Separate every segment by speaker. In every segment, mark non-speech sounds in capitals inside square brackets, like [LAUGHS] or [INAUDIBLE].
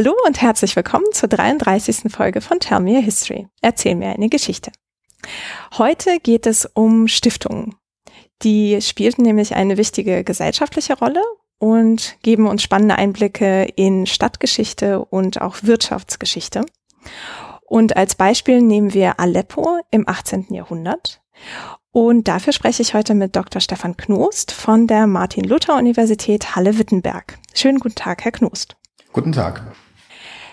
Speaker 1: Hallo und herzlich willkommen zur 33. Folge von Tell Me a History. Erzähl mir eine Geschichte. Heute geht es um Stiftungen. Die spielten nämlich eine wichtige gesellschaftliche Rolle und geben uns spannende Einblicke in Stadtgeschichte und auch Wirtschaftsgeschichte. Und als Beispiel nehmen wir Aleppo im 18. Jahrhundert. Und dafür spreche ich heute mit Dr. Stefan Knost von der Martin-Luther-Universität Halle-Wittenberg. Schönen guten Tag, Herr Knost.
Speaker 2: Guten Tag.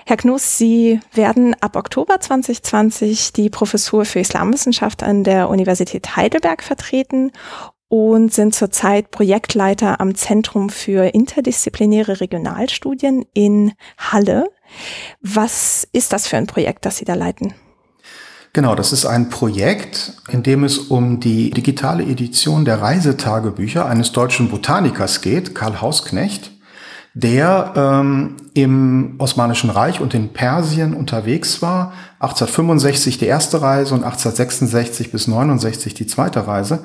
Speaker 1: Herr Knus, Sie werden ab Oktober 2020 die Professur für Islamwissenschaft an der Universität Heidelberg vertreten und sind zurzeit Projektleiter am Zentrum für interdisziplinäre Regionalstudien in Halle. Was ist das für ein Projekt, das Sie da leiten?
Speaker 2: Genau, das ist ein Projekt, in dem es um die digitale Edition der Reisetagebücher eines deutschen Botanikers geht, Karl Hausknecht der ähm, im Osmanischen Reich und in Persien unterwegs war. 1865 die erste Reise und 1866 bis 69 die zweite Reise.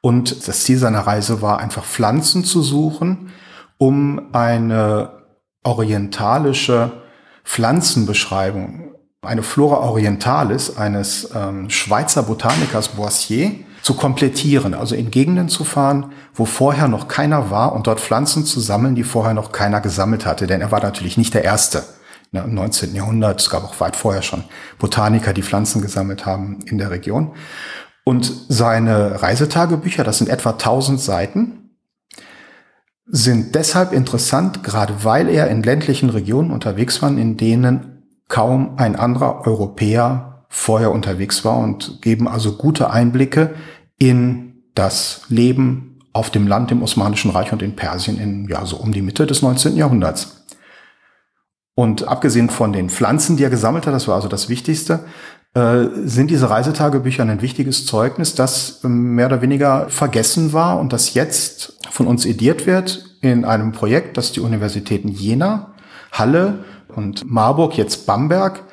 Speaker 2: Und das Ziel seiner Reise war einfach Pflanzen zu suchen, um eine orientalische Pflanzenbeschreibung, eine Flora orientalis eines ähm, Schweizer Botanikers Boissier zu komplettieren, also in Gegenden zu fahren, wo vorher noch keiner war und dort Pflanzen zu sammeln, die vorher noch keiner gesammelt hatte. Denn er war natürlich nicht der Erste ne, im 19. Jahrhundert. Es gab auch weit vorher schon Botaniker, die Pflanzen gesammelt haben in der Region. Und seine Reisetagebücher, das sind etwa 1000 Seiten, sind deshalb interessant, gerade weil er in ländlichen Regionen unterwegs war, in denen kaum ein anderer Europäer vorher unterwegs war und geben also gute Einblicke in das Leben auf dem Land im Osmanischen Reich und in Persien in, ja, so um die Mitte des 19. Jahrhunderts. Und abgesehen von den Pflanzen, die er gesammelt hat, das war also das Wichtigste, äh, sind diese Reisetagebücher ein wichtiges Zeugnis, das ähm, mehr oder weniger vergessen war und das jetzt von uns ediert wird in einem Projekt, das die Universitäten Jena, Halle und Marburg, jetzt Bamberg,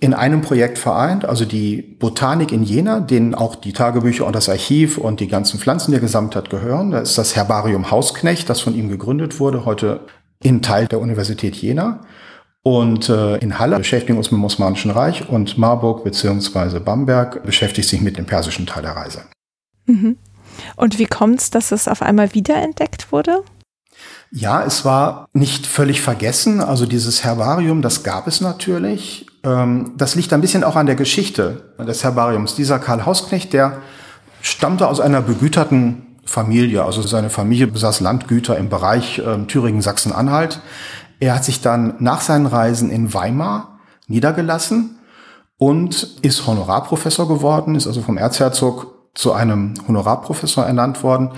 Speaker 2: in einem Projekt vereint, also die Botanik in Jena, denen auch die Tagebücher und das Archiv und die ganzen Pflanzen, die er gesammelt hat, gehören. Da ist das Herbarium Hausknecht, das von ihm gegründet wurde, heute in Teil der Universität Jena. Und äh, in Halle beschäftigen wir uns mit dem Osmanischen Reich und Marburg bzw. Bamberg beschäftigt sich mit dem persischen Teil der Reise.
Speaker 1: Mhm. Und wie kommt es, dass es auf einmal wiederentdeckt wurde?
Speaker 2: Ja, es war nicht völlig vergessen. Also dieses Herbarium, das gab es natürlich. Ähm, das liegt ein bisschen auch an der Geschichte des Herbariums. Dieser Karl Hausknecht, der stammte aus einer begüterten Familie. Also seine Familie besaß Landgüter im Bereich ähm, Thüringen, Sachsen-Anhalt. Er hat sich dann nach seinen Reisen in Weimar niedergelassen und ist Honorarprofessor geworden, ist also vom Erzherzog zu einem Honorarprofessor ernannt worden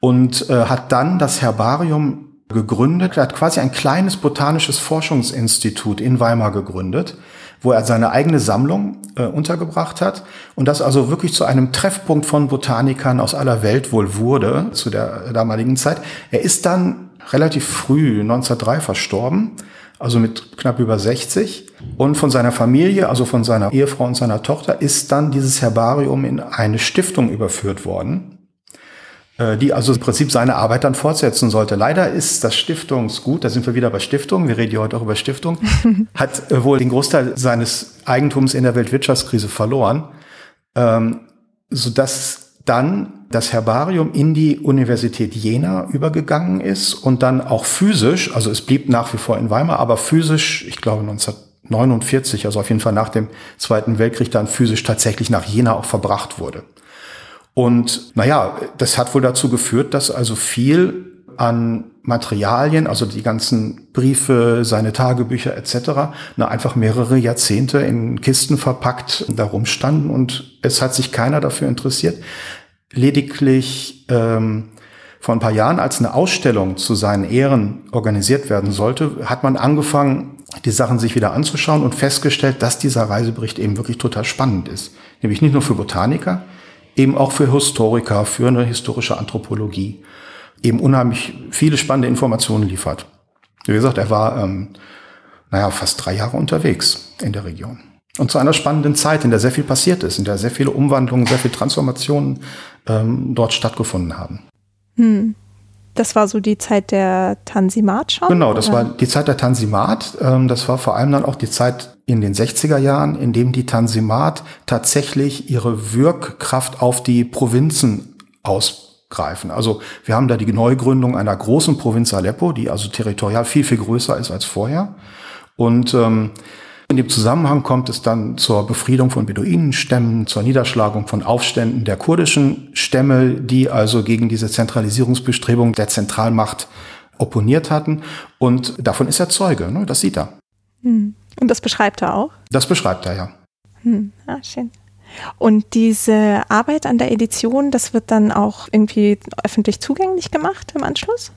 Speaker 2: und äh, hat dann das Herbarium gegründet. Er hat quasi ein kleines botanisches Forschungsinstitut in Weimar gegründet, wo er seine eigene Sammlung äh, untergebracht hat und das also wirklich zu einem Treffpunkt von Botanikern aus aller Welt wohl wurde zu der damaligen Zeit. Er ist dann relativ früh, 1903, verstorben, also mit knapp über 60. Und von seiner Familie, also von seiner Ehefrau und seiner Tochter, ist dann dieses Herbarium in eine Stiftung überführt worden die also im Prinzip seine Arbeit dann fortsetzen sollte. Leider ist das Stiftungsgut, da sind wir wieder bei Stiftung, wir reden ja heute auch über Stiftung, [LAUGHS] hat äh, wohl den Großteil seines Eigentums in der Weltwirtschaftskrise verloren, ähm, sodass dann das Herbarium in die Universität Jena übergegangen ist und dann auch physisch, also es blieb nach wie vor in Weimar, aber physisch, ich glaube 1949, also auf jeden Fall nach dem Zweiten Weltkrieg, dann physisch tatsächlich nach Jena auch verbracht wurde. Und naja, das hat wohl dazu geführt, dass also viel an Materialien, also die ganzen Briefe, seine Tagebücher etc., na, einfach mehrere Jahrzehnte in Kisten verpackt darum standen und es hat sich keiner dafür interessiert. Lediglich ähm, vor ein paar Jahren, als eine Ausstellung zu seinen Ehren organisiert werden sollte, hat man angefangen, die Sachen sich wieder anzuschauen und festgestellt, dass dieser Reisebericht eben wirklich total spannend ist. Nämlich nicht nur für Botaniker, eben auch für Historiker, für eine historische Anthropologie eben unheimlich viele spannende Informationen liefert. Wie gesagt, er war, ähm, naja, fast drei Jahre unterwegs in der Region. Und zu einer spannenden Zeit, in der sehr viel passiert ist, in der sehr viele Umwandlungen, sehr viele Transformationen ähm, dort stattgefunden haben.
Speaker 1: Hm. Das war so die Zeit der Tansimat schon?
Speaker 2: Genau, das oder? war die Zeit der Tansimat. Ähm, das war vor allem dann auch die Zeit in den 60er Jahren, in dem die Tansimat tatsächlich ihre Wirkkraft auf die Provinzen ausgreifen. Also wir haben da die Neugründung einer großen Provinz Aleppo, die also territorial viel, viel größer ist als vorher. Und ähm, in dem Zusammenhang kommt es dann zur Befriedung von Beduinenstämmen, zur Niederschlagung von Aufständen der kurdischen Stämme, die also gegen diese Zentralisierungsbestrebung der Zentralmacht opponiert hatten. Und davon ist er Zeuge, ne? das sieht er.
Speaker 1: Hm. Und das beschreibt er auch?
Speaker 2: Das beschreibt er, ja.
Speaker 1: Hm. Ah, schön. Und diese Arbeit an der Edition, das wird dann auch irgendwie öffentlich zugänglich gemacht im Anschluss?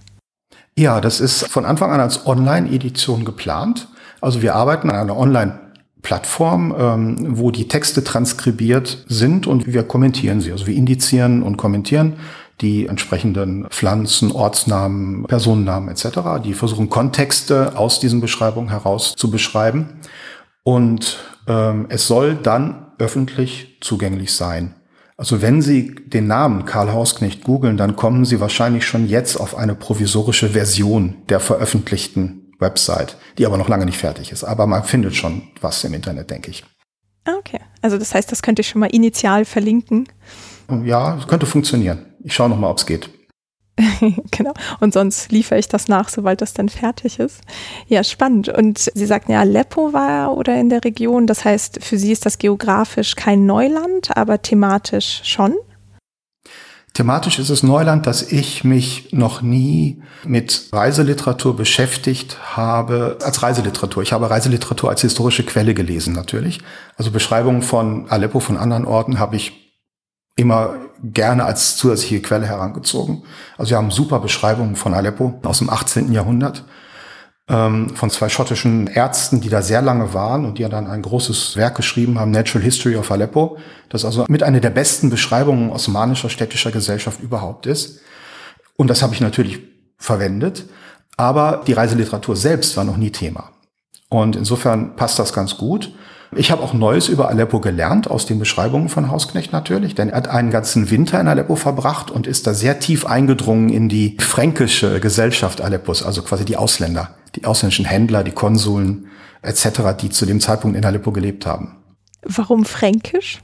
Speaker 2: Ja, das ist von Anfang an als Online-Edition geplant. Also wir arbeiten an einer Online-Plattform, ähm, wo die Texte transkribiert sind und wir kommentieren sie. Also wir indizieren und kommentieren die entsprechenden Pflanzen, Ortsnamen, Personennamen etc. Die versuchen Kontexte aus diesen Beschreibungen heraus zu beschreiben. Und ähm, es soll dann öffentlich zugänglich sein. Also wenn Sie den Namen Karl Hausknecht googeln, dann kommen Sie wahrscheinlich schon jetzt auf eine provisorische Version der veröffentlichten Website, die aber noch lange nicht fertig ist. Aber man findet schon was im Internet, denke ich.
Speaker 1: Ah, okay. Also das heißt, das könnte ich schon mal initial verlinken.
Speaker 2: Ja, es könnte funktionieren. Ich schaue noch mal, ob es geht. [LAUGHS]
Speaker 1: genau. Und sonst liefere ich das nach, sobald das dann fertig ist. Ja, spannend. Und Sie sagten ja, Aleppo war oder in der Region. Das heißt, für Sie ist das geografisch kein Neuland, aber thematisch schon?
Speaker 2: Thematisch ist es Neuland, dass ich mich noch nie mit Reiseliteratur beschäftigt habe, als Reiseliteratur. Ich habe Reiseliteratur als historische Quelle gelesen natürlich. Also Beschreibungen von Aleppo, von anderen Orten habe ich immer gerne als zusätzliche Quelle herangezogen. Also wir haben super Beschreibungen von Aleppo aus dem 18. Jahrhundert ähm, von zwei schottischen Ärzten, die da sehr lange waren und die dann ein großes Werk geschrieben haben, Natural History of Aleppo, das also mit einer der besten Beschreibungen osmanischer städtischer Gesellschaft überhaupt ist. Und das habe ich natürlich verwendet, aber die Reiseliteratur selbst war noch nie Thema. Und insofern passt das ganz gut. Ich habe auch Neues über Aleppo gelernt, aus den Beschreibungen von Hausknecht natürlich, denn er hat einen ganzen Winter in Aleppo verbracht und ist da sehr tief eingedrungen in die fränkische Gesellschaft Aleppos, also quasi die Ausländer, die ausländischen Händler, die Konsuln etc., die zu dem Zeitpunkt in Aleppo gelebt haben.
Speaker 1: Warum fränkisch?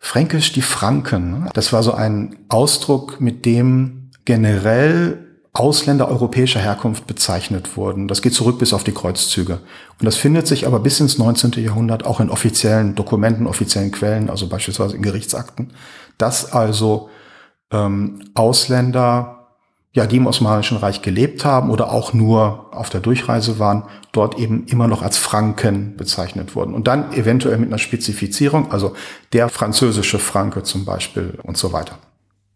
Speaker 2: Fränkisch, die Franken. Das war so ein Ausdruck, mit dem generell Ausländer europäischer Herkunft bezeichnet wurden. Das geht zurück bis auf die Kreuzzüge. Und das findet sich aber bis ins 19. Jahrhundert auch in offiziellen Dokumenten, offiziellen Quellen, also beispielsweise in Gerichtsakten, dass also ähm, Ausländer, ja, die im Osmanischen Reich gelebt haben oder auch nur auf der Durchreise waren, dort eben immer noch als Franken bezeichnet wurden. Und dann eventuell mit einer Spezifizierung, also der französische Franke zum Beispiel und so weiter.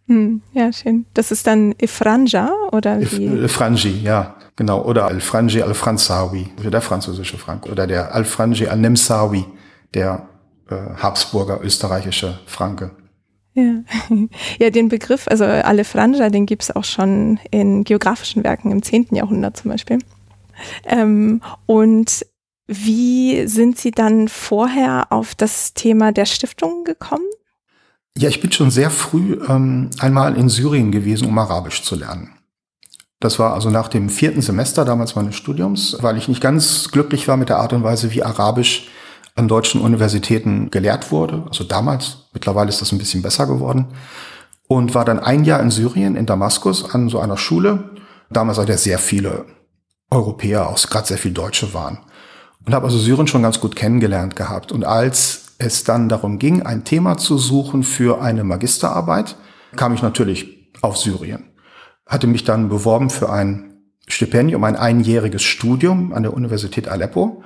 Speaker 1: Hm, ja, schön. Das ist dann Ifranja oder wie?
Speaker 2: Ifrangi, ja, genau. Oder Al-Franji al-Franzawi, der französische Frank. Oder der Al-Franji al-Nemsawi, der äh, Habsburger österreichische Franke.
Speaker 1: Ja. [LAUGHS] ja, den Begriff, also Alefranja, den gibt es auch schon in geografischen Werken im 10. Jahrhundert zum Beispiel. Ähm, und wie sind Sie dann vorher auf das Thema der Stiftung gekommen?
Speaker 2: Ja, ich bin schon sehr früh ähm, einmal in Syrien gewesen, um Arabisch zu lernen. Das war also nach dem vierten Semester damals meines Studiums, weil ich nicht ganz glücklich war mit der Art und Weise, wie Arabisch an deutschen Universitäten gelehrt wurde. Also damals, mittlerweile ist das ein bisschen besser geworden. Und war dann ein Jahr in Syrien, in Damaskus, an so einer Schule. Damals hatte er sehr viele Europäer, auch gerade sehr viele Deutsche waren. Und habe also Syrien schon ganz gut kennengelernt gehabt. Und als es dann darum ging, ein Thema zu suchen für eine Magisterarbeit, kam ich natürlich auf Syrien. Hatte mich dann beworben für ein Stipendium, ein einjähriges Studium an der Universität Aleppo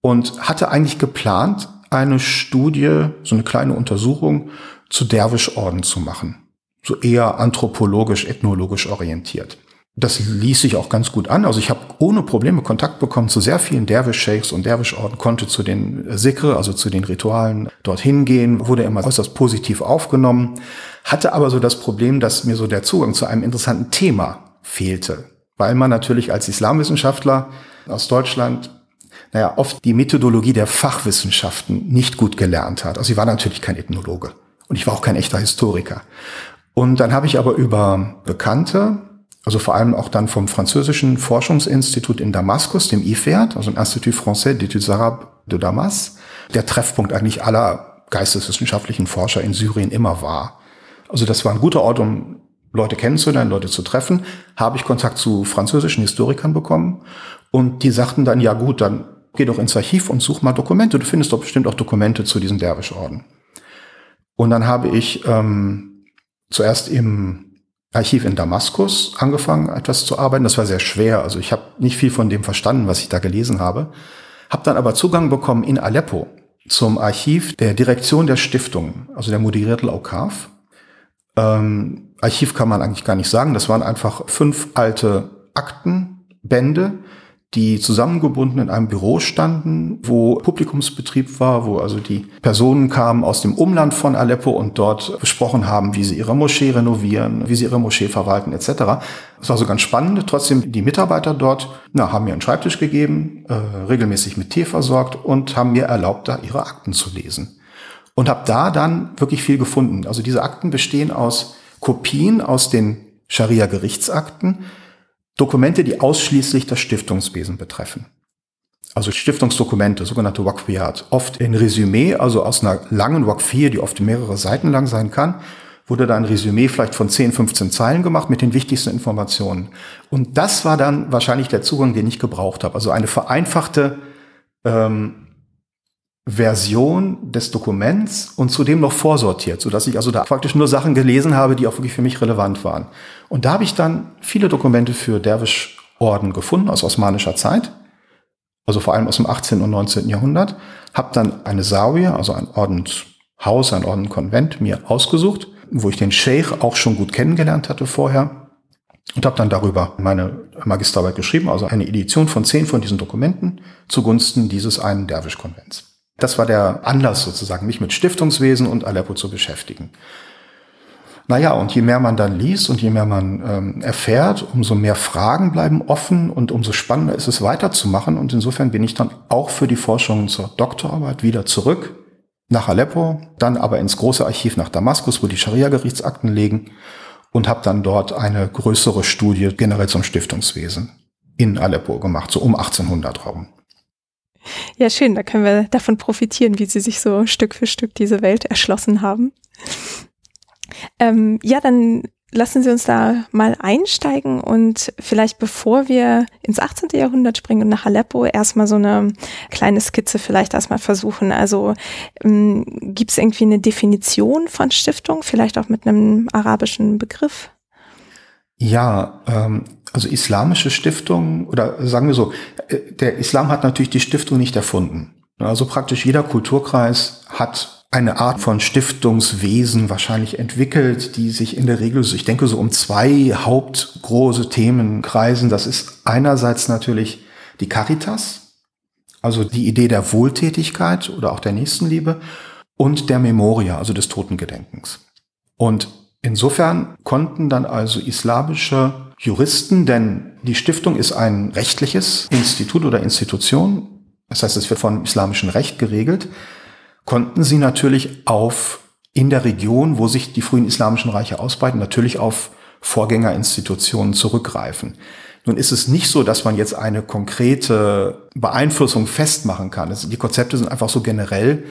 Speaker 2: und hatte eigentlich geplant, eine Studie, so eine kleine Untersuchung zu Derwischorden zu machen. So eher anthropologisch, ethnologisch orientiert. Das ließ sich auch ganz gut an. Also ich habe ohne Probleme Kontakt bekommen zu sehr vielen Derwisch-Sheikhs und Derwisch-Orden, konnte zu den Sikre, also zu den Ritualen dorthin gehen, wurde immer äußerst positiv aufgenommen, hatte aber so das Problem, dass mir so der Zugang zu einem interessanten Thema fehlte, weil man natürlich als Islamwissenschaftler aus Deutschland naja, oft die Methodologie der Fachwissenschaften nicht gut gelernt hat. Also ich war natürlich kein Ethnologe und ich war auch kein echter Historiker. Und dann habe ich aber über Bekannte Also vor allem auch dann vom französischen Forschungsinstitut in Damaskus, dem IFEAD, also im Institut Français d'études Arabes de Damas, der Treffpunkt eigentlich aller geisteswissenschaftlichen Forscher in Syrien immer war. Also das war ein guter Ort, um Leute kennenzulernen, Leute zu treffen. Habe ich Kontakt zu französischen Historikern bekommen und die sagten dann, ja gut, dann geh doch ins Archiv und such mal Dokumente. Du findest doch bestimmt auch Dokumente zu diesem Derwischorden. Und dann habe ich ähm, zuerst im Archiv in Damaskus angefangen, etwas zu arbeiten. Das war sehr schwer. Also ich habe nicht viel von dem verstanden, was ich da gelesen habe. Habe dann aber Zugang bekommen in Aleppo zum Archiv der Direktion der Stiftung, also der Moderierte Aukav. Ähm, Archiv kann man eigentlich gar nicht sagen. Das waren einfach fünf alte Aktenbände, die zusammengebunden in einem Büro standen, wo Publikumsbetrieb war, wo also die Personen kamen aus dem Umland von Aleppo und dort besprochen haben, wie sie ihre Moschee renovieren, wie sie ihre Moschee verwalten etc. Das war so ganz spannend. Trotzdem, die Mitarbeiter dort na, haben mir einen Schreibtisch gegeben, äh, regelmäßig mit Tee versorgt und haben mir erlaubt, da ihre Akten zu lesen. Und habe da dann wirklich viel gefunden. Also diese Akten bestehen aus Kopien aus den Scharia-Gerichtsakten, Dokumente, die ausschließlich das Stiftungswesen betreffen. Also Stiftungsdokumente, sogenannte Waqfiyat. Oft in Resümee, also aus einer langen Waqfiyah, die oft mehrere Seiten lang sein kann, wurde da ein Resümee vielleicht von 10, 15 Zeilen gemacht mit den wichtigsten Informationen. Und das war dann wahrscheinlich der Zugang, den ich gebraucht habe. Also eine vereinfachte ähm, Version des Dokuments und zudem noch vorsortiert, so dass ich also da faktisch nur Sachen gelesen habe, die auch wirklich für mich relevant waren. Und da habe ich dann viele Dokumente für Derwisch-Orden gefunden aus osmanischer Zeit, also vor allem aus dem 18. und 19. Jahrhundert, habe dann eine Zawiya, also ein Ordenshaus, ein Ordenkonvent mir ausgesucht, wo ich den Sheikh auch schon gut kennengelernt hatte vorher und habe dann darüber meine Magisterarbeit geschrieben, also eine Edition von zehn von diesen Dokumenten zugunsten dieses einen Derwisch-Konvents. Das war der Anlass sozusagen, mich mit Stiftungswesen und Aleppo zu beschäftigen. Naja, und je mehr man dann liest und je mehr man ähm, erfährt, umso mehr Fragen bleiben offen und umso spannender ist es weiterzumachen. Und insofern bin ich dann auch für die Forschung zur Doktorarbeit wieder zurück nach Aleppo, dann aber ins große Archiv nach Damaskus, wo die Scharia-Gerichtsakten liegen und habe dann dort eine größere Studie generell zum Stiftungswesen in Aleppo gemacht, so um 1800 Raum. [LAUGHS]
Speaker 1: Ja, schön, da können wir davon profitieren, wie Sie sich so Stück für Stück diese Welt erschlossen haben. Ähm, ja, dann lassen Sie uns da mal einsteigen und vielleicht bevor wir ins 18. Jahrhundert springen und nach Aleppo erstmal so eine kleine Skizze vielleicht erstmal versuchen. Also ähm, gibt es irgendwie eine Definition von Stiftung, vielleicht auch mit einem arabischen Begriff?
Speaker 2: Ja, ähm, also islamische Stiftung oder sagen wir so, äh, der Islam hat natürlich die Stiftung nicht erfunden. Also praktisch jeder Kulturkreis hat eine Art von Stiftungswesen wahrscheinlich entwickelt, die sich in der Regel, ich denke, so um zwei hauptgroße Themen kreisen. Das ist einerseits natürlich die Caritas, also die Idee der Wohltätigkeit oder auch der Nächstenliebe und der Memoria, also des Totengedenkens. Und Insofern konnten dann also islamische Juristen, denn die Stiftung ist ein rechtliches Institut oder Institution, das heißt, es wird von islamischem Recht geregelt, konnten sie natürlich auf in der Region, wo sich die frühen islamischen Reiche ausbreiten, natürlich auf Vorgängerinstitutionen zurückgreifen. Nun ist es nicht so, dass man jetzt eine konkrete Beeinflussung festmachen kann. Die Konzepte sind einfach so generell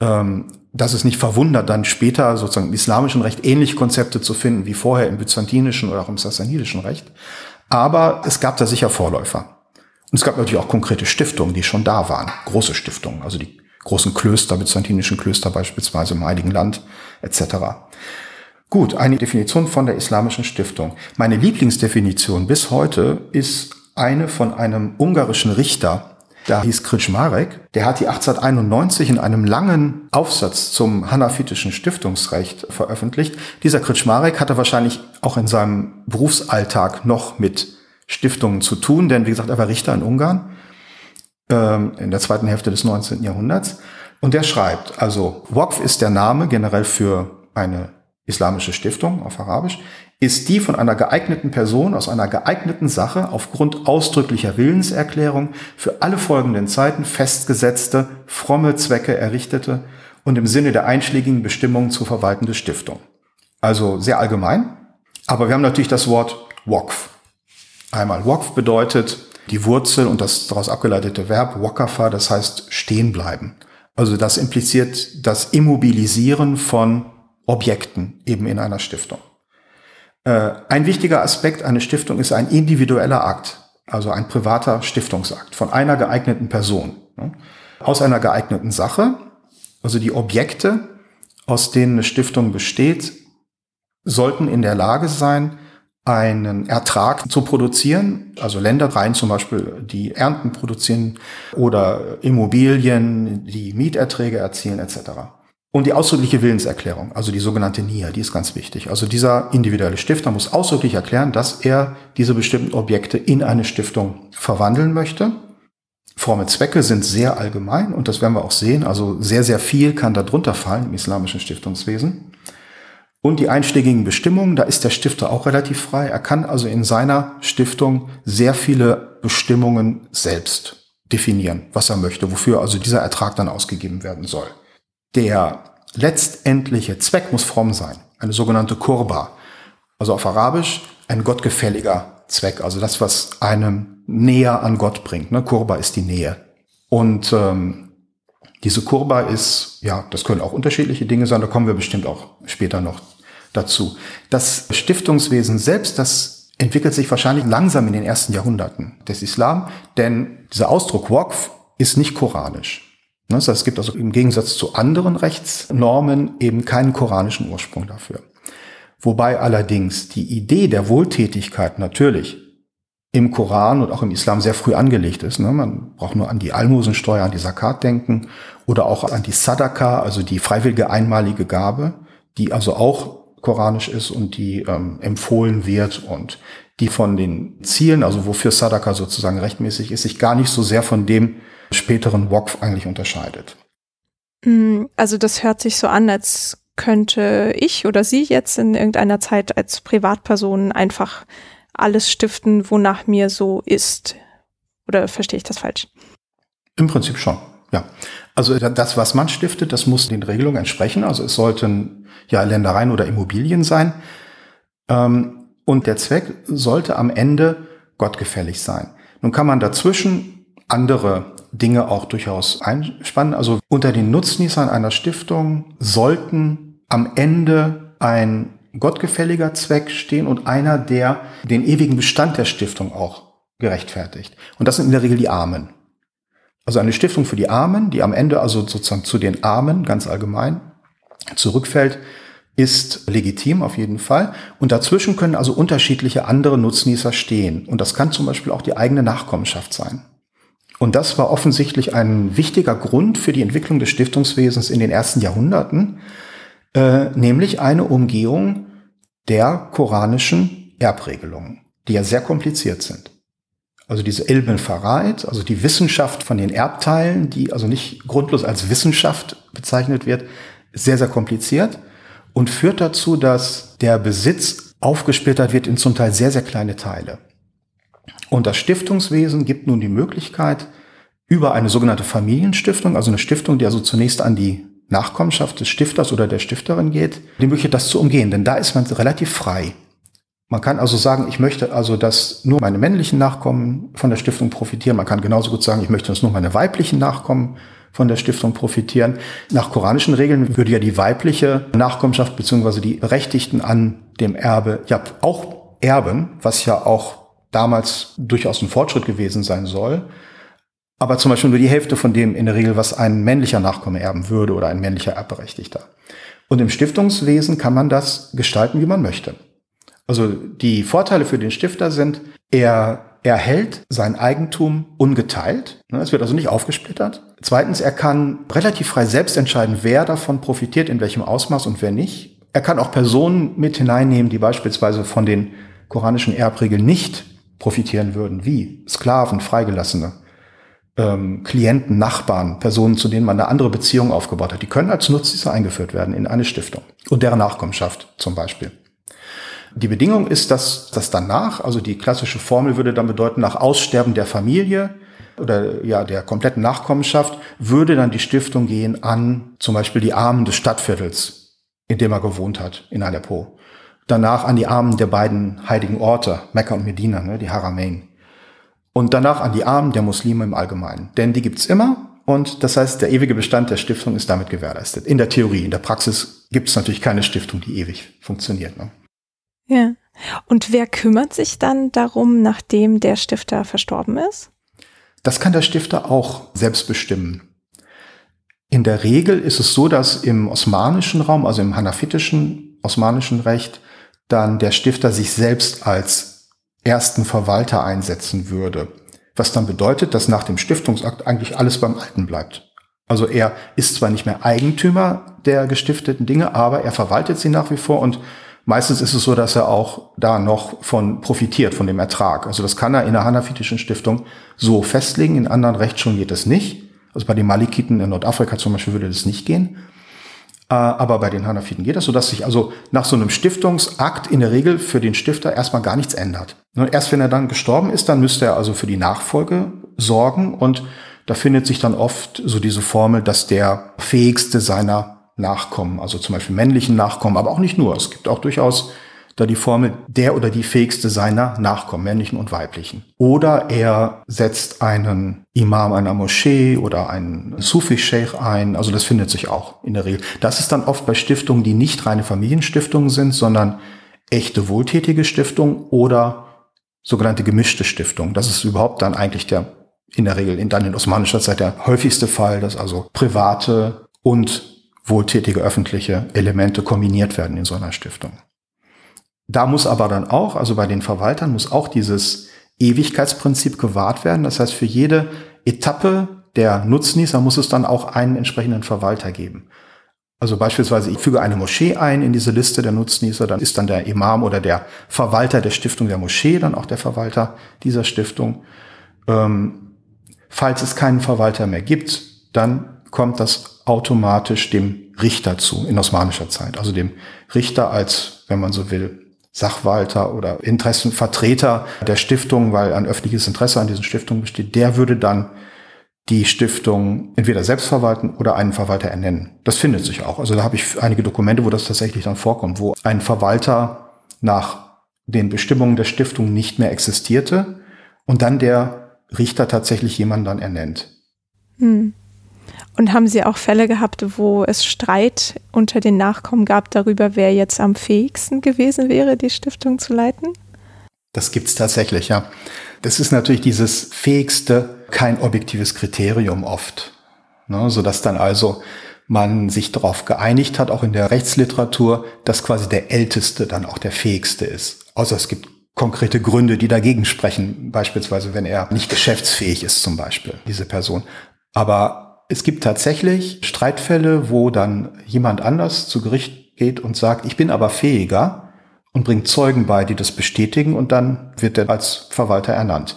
Speaker 2: ähm, dass es nicht verwundert, dann später sozusagen im islamischen Recht ähnliche Konzepte zu finden wie vorher im byzantinischen oder auch im sassanidischen Recht. Aber es gab da sicher Vorläufer. Und es gab natürlich auch konkrete Stiftungen, die schon da waren. Große Stiftungen, also die großen Klöster, byzantinischen Klöster beispielsweise im Heiligen Land etc. Gut, eine Definition von der islamischen Stiftung. Meine Lieblingsdefinition bis heute ist eine von einem ungarischen Richter, da hieß Kritschmarek, der hat die 1891 in einem langen Aufsatz zum hanafitischen Stiftungsrecht veröffentlicht. Dieser Kritschmarek hatte wahrscheinlich auch in seinem Berufsalltag noch mit Stiftungen zu tun, denn wie gesagt, er war Richter in Ungarn ähm, in der zweiten Hälfte des 19. Jahrhunderts. Und der schreibt, also Waqf ist der Name generell für eine islamische Stiftung auf Arabisch, ist die von einer geeigneten Person aus einer geeigneten Sache aufgrund ausdrücklicher Willenserklärung für alle folgenden Zeiten festgesetzte, fromme Zwecke errichtete und im Sinne der einschlägigen Bestimmungen zu verwaltende Stiftung. Also sehr allgemein. Aber wir haben natürlich das Wort Wokf. Einmal Wokf bedeutet die Wurzel und das daraus abgeleitete Verb Wakafa, das heißt stehen bleiben. Also das impliziert das Immobilisieren von Objekten eben in einer Stiftung. Äh, ein wichtiger Aspekt einer Stiftung ist ein individueller Akt, also ein privater Stiftungsakt von einer geeigneten Person, ne? aus einer geeigneten Sache. Also die Objekte, aus denen eine Stiftung besteht, sollten in der Lage sein, einen Ertrag zu produzieren, also Ländereien zum Beispiel, die Ernten produzieren oder Immobilien, die Mieterträge erzielen etc. Und die ausdrückliche Willenserklärung, also die sogenannte NIA, die ist ganz wichtig. Also dieser individuelle Stifter muss ausdrücklich erklären, dass er diese bestimmten Objekte in eine Stiftung verwandeln möchte. Formen Zwecke sind sehr allgemein und das werden wir auch sehen. Also sehr, sehr viel kann darunter fallen im islamischen Stiftungswesen. Und die einschlägigen Bestimmungen, da ist der Stifter auch relativ frei. Er kann also in seiner Stiftung sehr viele Bestimmungen selbst definieren, was er möchte, wofür also dieser Ertrag dann ausgegeben werden soll. Der letztendliche Zweck muss fromm sein, eine sogenannte Kurba. Also auf Arabisch ein gottgefälliger Zweck, also das, was einem näher an Gott bringt. Ne? Kurba ist die Nähe. Und ähm, diese Kurba ist, ja, das können auch unterschiedliche Dinge sein, da kommen wir bestimmt auch später noch dazu. Das Stiftungswesen selbst, das entwickelt sich wahrscheinlich langsam in den ersten Jahrhunderten des Islam, denn dieser Ausdruck Waqf ist nicht koranisch. Das heißt, es gibt also im Gegensatz zu anderen Rechtsnormen eben keinen koranischen Ursprung dafür. Wobei allerdings die Idee der Wohltätigkeit natürlich im Koran und auch im Islam sehr früh angelegt ist. Ne? Man braucht nur an die Almosensteuer, an die Zakat denken oder auch an die Sadaka, also die freiwillige einmalige Gabe, die also auch koranisch ist und die ähm, empfohlen wird und die von den Zielen, also wofür Sadaka sozusagen rechtmäßig ist, sich gar nicht so sehr von dem späteren Wokf eigentlich unterscheidet.
Speaker 1: Mm, also das hört sich so an, als könnte ich oder Sie jetzt in irgendeiner Zeit als Privatperson einfach alles stiften, wonach mir so ist. Oder verstehe ich das falsch?
Speaker 2: Im Prinzip schon, ja. Also das, was man stiftet, das muss den Regelungen entsprechen. Also es sollten ja Ländereien oder Immobilien sein. Ähm, und der Zweck sollte am Ende gottgefällig sein. Nun kann man dazwischen andere Dinge auch durchaus einspannen. Also unter den Nutznießern einer Stiftung sollten am Ende ein gottgefälliger Zweck stehen und einer, der den ewigen Bestand der Stiftung auch gerechtfertigt. Und das sind in der Regel die Armen. Also eine Stiftung für die Armen, die am Ende also sozusagen zu den Armen ganz allgemein zurückfällt, ist legitim auf jeden Fall. Und dazwischen können also unterschiedliche andere Nutznießer stehen. Und das kann zum Beispiel auch die eigene Nachkommenschaft sein. Und das war offensichtlich ein wichtiger Grund für die Entwicklung des Stiftungswesens in den ersten Jahrhunderten, äh, nämlich eine Umgehung der koranischen Erbregelungen, die ja sehr kompliziert sind. Also diese Ilmen Fareit, also die Wissenschaft von den Erbteilen, die also nicht grundlos als Wissenschaft bezeichnet wird, sehr, sehr kompliziert und führt dazu, dass der Besitz aufgesplittert wird in zum Teil sehr, sehr kleine Teile. Und das Stiftungswesen gibt nun die Möglichkeit, über eine sogenannte Familienstiftung, also eine Stiftung, die also zunächst an die Nachkommenschaft des Stifters oder der Stifterin geht, die Möglichkeit, das zu umgehen. Denn da ist man relativ frei. Man kann also sagen, ich möchte also, dass nur meine männlichen Nachkommen von der Stiftung profitieren. Man kann genauso gut sagen, ich möchte, dass nur meine weiblichen Nachkommen von der Stiftung profitieren. Nach koranischen Regeln würde ja die weibliche Nachkommenschaft beziehungsweise die Berechtigten an dem Erbe ja auch erben, was ja auch damals durchaus ein Fortschritt gewesen sein soll. Aber zum Beispiel nur die Hälfte von dem in der Regel, was ein männlicher Nachkomme erben würde oder ein männlicher Erbberechtigter. Und im Stiftungswesen kann man das gestalten, wie man möchte. Also die Vorteile für den Stifter sind, er erhält sein Eigentum ungeteilt. Ne, es wird also nicht aufgesplittert. Zweitens, er kann relativ frei selbst entscheiden, wer davon profitiert, in welchem Ausmaß und wer nicht. Er kann auch Personen mit hineinnehmen, die beispielsweise von den koranischen Erbregeln nicht profitieren würden, wie Sklaven, Freigelassene, ähm, Klienten, Nachbarn, Personen, zu denen man eine andere Beziehung aufgebaut hat. Die können als Nutznießer eingeführt werden in eine Stiftung und deren Nachkommenschaft zum Beispiel. Die Bedingung ist, dass das danach, also die klassische Formel würde dann bedeuten, nach Aussterben der Familie oder ja der kompletten Nachkommenschaft würde dann die Stiftung gehen an zum Beispiel die Armen des Stadtviertels, in dem er gewohnt hat, in Aleppo. Danach an die Armen der beiden heiligen Orte, Mekka und Medina, ne, die Haramain. Und danach an die Armen der Muslime im Allgemeinen. Denn die gibt's immer und das heißt, der ewige Bestand der Stiftung ist damit gewährleistet. In der Theorie, in der Praxis gibt es natürlich keine Stiftung, die ewig funktioniert. Ne?
Speaker 1: Ja. Und wer kümmert sich dann darum, nachdem der Stifter verstorben ist?
Speaker 2: Das kann der Stifter auch selbst bestimmen. In der Regel ist es so, dass im osmanischen Raum, also im hanafitischen osmanischen Recht, dann der Stifter sich selbst als ersten Verwalter einsetzen würde. Was dann bedeutet, dass nach dem Stiftungsakt eigentlich alles beim Alten bleibt. Also er ist zwar nicht mehr Eigentümer der gestifteten Dinge, aber er verwaltet sie nach wie vor und meistens ist es so, dass er auch da noch von profitiert, von dem Ertrag. Also das kann er in der hanafitischen Stiftung so festlegen, in anderen Rechtsschulen geht das nicht. Also bei den Malikiten in Nordafrika zum Beispiel würde das nicht gehen. Äh, aber bei den Hanafiten geht das, sodass sich also nach so einem Stiftungsakt in der Regel für den Stifter erstmal gar nichts ändert. Und erst wenn er dann gestorben ist, dann müsste er also für die Nachfolge sorgen und da findet sich dann oft so diese Formel, dass der fähigste seiner Nachkommen, also zum Beispiel männlichen Nachkommen, aber auch nicht nur. Es gibt auch durchaus da die Formel der oder die fähigste seiner Nachkommen, männlichen und weiblichen. Oder er setzt einen Imam einer Moschee oder einen Sufi-Sheikh ein. Also das findet sich auch in der Regel. Das ist dann oft bei Stiftungen, die nicht reine Familienstiftungen sind, sondern echte wohltätige Stiftungen oder sogenannte gemischte Stiftungen. Das ist überhaupt dann eigentlich der in der Regel in, dann in osmanischer Zeit der häufigste Fall, dass also private und wohltätige öffentliche Elemente kombiniert werden in so einer Stiftung. Da muss aber dann auch, also bei den Verwaltern muss auch dieses Ewigkeitsprinzip gewahrt werden. Das heißt, für jede Etappe der Nutznießer muss es dann auch einen entsprechenden Verwalter geben. Also beispielsweise, ich füge eine Moschee ein in diese Liste der Nutznießer, dann ist dann der Imam oder der Verwalter der Stiftung der Moschee dann auch der Verwalter dieser Stiftung. Ähm, falls es keinen Verwalter mehr gibt, dann kommt das automatisch dem Richter zu in osmanischer Zeit. Also dem Richter als, wenn man so will, Sachwalter oder Interessenvertreter der Stiftung, weil ein öffentliches Interesse an diesen Stiftungen besteht, der würde dann die Stiftung entweder selbst verwalten oder einen Verwalter ernennen. Das findet sich auch. Also da habe ich einige Dokumente, wo das tatsächlich dann vorkommt, wo ein Verwalter nach den Bestimmungen der Stiftung nicht mehr existierte und dann der Richter tatsächlich jemanden dann ernennt. Hm.
Speaker 1: Und haben Sie auch Fälle gehabt, wo es Streit unter den Nachkommen gab darüber, wer jetzt am fähigsten gewesen wäre, die Stiftung zu leiten?
Speaker 2: Das gibt's tatsächlich, ja. Das ist natürlich dieses fähigste kein objektives Kriterium oft, ne, sodass dann also man sich darauf geeinigt hat, auch in der Rechtsliteratur, dass quasi der Älteste dann auch der Fähigste ist. Außer es gibt konkrete Gründe, die dagegen sprechen, beispielsweise wenn er nicht geschäftsfähig ist zum Beispiel, diese Person. Aber es gibt tatsächlich Streitfälle, wo dann jemand anders zu Gericht geht und sagt, ich bin aber fähiger und bringt Zeugen bei, die das bestätigen und dann wird er als Verwalter ernannt.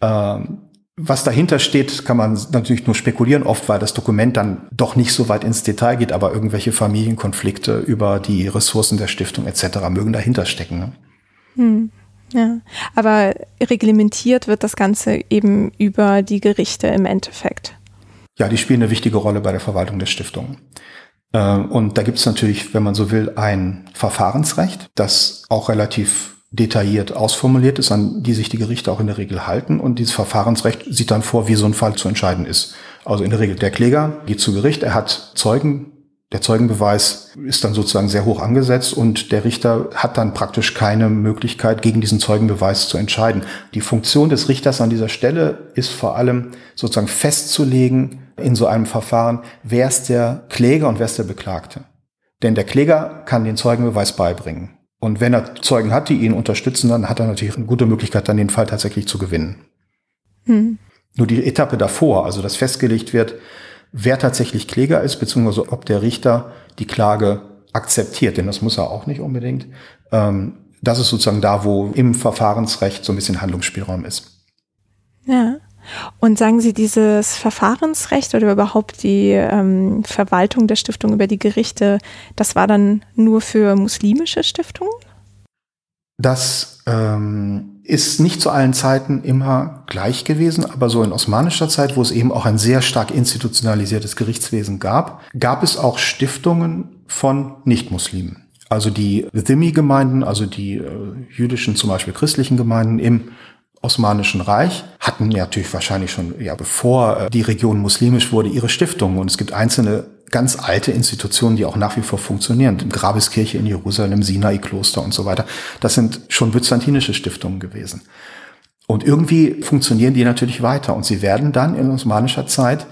Speaker 2: Ähm, was dahinter steht, kann man natürlich nur spekulieren, oft weil das Dokument dann doch nicht so weit ins Detail geht, aber irgendwelche Familienkonflikte über die Ressourcen der Stiftung etc. mögen dahinter stecken. Ne?
Speaker 1: Hm. Ja, aber reglementiert wird das Ganze eben über die Gerichte im Endeffekt.
Speaker 2: Ja, die spielen eine wichtige Rolle bei der Verwaltung der Stiftung. Äh, und da gibt es natürlich, wenn man so will, ein Verfahrensrecht, das auch relativ detailliert ausformuliert ist, an die sich die Gerichte auch in der Regel halten. Und dieses Verfahrensrecht sieht dann vor, wie so ein Fall zu entscheiden ist. Also in der Regel der Kläger geht zu Gericht, er hat Zeugen der Zeugenbeweis ist dann sozusagen sehr hoch angesetzt und der Richter hat dann praktisch keine Möglichkeit, gegen diesen Zeugenbeweis zu entscheiden. Die Funktion des Richters an dieser Stelle ist vor allem sozusagen festzulegen in so einem Verfahren, wer ist der Kläger und wer ist der Beklagte. Denn der Kläger kann den Zeugenbeweis beibringen. Und wenn er Zeugen hat, die ihn unterstützen, dann hat er natürlich eine gute Möglichkeit, dann den Fall tatsächlich zu gewinnen. Hm. Nur die Etappe davor, also dass festgelegt wird, wer tatsächlich Kläger ist, beziehungsweise ob der Richter die Klage akzeptiert, denn das muss er auch nicht unbedingt. Ähm, das ist sozusagen da, wo im Verfahrensrecht so ein bisschen Handlungsspielraum ist.
Speaker 1: Ja. Und sagen Sie, dieses Verfahrensrecht oder überhaupt die ähm, Verwaltung der Stiftung über die Gerichte, das war dann nur für muslimische Stiftungen?
Speaker 2: Das ähm, ist nicht zu allen Zeiten immer gleich gewesen, aber so in osmanischer Zeit, wo es eben auch ein sehr stark institutionalisiertes Gerichtswesen gab, gab es auch Stiftungen von Nichtmuslimen. Also die Dhimmi-Gemeinden, also die äh, jüdischen, zum Beispiel christlichen Gemeinden im Osmanischen Reich hatten natürlich wahrscheinlich schon, ja, bevor äh, die Region muslimisch wurde, ihre Stiftungen. Und es gibt einzelne ganz alte Institutionen, die auch nach wie vor funktionieren. Grabeskirche in Jerusalem, Sinai-Kloster und so weiter. Das sind schon byzantinische Stiftungen gewesen. Und irgendwie funktionieren die natürlich weiter. Und sie werden dann in osmanischer Zeit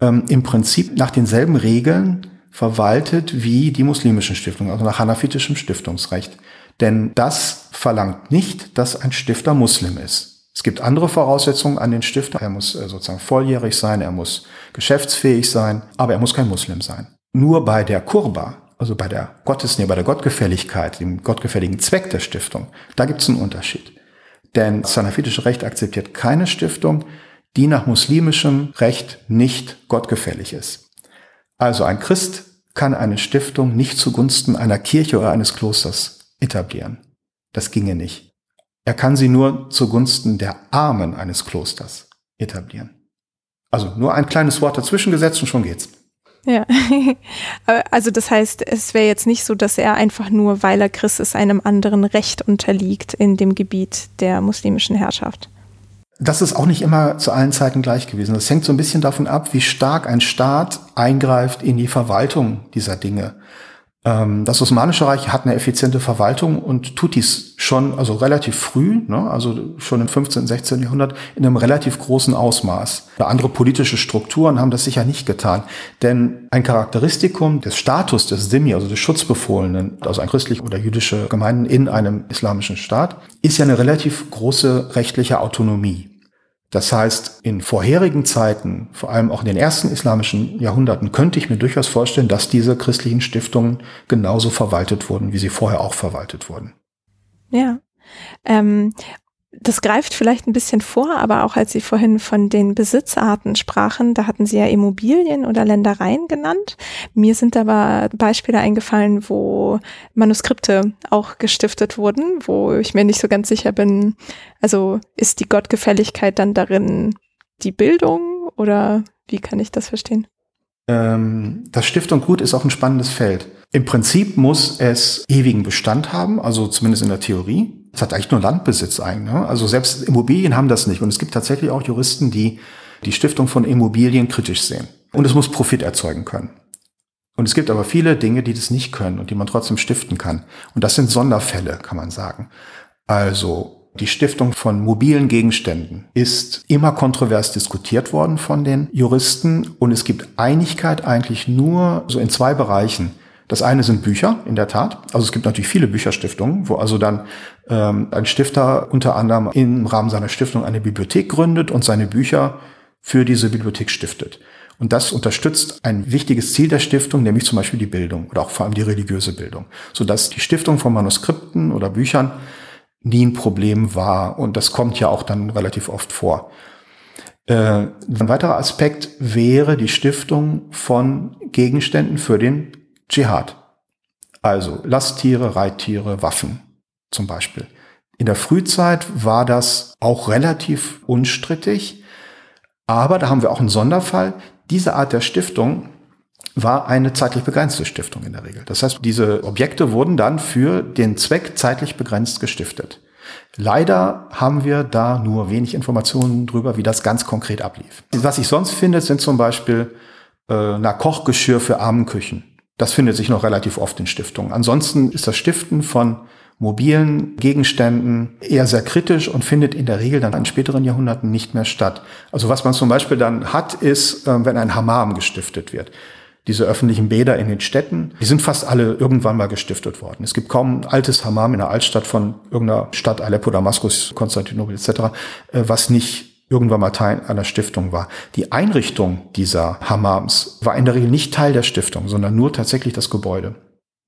Speaker 2: ähm, im Prinzip nach denselben Regeln verwaltet wie die muslimischen Stiftungen, also nach hanafitischem Stiftungsrecht. Denn das verlangt nicht, dass ein Stifter Muslim ist. Es gibt andere Voraussetzungen an den Stifter. Er muss äh, sozusagen volljährig sein, er muss geschäftsfähig sein, aber er muss kein Muslim sein. Nur bei der Kurba, also bei der Gottesnähe, bei der Gottgefälligkeit, dem gottgefälligen Zweck der Stiftung, da gibt es einen Unterschied. Denn das sanafitische Recht akzeptiert keine Stiftung, die nach muslimischem Recht nicht gottgefällig ist. Also ein Christ kann eine Stiftung nicht zugunsten einer Kirche oder eines Klosters etablieren. Das ginge nicht. Er kann sie nur zugunsten der Armen eines Klosters etablieren. Also nur ein kleines Wort dazwischen gesetzt und schon geht's.
Speaker 1: Ja, [LAUGHS] also das heißt, es wäre jetzt nicht so, dass er einfach nur, weil er Christ ist, einem anderen Recht unterliegt in dem Gebiet der muslimischen Herrschaft.
Speaker 2: Das ist auch nicht immer zu allen Zeiten gleich gewesen. Das hängt so ein bisschen davon ab, wie stark ein Staat eingreift in die Verwaltung dieser Dinge. Ähm, das Osmanische Reich hat eine effiziente Verwaltung und tut dies schon, also relativ früh, ne, also schon im 15., 16. Jahrhundert in einem relativ großen Ausmaß. Andere politische Strukturen haben das sicher nicht getan. Denn ein Charakteristikum des Status des Simi, also des Schutzbefohlenen, also ein christlich oder jüdische Gemeinden in einem islamischen Staat, ist ja eine relativ große rechtliche Autonomie. Das heißt, in vorherigen Zeiten, vor allem auch in den ersten islamischen Jahrhunderten, könnte ich mir durchaus vorstellen, dass diese christlichen Stiftungen genauso verwaltet wurden, wie sie vorher auch verwaltet wurden.
Speaker 1: Ja. Ähm, das greift vielleicht ein bisschen vor, aber auch als Sie vorhin von den Besitzarten sprachen, da hatten Sie ja Immobilien oder Ländereien genannt. Mir sind aber Beispiele eingefallen, wo Manuskripte auch gestiftet wurden, wo ich mir nicht so ganz sicher bin, also ist die Gottgefälligkeit dann darin die Bildung oder wie kann ich das verstehen?
Speaker 2: Ähm, das Stiftung Gut ist auch ein spannendes Feld. Im Prinzip muss es ewigen Bestand haben, also zumindest in der Theorie. Es hat eigentlich nur Landbesitz eigentlich. Ne? Also selbst Immobilien haben das nicht. Und es gibt tatsächlich auch Juristen, die die Stiftung von Immobilien kritisch sehen. Und es muss Profit erzeugen können. Und es gibt aber viele Dinge, die das nicht können und die man trotzdem stiften kann. Und das sind Sonderfälle, kann man sagen. Also die Stiftung von mobilen Gegenständen ist immer kontrovers diskutiert worden von den Juristen und es gibt Einigkeit eigentlich nur so in zwei Bereichen. Das eine sind Bücher, in der Tat. Also es gibt natürlich viele Bücherstiftungen, wo also dann ähm, ein Stifter unter anderem im Rahmen seiner Stiftung eine Bibliothek gründet und seine Bücher für diese Bibliothek stiftet. Und das unterstützt ein wichtiges Ziel der Stiftung, nämlich zum Beispiel die Bildung oder auch vor allem die religiöse Bildung, sodass die Stiftung von Manuskripten oder Büchern nie ein Problem war. Und das kommt ja auch dann relativ oft vor. Äh, ein weiterer Aspekt wäre die Stiftung von Gegenständen für den Dschihad. Also Lasttiere, Reittiere, Waffen zum Beispiel. In der Frühzeit war das auch relativ unstrittig, aber da haben wir auch einen Sonderfall. Diese Art der Stiftung war eine zeitlich begrenzte Stiftung in der Regel. Das heißt, diese Objekte wurden dann für den Zweck zeitlich begrenzt gestiftet. Leider haben wir da nur wenig Informationen drüber, wie das ganz konkret ablief. Was ich sonst finde, sind zum Beispiel äh, na, Kochgeschirr für Armenküchen. Das findet sich noch relativ oft in Stiftungen. Ansonsten ist das Stiften von mobilen Gegenständen eher sehr kritisch und findet in der Regel dann in späteren Jahrhunderten nicht mehr statt. Also was man zum Beispiel dann hat, ist, äh, wenn ein Hammam gestiftet wird. Diese öffentlichen Bäder in den Städten, die sind fast alle irgendwann mal gestiftet worden. Es gibt kaum ein altes Hammam in der Altstadt von irgendeiner Stadt, Aleppo, Damaskus, Konstantinopel etc., äh, was nicht irgendwann mal Teil einer Stiftung war. Die Einrichtung dieser Hammams war in der Regel nicht Teil der Stiftung, sondern nur tatsächlich das Gebäude.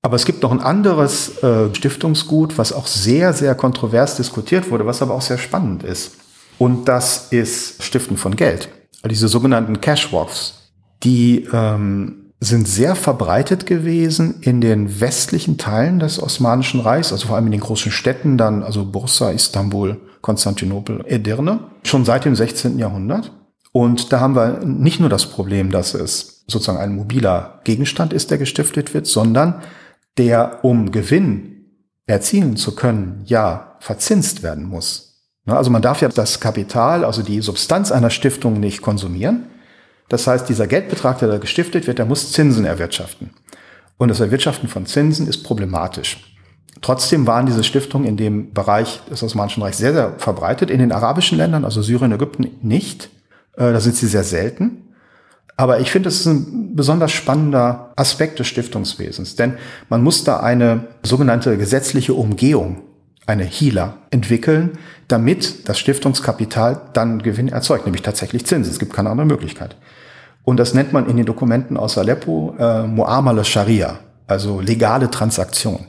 Speaker 2: Aber es gibt noch ein anderes äh, Stiftungsgut, was auch sehr, sehr kontrovers diskutiert wurde, was aber auch sehr spannend ist. Und das ist Stiften von Geld. Diese sogenannten Cashwalks. Die ähm, sind sehr verbreitet gewesen in den westlichen Teilen des Osmanischen Reichs, also vor allem in den großen Städten dann, also Bursa, Istanbul, Konstantinopel, Edirne, schon seit dem 16. Jahrhundert. Und da haben wir nicht nur das Problem, dass es sozusagen ein mobiler Gegenstand ist, der gestiftet wird, sondern der um Gewinn erzielen zu können, ja verzinst werden muss. Ne, also man darf ja das Kapital, also die Substanz einer Stiftung nicht konsumieren. Das heißt, dieser Geldbetrag, der da gestiftet wird, der muss Zinsen erwirtschaften. Und das Erwirtschaften von Zinsen ist problematisch. Trotzdem waren diese Stiftungen in dem Bereich des Osmanischen Reichs sehr, sehr verbreitet. In den arabischen Ländern, also Syrien, Ägypten, nicht. Äh, da sind sie sehr selten. Aber ich finde, es ist ein besonders spannender Aspekt des Stiftungswesens, denn man muss da eine sogenannte gesetzliche Umgehung, eine HILA, entwickeln, damit das Stiftungskapital dann Gewinn erzeugt, nämlich tatsächlich Zinsen. Es gibt keine andere Möglichkeit. Und das nennt man in den Dokumenten aus Aleppo äh, Mu'amala Sharia, also legale Transaktion,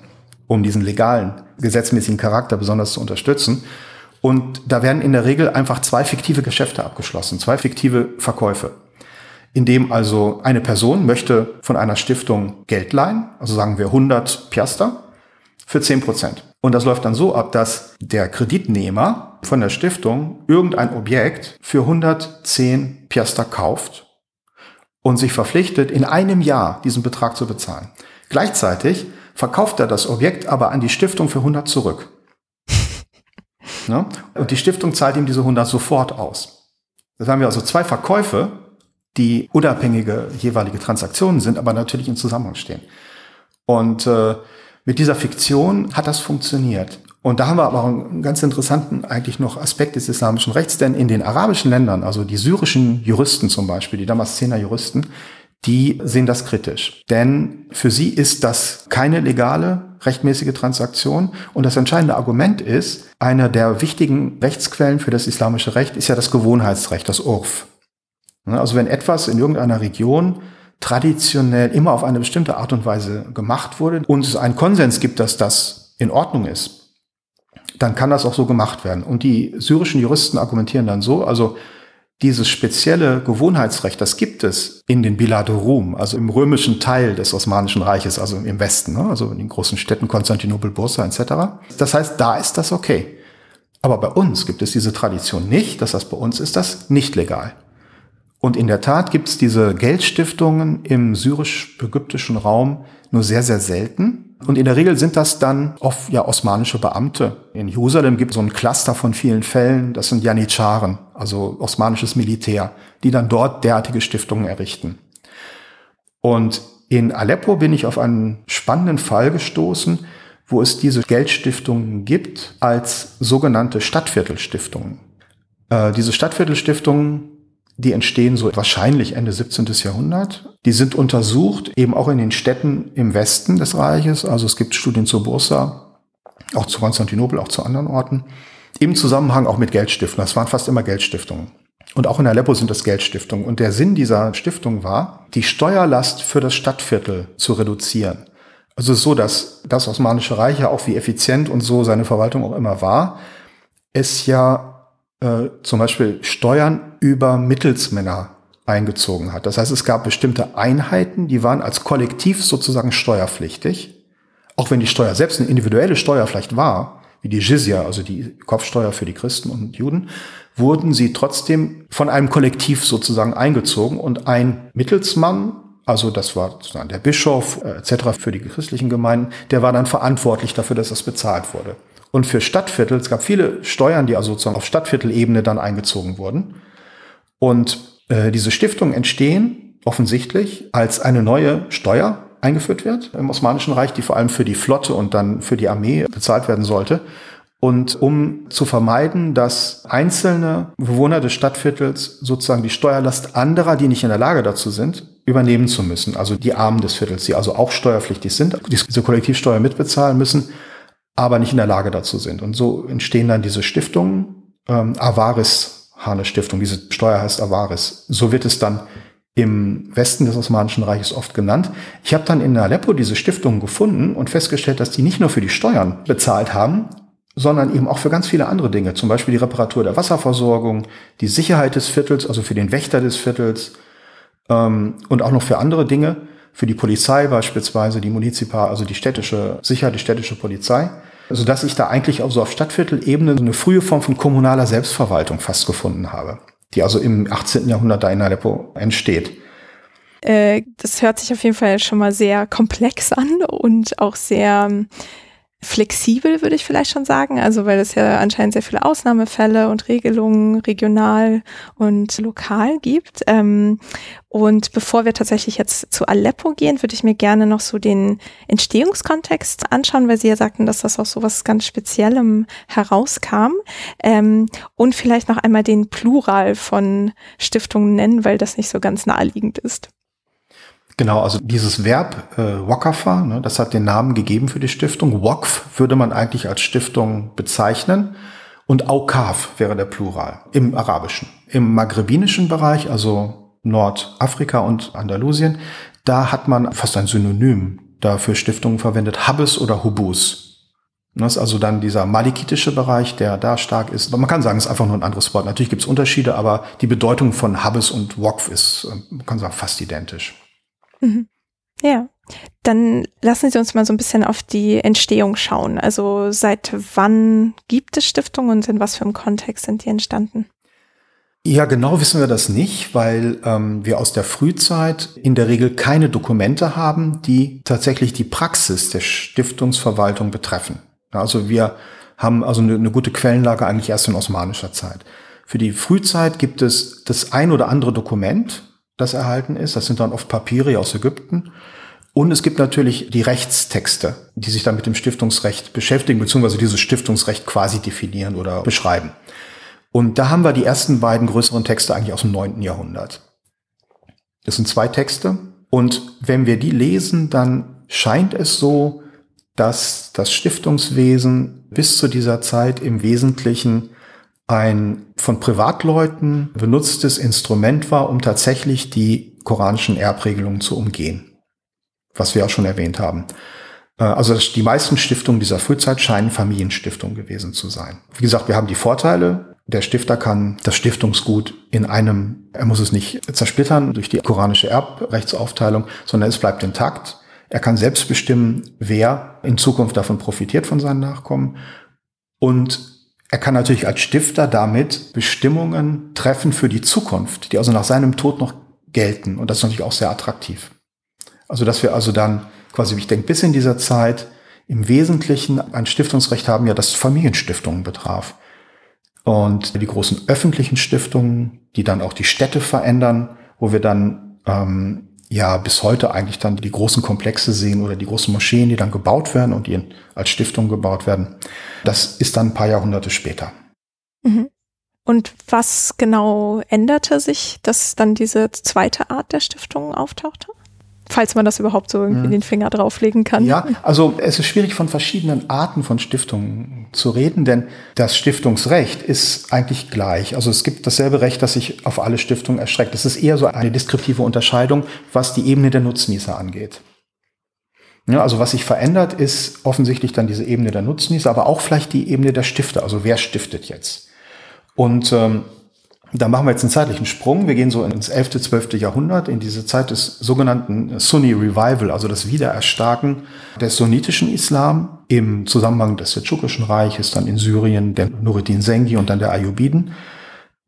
Speaker 2: um diesen legalen, gesetzmäßigen Charakter besonders zu unterstützen. Und da werden in der Regel einfach zwei fiktive Geschäfte abgeschlossen, zwei fiktive Verkäufe in dem also eine Person möchte von einer Stiftung Geld leihen, also sagen wir 100 Piaster, für 10 Prozent. Und das läuft dann so ab, dass der Kreditnehmer von der Stiftung irgendein Objekt für 110 Piaster kauft und sich verpflichtet, in einem Jahr diesen Betrag zu bezahlen. Gleichzeitig verkauft er das Objekt aber an die Stiftung für 100 zurück. [LAUGHS] ne? Und die Stiftung zahlt ihm diese 100 sofort aus. Das haben wir also zwei Verkäufe, die unabhängige jeweilige Transaktionen sind, aber natürlich in Zusammenhang stehen. Und äh, mit dieser Fiktion hat das funktioniert. Und da haben wir aber einen ganz interessanten eigentlich noch Aspekt des islamischen Rechts, denn in den arabischen Ländern, also die syrischen Juristen zum Beispiel, die Damaszener Juristen, die sehen das kritisch. Denn für sie ist das keine legale, rechtmäßige Transaktion. Und das entscheidende Argument ist, einer der wichtigen Rechtsquellen für das islamische Recht ist ja das Gewohnheitsrecht, das Urf. Ne, also wenn etwas in irgendeiner Region traditionell immer auf eine bestimmte Art und Weise gemacht wurde und es einen Konsens gibt, dass das in Ordnung ist, dann kann das auch so gemacht werden. Und die syrischen Juristen argumentieren dann so, also dieses spezielle Gewohnheitsrecht, das gibt es in den Biladorum, also im römischen Teil des Osmanischen Reiches, also im Westen, ne? also in den großen Städten Konstantinopel, Bursa etc. Das heißt, da ist das okay. Aber bei uns gibt es diese Tradition nicht. Das heißt, bei uns ist das nicht legal. Und in der Tat gibt es diese Geldstiftungen im syrisch-ägyptischen Raum nur sehr, sehr selten. Und in der Regel sind das dann oft ja osmanische Beamte. In Jerusalem gibt es so ein Cluster von vielen Fällen, das sind Janitscharen, also osmanisches Militär, die dann dort derartige Stiftungen errichten. Und in Aleppo bin ich auf einen spannenden Fall gestoßen, wo es diese Geldstiftungen gibt als sogenannte Stadtviertelstiftungen. Äh, diese Stadtviertelstiftungen die entstehen so wahrscheinlich Ende 17. Jahrhundert. Die sind untersucht, eben auch in den Städten im Westen des Reiches. Also es gibt Studien zur Bursa, auch zu Konstantinopel, auch zu anderen Orten. Im Zusammenhang auch mit Geldstiftungen. Das waren fast immer Geldstiftungen. Und auch in Aleppo sind das Geldstiftungen. Und der Sinn dieser Stiftung war, die Steuerlast für das Stadtviertel zu reduzieren. Also so, dass das Osmanische Reich ja auch wie effizient und so seine Verwaltung auch immer war, es ja äh, zum Beispiel Steuern über Mittelsmänner eingezogen hat. Das heißt, es gab bestimmte Einheiten, die waren als Kollektiv sozusagen steuerpflichtig. Auch wenn die Steuer selbst eine individuelle Steuer vielleicht war, wie die Jizya, also die Kopfsteuer für die Christen und Juden, wurden sie trotzdem von einem Kollektiv sozusagen eingezogen und ein Mittelsmann, also das war sozusagen der Bischof äh, etc. für die christlichen Gemeinden, der war dann verantwortlich dafür, dass das bezahlt wurde. Und für Stadtviertel, es gab viele Steuern, die also sozusagen auf Stadtviertelebene dann eingezogen wurden. Und äh, diese Stiftungen entstehen offensichtlich als eine neue Steuer eingeführt wird im Osmanischen Reich, die vor allem für die Flotte und dann für die Armee bezahlt werden sollte. Und um zu vermeiden, dass einzelne Bewohner des Stadtviertels sozusagen die Steuerlast anderer, die nicht in der Lage dazu sind, übernehmen zu müssen. Also die Armen des Viertels, die also auch steuerpflichtig sind, diese Kollektivsteuer mitbezahlen müssen, aber nicht in der Lage dazu sind. Und so entstehen dann diese Stiftungen, ähm, Avaris Hane Stiftung, diese Steuer heißt Avaris. So wird es dann im Westen des Osmanischen Reiches oft genannt. Ich habe dann in Aleppo diese Stiftungen gefunden und festgestellt, dass die nicht nur für die Steuern bezahlt haben, sondern eben auch für ganz viele andere Dinge, zum Beispiel die Reparatur der Wasserversorgung, die Sicherheit des Viertels, also für den Wächter des Viertels ähm, und auch noch für andere Dinge, für die Polizei beispielsweise, die Munizipal, also die städtische Sicherheit, die städtische Polizei. Also dass ich da eigentlich auch so auf Stadtviertelebene so eine frühe Form von kommunaler Selbstverwaltung fast gefunden habe, die also im 18. Jahrhundert da in Aleppo entsteht.
Speaker 1: Äh, das hört sich auf jeden Fall schon mal sehr komplex an und auch sehr flexibel, würde ich vielleicht schon sagen. Also weil es ja anscheinend sehr viele Ausnahmefälle und Regelungen regional und lokal gibt. Ähm, und bevor wir tatsächlich jetzt zu Aleppo gehen, würde ich mir gerne noch so den Entstehungskontext anschauen, weil Sie ja sagten, dass das aus so was ganz Speziellem herauskam. Ähm, und vielleicht noch einmal den Plural von Stiftungen nennen, weil das nicht so ganz naheliegend ist.
Speaker 2: Genau, also dieses Verb äh, Wakafa, ne, das hat den Namen gegeben für die Stiftung. Wakf würde man eigentlich als Stiftung bezeichnen. Und Aukaf wäre der Plural im Arabischen. Im maghrebinischen Bereich, also Nordafrika und Andalusien, da hat man fast ein Synonym dafür Stiftungen verwendet, Habes oder Hubus. Das ist also dann dieser malikitische Bereich, der da stark ist. Man kann sagen, es ist einfach nur ein anderes Wort. Natürlich gibt es Unterschiede, aber die Bedeutung von Habes und Wakf ist, äh, man kann sagen, fast identisch.
Speaker 1: Mhm. Ja, dann lassen Sie uns mal so ein bisschen auf die Entstehung schauen. Also seit wann gibt es Stiftungen und in was für einem Kontext sind die entstanden?
Speaker 2: Ja, genau wissen wir das nicht, weil ähm, wir aus der Frühzeit in der Regel keine Dokumente haben, die tatsächlich die Praxis der Stiftungsverwaltung betreffen. Also wir haben also eine, eine gute Quellenlage eigentlich erst in osmanischer Zeit. Für die Frühzeit gibt es das ein oder andere Dokument, das erhalten ist. Das sind dann oft Papiere aus Ägypten. Und es gibt natürlich die Rechtstexte, die sich dann mit dem Stiftungsrecht beschäftigen, beziehungsweise dieses Stiftungsrecht quasi definieren oder beschreiben. Und da haben wir die ersten beiden größeren Texte eigentlich aus dem neunten Jahrhundert. Das sind zwei Texte. Und wenn wir die lesen, dann scheint es so, dass das Stiftungswesen bis zu dieser Zeit im Wesentlichen ein von Privatleuten benutztes Instrument war, um tatsächlich die koranischen Erbregelungen zu umgehen. Was wir auch schon erwähnt haben. Äh, also die meisten Stiftungen dieser Frühzeit scheinen Familienstiftungen gewesen zu sein. Wie gesagt, wir haben die Vorteile. Der Stifter kann das Stiftungsgut in einem, er muss es nicht zersplittern durch die koranische Erbrechtsaufteilung, sondern es bleibt intakt. Er kann selbst bestimmen, wer in Zukunft davon profitiert von seinen Nachkommen. Und er kann natürlich als Stifter damit Bestimmungen treffen für die Zukunft, die also nach seinem Tod noch gelten. Und das ist natürlich auch sehr attraktiv. Also, dass wir also dann quasi, ich denke, bis in dieser Zeit im Wesentlichen ein Stiftungsrecht haben, ja, das Familienstiftungen betraf. Und die großen öffentlichen Stiftungen, die dann auch die Städte verändern, wo wir dann ähm, ja bis heute eigentlich dann die großen Komplexe sehen oder die großen Moscheen, die dann gebaut werden und die als Stiftung gebaut werden. Das ist dann ein paar Jahrhunderte später.
Speaker 1: Mhm. Und was genau änderte sich, dass dann diese zweite Art der Stiftung auftauchte? Falls man das überhaupt so irgendwie mhm. den Finger drauflegen kann.
Speaker 2: Ja, also es ist schwierig von verschiedenen Arten von Stiftungen zu reden, denn das Stiftungsrecht ist eigentlich gleich. Also es gibt dasselbe Recht, das sich auf alle Stiftungen erstreckt. Es ist eher so eine deskriptive Unterscheidung, was die Ebene der Nutznießer angeht. Ja, also was sich verändert, ist offensichtlich dann diese Ebene der Nutznießer, aber auch vielleicht die Ebene der Stifter. Also wer stiftet jetzt? Und ähm, da machen wir jetzt einen zeitlichen Sprung. Wir gehen so ins 11., 12. Jahrhundert, in diese Zeit des sogenannten Sunni Revival, also das Wiedererstarken des sunnitischen Islam im Zusammenhang des Seldschukischen Reiches, dann in Syrien der Nureddin Sengi und dann der Ayyubiden,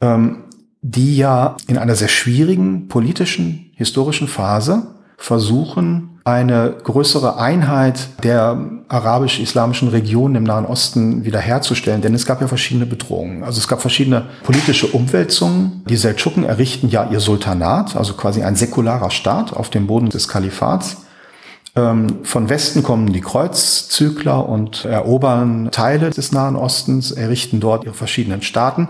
Speaker 2: ähm, die ja in einer sehr schwierigen politischen, historischen Phase versuchen, eine größere Einheit der arabisch-islamischen Regionen im Nahen Osten wiederherzustellen, denn es gab ja verschiedene Bedrohungen. Also es gab verschiedene politische Umwälzungen. Die Seldschuken errichten ja ihr Sultanat, also quasi ein säkularer Staat auf dem Boden des Kalifats. Ähm, von Westen kommen die Kreuzzügler und erobern Teile des Nahen Ostens, errichten dort ihre verschiedenen Staaten.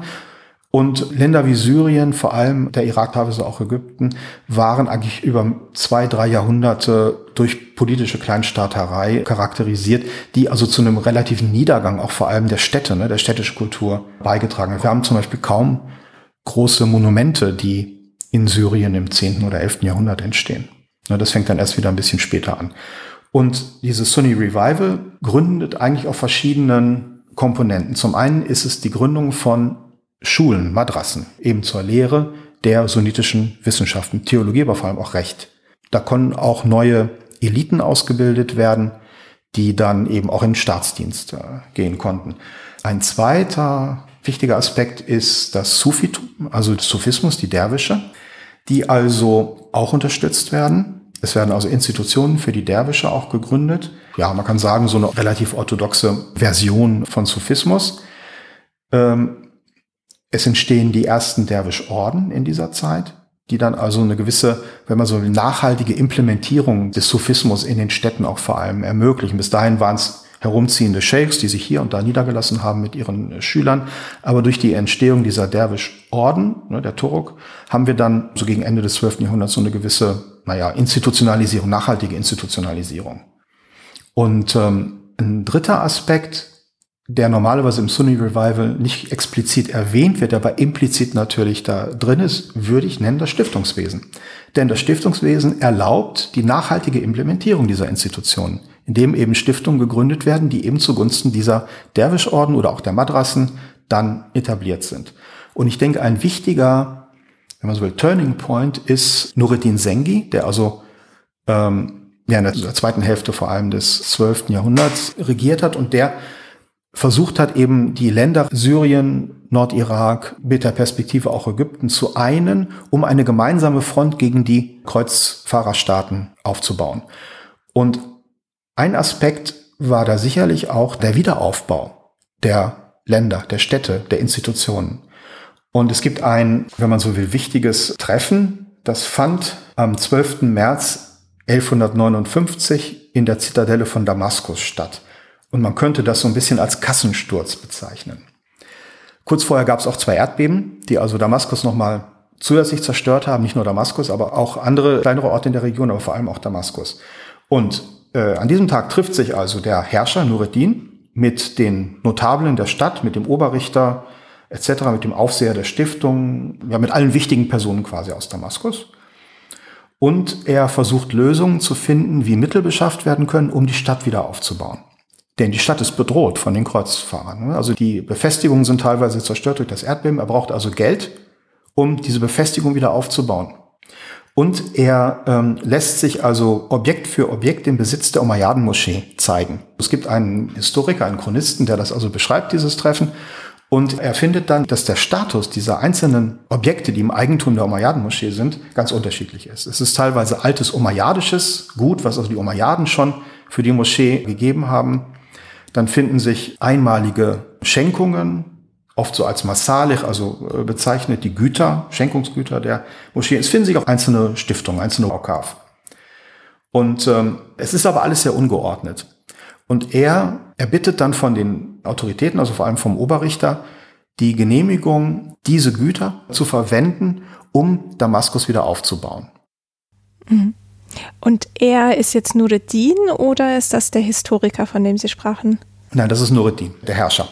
Speaker 2: Und Länder wie Syrien, vor allem der Irak, teilweise auch Ägypten, waren eigentlich über zwei, drei Jahrhunderte durch politische Kleinstaaterei charakterisiert, die also zu einem relativen Niedergang auch vor allem der Städte, ne, der städtischen Kultur beigetragen haben. Wir haben zum Beispiel kaum große Monumente, die in Syrien im 10. oder 11. Jahrhundert entstehen. Ne, das fängt dann erst wieder ein bisschen später an. Und dieses Sunni Revival gründet eigentlich auf verschiedenen Komponenten. Zum einen ist es die Gründung von Schulen, Madrassen, eben zur Lehre der sunnitischen Wissenschaften, Theologie, aber vor allem auch Recht. Da konnten auch neue Eliten ausgebildet werden, die dann eben auch in den Staatsdienst äh, gehen konnten. Ein zweiter wichtiger Aspekt ist das Sufitum, also Sufismus, die Derwische. die also auch unterstützt werden. Es werden also Institutionen für die Derwische auch gegründet. Ja, man kann sagen, so eine relativ orthodoxe Version von Sufismus. Ähm, es entstehen die ersten Derwischorden in dieser Zeit, die dann also eine gewisse, wenn man so will, nachhaltige Implementierung des Sufismus in den Städten auch vor allem ermöglichen. Bis dahin waren es herumziehende Sheikhs, die sich hier und da niedergelassen haben mit ihren Schülern. Aber durch die Entstehung dieser Derwisch-Orden, ne, der Turuk, haben wir dann so gegen Ende des 12. Jahrhunderts so eine gewisse, naja, Institutionalisierung, nachhaltige Institutionalisierung. Und ähm, ein dritter Aspekt, der normalerweise im Sunni Revival nicht explizit erwähnt wird, aber implizit natürlich da drin ist, würde ich nennen das Stiftungswesen. Denn das Stiftungswesen erlaubt die nachhaltige Implementierung dieser Institutionen indem eben Stiftungen gegründet werden, die eben zugunsten dieser Derwischorden oder auch der Madrassen dann etabliert sind. Und ich denke, ein wichtiger, wenn man so will, Turning Point ist Nureddin Sengi, der also ähm, ja, in der zweiten Hälfte vor allem des 12. Jahrhunderts regiert hat und der versucht hat, eben die Länder Syrien, Nordirak, mit der Perspektive auch Ägypten zu einen, um eine gemeinsame Front gegen die Kreuzfahrerstaaten aufzubauen. Und ein Aspekt war da sicherlich auch der Wiederaufbau der Länder, der Städte, der Institutionen. Und es gibt ein, wenn man so will, wichtiges Treffen, das fand am 12. März 1159 in der Zitadelle von Damaskus statt. Und man könnte das so ein bisschen als Kassensturz bezeichnen. Kurz vorher gab es auch zwei Erdbeben, die also Damaskus nochmal zusätzlich zerstört haben. Nicht nur Damaskus, aber auch andere kleinere Orte in der Region, aber vor allem auch Damaskus. Und äh, an diesem Tag trifft sich also der Herrscher Nureddin mit den Notablen der Stadt, mit dem Oberrichter etc., mit dem Aufseher der Stiftung, ja, mit allen wichtigen Personen quasi aus Damaskus. Und er versucht Lösungen zu finden, wie Mittel beschafft werden können, um die Stadt wieder aufzubauen. Denn die Stadt ist bedroht von den Kreuzfahrern. Ne? Also die Befestigungen sind teilweise zerstört durch das Erdbeben. Er braucht also Geld, um diese Befestigung wieder aufzubauen. Und er ähm, lässt sich also Objekt für Objekt den Besitz der Umayyaden-Moschee zeigen. Es gibt einen Historiker, einen Chronisten, der das also beschreibt, dieses Treffen. Und er findet dann, dass der Status dieser einzelnen Objekte, die im Eigentum der Umayyaden-Moschee sind, ganz unterschiedlich ist. Es ist teilweise altes umayyadisches Gut, was also die Umayyaden schon für die Moschee gegeben haben. Dann finden sich einmalige Schenkungen, oft so als Masalih, also äh, bezeichnet, die Güter, Schenkungsgüter der Moschee. Es finden sich auch einzelne Stiftungen, einzelne Okaf. Und ähm, es ist aber alles sehr ungeordnet. Und er erbittet dann von den Autoritäten, also vor allem vom Oberrichter, die Genehmigung, diese Güter zu verwenden, um Damaskus wieder aufzubauen.
Speaker 1: Mhm. Und er ist jetzt Nureddin oder ist das der Historiker, von dem Sie sprachen?
Speaker 2: Nein, das ist Nureddin, der Herrscher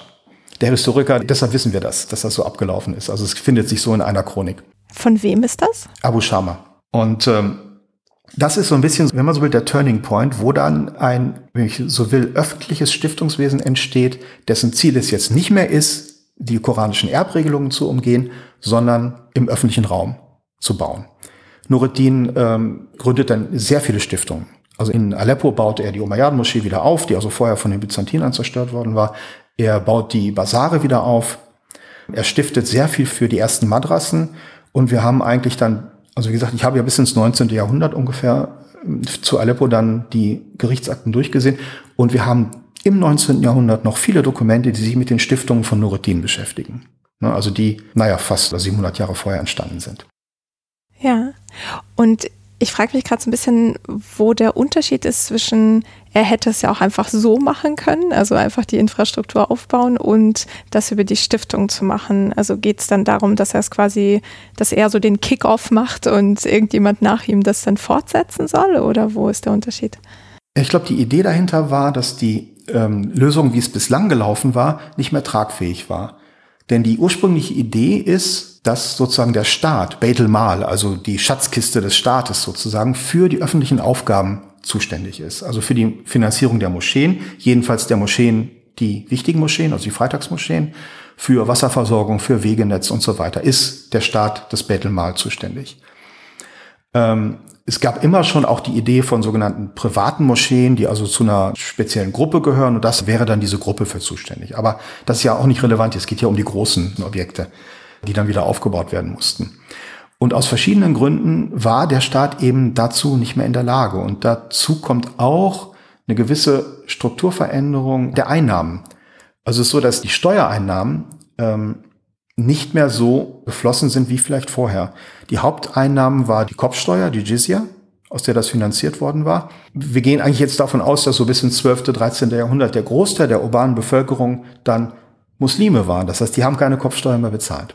Speaker 2: der Historiker, deshalb wissen wir das, dass das so abgelaufen ist. Also es findet sich so in einer Chronik.
Speaker 1: Von wem ist das?
Speaker 2: Abu Shama. Und ähm, das ist so ein bisschen, wenn man so will, der Turning Point, wo dann ein, wenn ich so will, öffentliches Stiftungswesen entsteht, dessen Ziel es jetzt nicht mehr ist, die koranischen Erbregelungen zu umgehen, sondern im öffentlichen Raum zu bauen. Nureddin ähm, gründet dann sehr viele Stiftungen. Also in Aleppo baute er die Umayyaden-Moschee wieder auf, die also vorher von den Byzantinern zerstört worden war. Er baut die Basare wieder auf. Er stiftet sehr viel für die ersten Madrassen. Und wir haben eigentlich dann, also wie gesagt, ich habe ja bis ins 19. Jahrhundert ungefähr äh, zu Aleppo dann die Gerichtsakten durchgesehen. Und wir haben im 19. Jahrhundert noch viele Dokumente, die sich mit den Stiftungen von Nureddin beschäftigen. Ne, also die, naja, fast 700 Jahre vorher entstanden sind.
Speaker 1: Ja, und ich frage mich gerade so ein bisschen, wo der Unterschied ist zwischen, er hätte es ja auch einfach so machen können, also einfach die Infrastruktur aufbauen und das über die Stiftung zu machen. Also geht es dann darum, dass er es quasi, dass er so den Kickoff macht und irgendjemand nach ihm das dann fortsetzen soll? Oder wo ist der Unterschied?
Speaker 2: Ich glaube, die Idee dahinter war, dass die ähm, Lösung, wie es bislang gelaufen war, nicht mehr tragfähig war. Denn die ursprüngliche Idee ist, dass sozusagen der Staat, Beitel Mal, also die Schatzkiste des Staates sozusagen, für die öffentlichen Aufgaben zuständig ist. Also für die Finanzierung der Moscheen, jedenfalls der Moscheen, die wichtigen Moscheen, also die Freitagsmoscheen, für Wasserversorgung, für Wegenetz und so weiter, ist der Staat des Beitel Mal zuständig. Ähm, es gab immer schon auch die Idee von sogenannten privaten Moscheen, die also zu einer speziellen Gruppe gehören und das wäre dann diese Gruppe für zuständig. Aber das ist ja auch nicht relevant. Es geht ja um die großen Objekte, die dann wieder aufgebaut werden mussten. Und aus verschiedenen Gründen war der Staat eben dazu nicht mehr in der Lage. Und dazu kommt auch eine gewisse Strukturveränderung der Einnahmen. Also es ist so, dass die Steuereinnahmen ähm, nicht mehr so geflossen sind wie vielleicht vorher. Die Haupteinnahmen war die Kopfsteuer, die Jizya, aus der das finanziert worden war. Wir gehen eigentlich jetzt davon aus, dass so bis ins 12., 13. Jahrhundert der Großteil der urbanen Bevölkerung dann Muslime waren. Das heißt, die haben keine Kopfsteuer mehr bezahlt.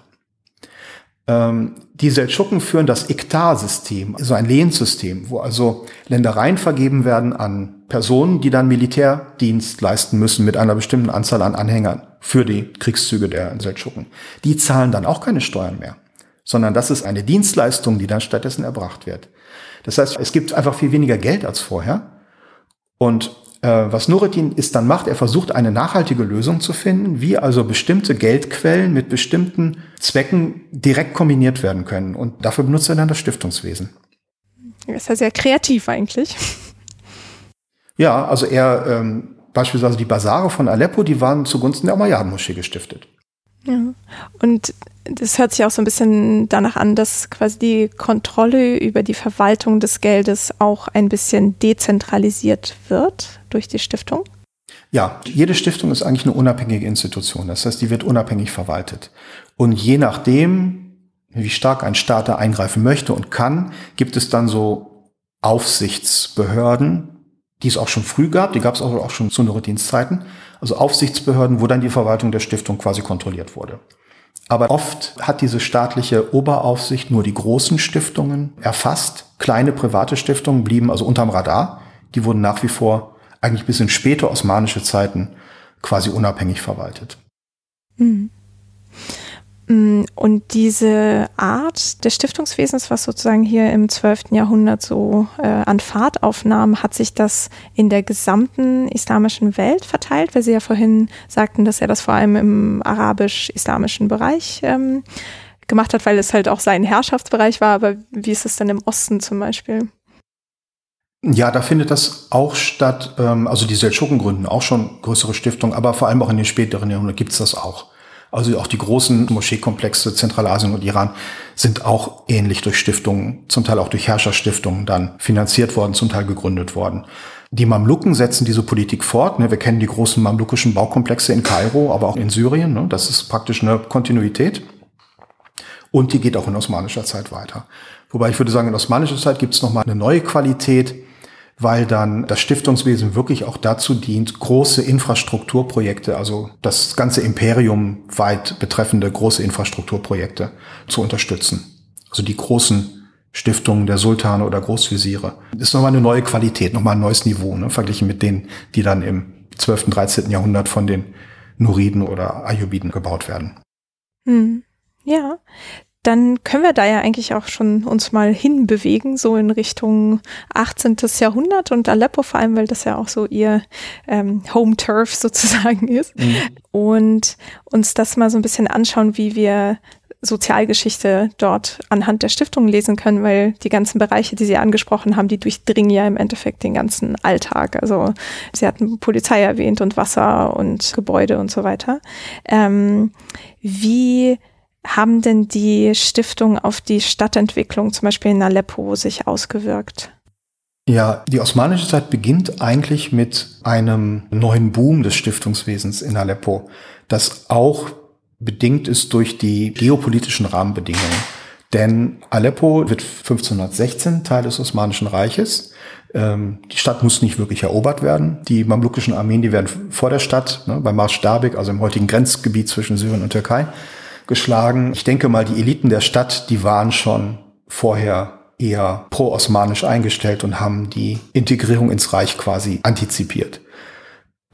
Speaker 2: Ähm, die Seldschuken führen das Iktar-System, also ein Lehensystem, wo also Ländereien vergeben werden an Personen, die dann Militärdienst leisten müssen mit einer bestimmten Anzahl an Anhängern für die Kriegszüge der Seldschuken. Die zahlen dann auch keine Steuern mehr, sondern das ist eine Dienstleistung, die dann stattdessen erbracht wird. Das heißt, es gibt einfach viel weniger Geld als vorher. Und äh, was Nureddin ist dann macht, er versucht eine nachhaltige Lösung zu finden, wie also bestimmte Geldquellen mit bestimmten Zwecken direkt kombiniert werden können. Und dafür benutzt er dann das Stiftungswesen.
Speaker 1: Das ist ja sehr kreativ eigentlich.
Speaker 2: Ja, also er ähm, beispielsweise die Basare von Aleppo, die waren zugunsten der Umayyaden-Moschee gestiftet.
Speaker 1: Ja. Und das hört sich auch so ein bisschen danach an, dass quasi die Kontrolle über die Verwaltung des Geldes auch ein bisschen dezentralisiert wird durch die Stiftung.
Speaker 2: Ja, jede Stiftung ist eigentlich eine unabhängige Institution. Das heißt, die wird unabhängig verwaltet. Und je nachdem, wie stark ein Staat da eingreifen möchte und kann, gibt es dann so Aufsichtsbehörden, die es auch schon früh gab, die gab es auch, schon zu Nurettin's also Aufsichtsbehörden, wo dann die Verwaltung der Stiftung quasi kontrolliert wurde. Aber oft hat diese staatliche Oberaufsicht nur die großen Stiftungen erfasst. Kleine private Stiftungen blieben also unterm Radar. Die wurden nach wie vor eigentlich bis in späte osmanische Zeiten quasi unabhängig verwaltet.
Speaker 1: Mhm. Mm, und diese Art des Stiftungswesens, was sozusagen hier im 12. Jahrhundert so äh, an Fahrt aufnahm, hat sich das in der gesamten islamischen Welt verteilt, weil Sie ja vorhin sagten, dass er das vor allem im arabisch-islamischen Bereich ähm, gemacht hat, weil es halt auch sein Herrschaftsbereich war. Aber wie ist es denn im Osten zum Beispiel?
Speaker 2: Ja, da findet das auch statt. Ähm, also die Seldschuken gründen auch schon größere Stiftungen, aber vor allem auch in den späteren Jahrhunderten gibt es das auch. Also auch die großen Moscheekomplexe Zentralasien und Iran sind auch ähnlich durch Stiftungen, zum Teil auch durch Herrscherstiftungen dann finanziert worden, zum Teil gegründet worden. Die Mamluken setzen diese Politik fort. Ne? Wir kennen die großen mamlukischen Baukomplexe in Kairo, aber auch in Syrien. Ne? Das ist praktisch eine Kontinuität. Und die geht auch in osmanischer Zeit weiter. Wobei ich würde sagen, in osmanischer Zeit gibt es nochmal eine neue Qualität, weil dann das Stiftungswesen wirklich auch dazu dient, große Infrastrukturprojekte, also das ganze Imperium weit betreffende große Infrastrukturprojekte zu unterstützen. Also die großen Stiftungen der Sultane oder Großvisiere. Das ist nochmal eine neue Qualität, nochmal ein neues Niveau, ne, verglichen mit denen, die dann im 12., 13. Jahrhundert von den Nuriden oder Ayyubiden gebaut werden.
Speaker 1: Hm. Ja, dann können wir da ja eigentlich auch schon uns mal hinbewegen, so in Richtung 18. Jahrhundert und Aleppo vor allem, weil das ja auch so ihr ähm, Home Turf [LAUGHS] sozusagen ist. Mhm. Und uns das mal so ein bisschen anschauen, wie wir Sozialgeschichte dort anhand der Stiftung lesen können, weil die ganzen Bereiche, die Sie angesprochen haben, die durchdringen ja im Endeffekt den ganzen Alltag. Also Sie hatten Polizei erwähnt und Wasser und Gebäude und so weiter. Ähm, wie haben denn die Stiftungen auf die Stadtentwicklung zum Beispiel in Aleppo sich ausgewirkt?
Speaker 2: Ja, die osmanische Zeit beginnt eigentlich mit einem neuen Boom des Stiftungswesens in Aleppo, das auch bedingt ist durch die geopolitischen Rahmenbedingungen. Denn Aleppo wird 1516 Teil des Osmanischen Reiches. Ähm, die Stadt muss nicht wirklich erobert werden. Die mamlukischen Armeen, die werden vor der Stadt, ne, bei Marsch Darbik, also im heutigen Grenzgebiet zwischen Syrien und Türkei, geschlagen. Ich denke mal, die Eliten der Stadt, die waren schon vorher eher pro-osmanisch eingestellt und haben die Integrierung ins Reich quasi antizipiert.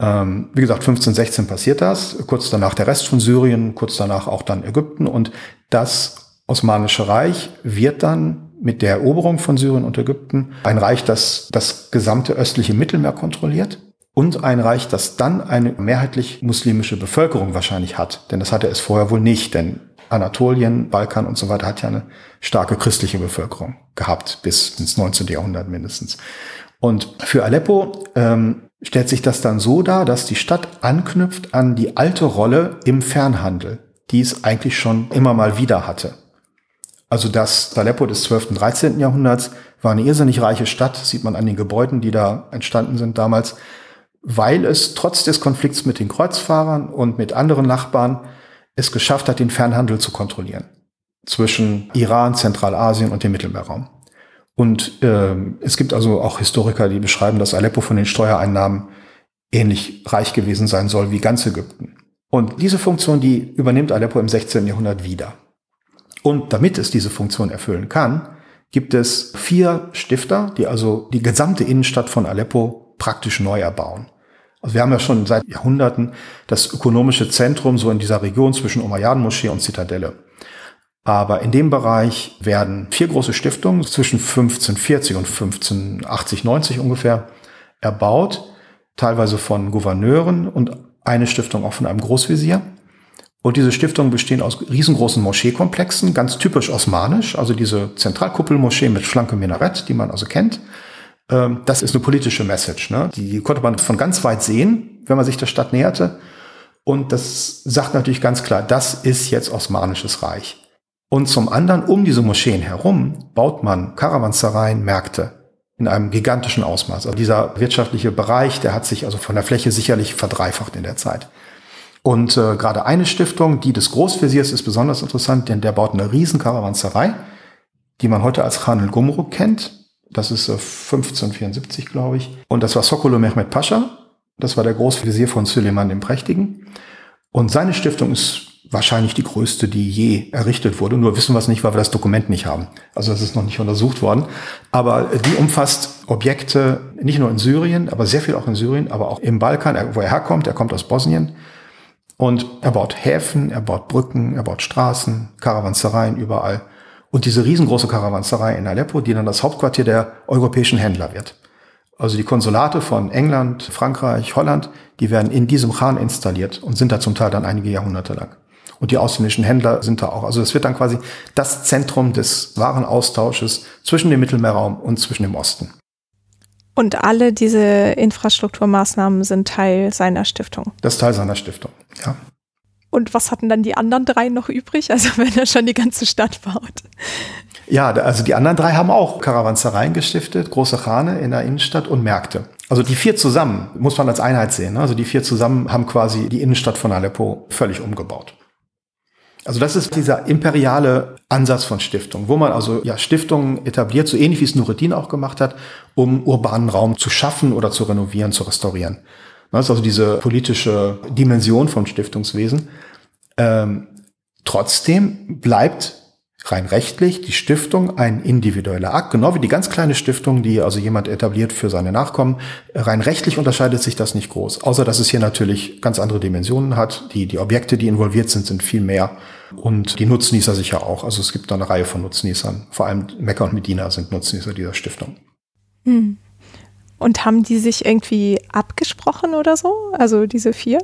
Speaker 2: Ähm, wie gesagt, 1516 passiert das, kurz danach der Rest von Syrien, kurz danach auch dann Ägypten und das Osmanische Reich wird dann mit der Eroberung von Syrien und Ägypten ein Reich, das das gesamte östliche Mittelmeer kontrolliert und ein Reich, das dann eine mehrheitlich muslimische Bevölkerung wahrscheinlich hat. Denn das hatte es vorher wohl nicht, denn Anatolien, Balkan und so weiter hat ja eine starke christliche Bevölkerung gehabt, bis ins 19. Jahrhundert mindestens. Und für Aleppo ähm, stellt sich das dann so dar, dass die Stadt anknüpft an die alte Rolle im Fernhandel, die es eigentlich schon immer mal wieder hatte. Also das Aleppo des 12. und 13. Jahrhunderts war eine irrsinnig reiche Stadt, sieht man an den Gebäuden, die da entstanden sind damals, weil es trotz des Konflikts mit den Kreuzfahrern und mit anderen Nachbarn es geschafft hat, den Fernhandel zu kontrollieren zwischen Iran, Zentralasien und dem Mittelmeerraum. Und äh, es gibt also auch Historiker, die beschreiben, dass Aleppo von den Steuereinnahmen ähnlich reich gewesen sein soll wie ganz Ägypten. Und diese Funktion, die übernimmt Aleppo im 16. Jahrhundert wieder. Und damit es diese Funktion erfüllen kann, gibt es vier Stifter, die also die gesamte Innenstadt von Aleppo praktisch neu erbauen. Also wir haben ja schon seit Jahrhunderten das ökonomische Zentrum so in dieser Region zwischen Umayyaden-Moschee und Zitadelle. Aber in dem Bereich werden vier große Stiftungen zwischen 1540 und 1580, 90 ungefähr erbaut, teilweise von Gouverneuren und eine Stiftung auch von einem Großvisier. Und diese Stiftungen bestehen aus riesengroßen Moscheekomplexen, ganz typisch osmanisch, also diese Zentralkuppelmoschee mit schlankem Minarett, die man also kennt. Ähm, das ist eine politische Message. Ne? Die konnte man von ganz weit sehen, wenn man sich der Stadt näherte. Und das sagt natürlich ganz klar, das ist jetzt Osmanisches Reich. Und zum anderen, um diese Moscheen herum, baut man Karawansereien, Märkte in einem gigantischen Ausmaß. Also dieser wirtschaftliche Bereich, der hat sich also von der Fläche sicherlich verdreifacht in der Zeit. Und äh, gerade eine Stiftung, die des Großveziers, ist besonders interessant, denn der baut eine riesen Karawanserei, die man heute als Khan el-Gumruk kennt. Das ist äh, 1574, glaube ich. Und das war Sokolo Mehmet Pascha. Das war der Großvezier von Süleyman dem Prächtigen. Und seine Stiftung ist wahrscheinlich die größte, die je errichtet wurde. Nur wissen wir es nicht, weil wir das Dokument nicht haben. Also das ist noch nicht untersucht worden. Aber die umfasst Objekte nicht nur in Syrien, aber sehr viel auch in Syrien, aber auch im Balkan, wo er herkommt. Er kommt aus Bosnien. Und er baut Häfen, er baut Brücken, er baut Straßen, Karawansereien überall. Und diese riesengroße Karawanserei in Aleppo, die dann das Hauptquartier der europäischen Händler wird. Also die Konsulate von England, Frankreich, Holland, die werden in diesem Khan installiert und sind da zum Teil dann einige Jahrhunderte lang. Und die ausländischen Händler sind da auch. Also es wird dann quasi das Zentrum des Warenaustausches zwischen dem Mittelmeerraum und zwischen dem Osten.
Speaker 1: Und alle diese Infrastrukturmaßnahmen sind Teil seiner Stiftung.
Speaker 2: Das ist Teil seiner Stiftung, ja.
Speaker 1: Und was hatten dann die anderen drei noch übrig? Also [LAUGHS] wenn er schon die ganze Stadt baut.
Speaker 2: Ja, also die anderen drei haben auch Karawansereien gestiftet, große Chane in der Innenstadt und Märkte. Also die vier zusammen muss man als Einheit sehen. Ne? Also die vier zusammen haben quasi die Innenstadt von Aleppo völlig umgebaut. Also das ist dieser imperiale Ansatz von Stiftungen, wo man also ja Stiftungen etabliert, so ähnlich wie es Nureddin auch gemacht hat, um urbanen Raum zu schaffen oder zu renovieren, zu restaurieren. Das ist also diese politische Dimension von Stiftungswesen. Ähm, trotzdem bleibt rein rechtlich die Stiftung ein individueller Akt, genau wie die ganz kleine Stiftung, die also jemand etabliert für seine Nachkommen. Rein rechtlich unterscheidet sich das nicht groß, außer dass es hier natürlich ganz andere Dimensionen hat. Die, die Objekte, die involviert sind, sind viel mehr und die Nutznießer sicher auch. Also es gibt da eine Reihe von Nutznießern. Vor allem Mekka und Medina sind Nutznießer dieser Stiftung.
Speaker 1: Hm. Und haben die sich irgendwie abgesprochen oder so? Also diese vier?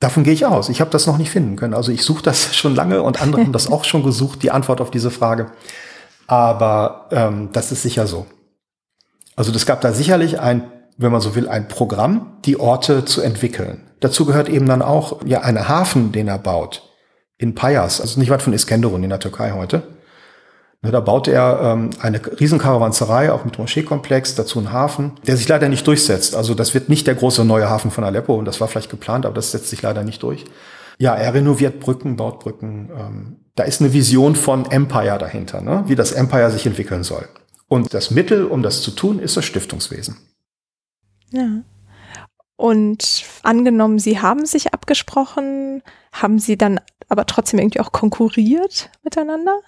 Speaker 2: Davon gehe ich aus. Ich habe das noch nicht finden können. Also ich suche das [LAUGHS] schon lange und andere haben das auch schon gesucht, die Antwort auf diese Frage. Aber ähm, das ist sicher so. Also das gab da sicherlich ein, wenn man so will, ein Programm, die Orte zu entwickeln. Dazu gehört eben dann auch ja eine Hafen, den er baut in Payas, also nicht weit von Iskenderun in der Türkei heute. Ne, da baute er ähm, eine Riesenkarawanserei, auch mit Moscheekomplex, dazu einen Hafen, der sich leider nicht durchsetzt. Also das wird nicht der große neue Hafen von Aleppo und das war vielleicht geplant, aber das setzt sich leider nicht durch. Ja, er renoviert Brücken, baut Brücken. Ähm, da ist eine Vision von Empire dahinter, ne? wie das Empire sich entwickeln soll. Und das Mittel, um das zu tun, ist das Stiftungswesen.
Speaker 1: Ja. Und angenommen, Sie haben sich abgesprochen, haben Sie dann aber trotzdem irgendwie auch konkurriert miteinander?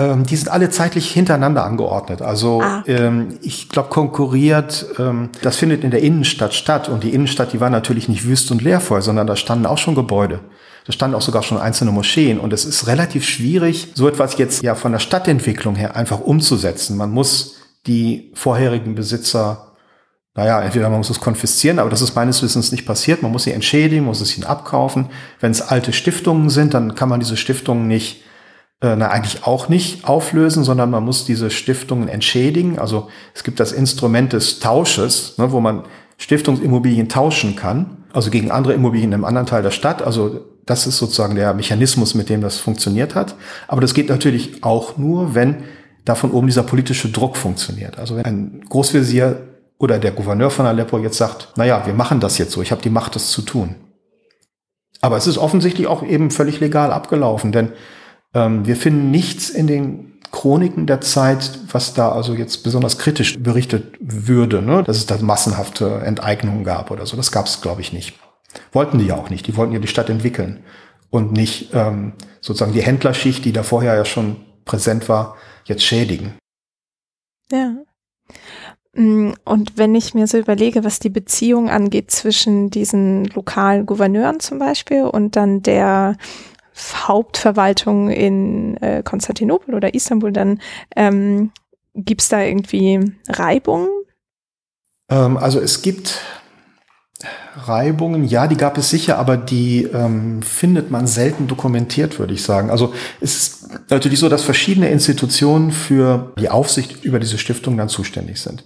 Speaker 2: Ähm, die sind alle zeitlich hintereinander angeordnet. Also ah. ähm, ich glaube, konkurriert, ähm, das findet in der Innenstadt statt. Und die Innenstadt, die war natürlich nicht wüst und leervoll, sondern da standen auch schon Gebäude. Da standen auch sogar schon einzelne Moscheen. Und es ist relativ schwierig, so etwas jetzt ja von der Stadtentwicklung her einfach umzusetzen. Man muss die vorherigen Besitzer naja, entweder man muss es konfiszieren, aber das ist meines Wissens nicht passiert. Man muss sie entschädigen, muss es ihnen abkaufen. Wenn es alte Stiftungen sind, dann kann man diese Stiftungen nicht äh, na, eigentlich auch nicht auflösen, sondern man muss diese Stiftungen entschädigen. Also es gibt das Instrument des Tausches, ne, wo man Stiftungsimmobilien tauschen kann, also gegen andere Immobilien im anderen Teil der Stadt. Also das ist sozusagen der Mechanismus, mit dem das funktioniert hat. Aber das geht natürlich auch nur, wenn da von oben dieser politische Druck funktioniert. Also wenn ein Großvezier oder der Gouverneur von Aleppo jetzt sagt, na ja, wir machen das jetzt so, ich habe die Macht, das zu tun. Aber es ist offensichtlich auch eben völlig legal abgelaufen, denn ähm, wir finden nichts in den Chroniken der Zeit, was da also jetzt besonders kritisch berichtet würde, ne? dass es da massenhafte Enteignungen gab oder so. Das gab es, glaube ich, nicht. Wollten die ja auch nicht. Die wollten ja die Stadt entwickeln und nicht ähm, sozusagen die Händlerschicht, die da vorher ja schon präsent war, jetzt schädigen.
Speaker 1: Ja. Mm, und wenn ich mir so überlege, was die Beziehung angeht zwischen diesen lokalen Gouverneuren zum Beispiel und dann der Hauptverwaltung in äh, Konstantinopel oder Istanbul, dann ähm, gibt es da irgendwie Reibungen?
Speaker 2: Ähm, also es gibt Reibungen, ja, die gab es sicher, aber die ähm, findet man selten dokumentiert, würde ich sagen. Also es ist natürlich so, dass verschiedene Institutionen für die Aufsicht über diese Stiftung dann zuständig sind.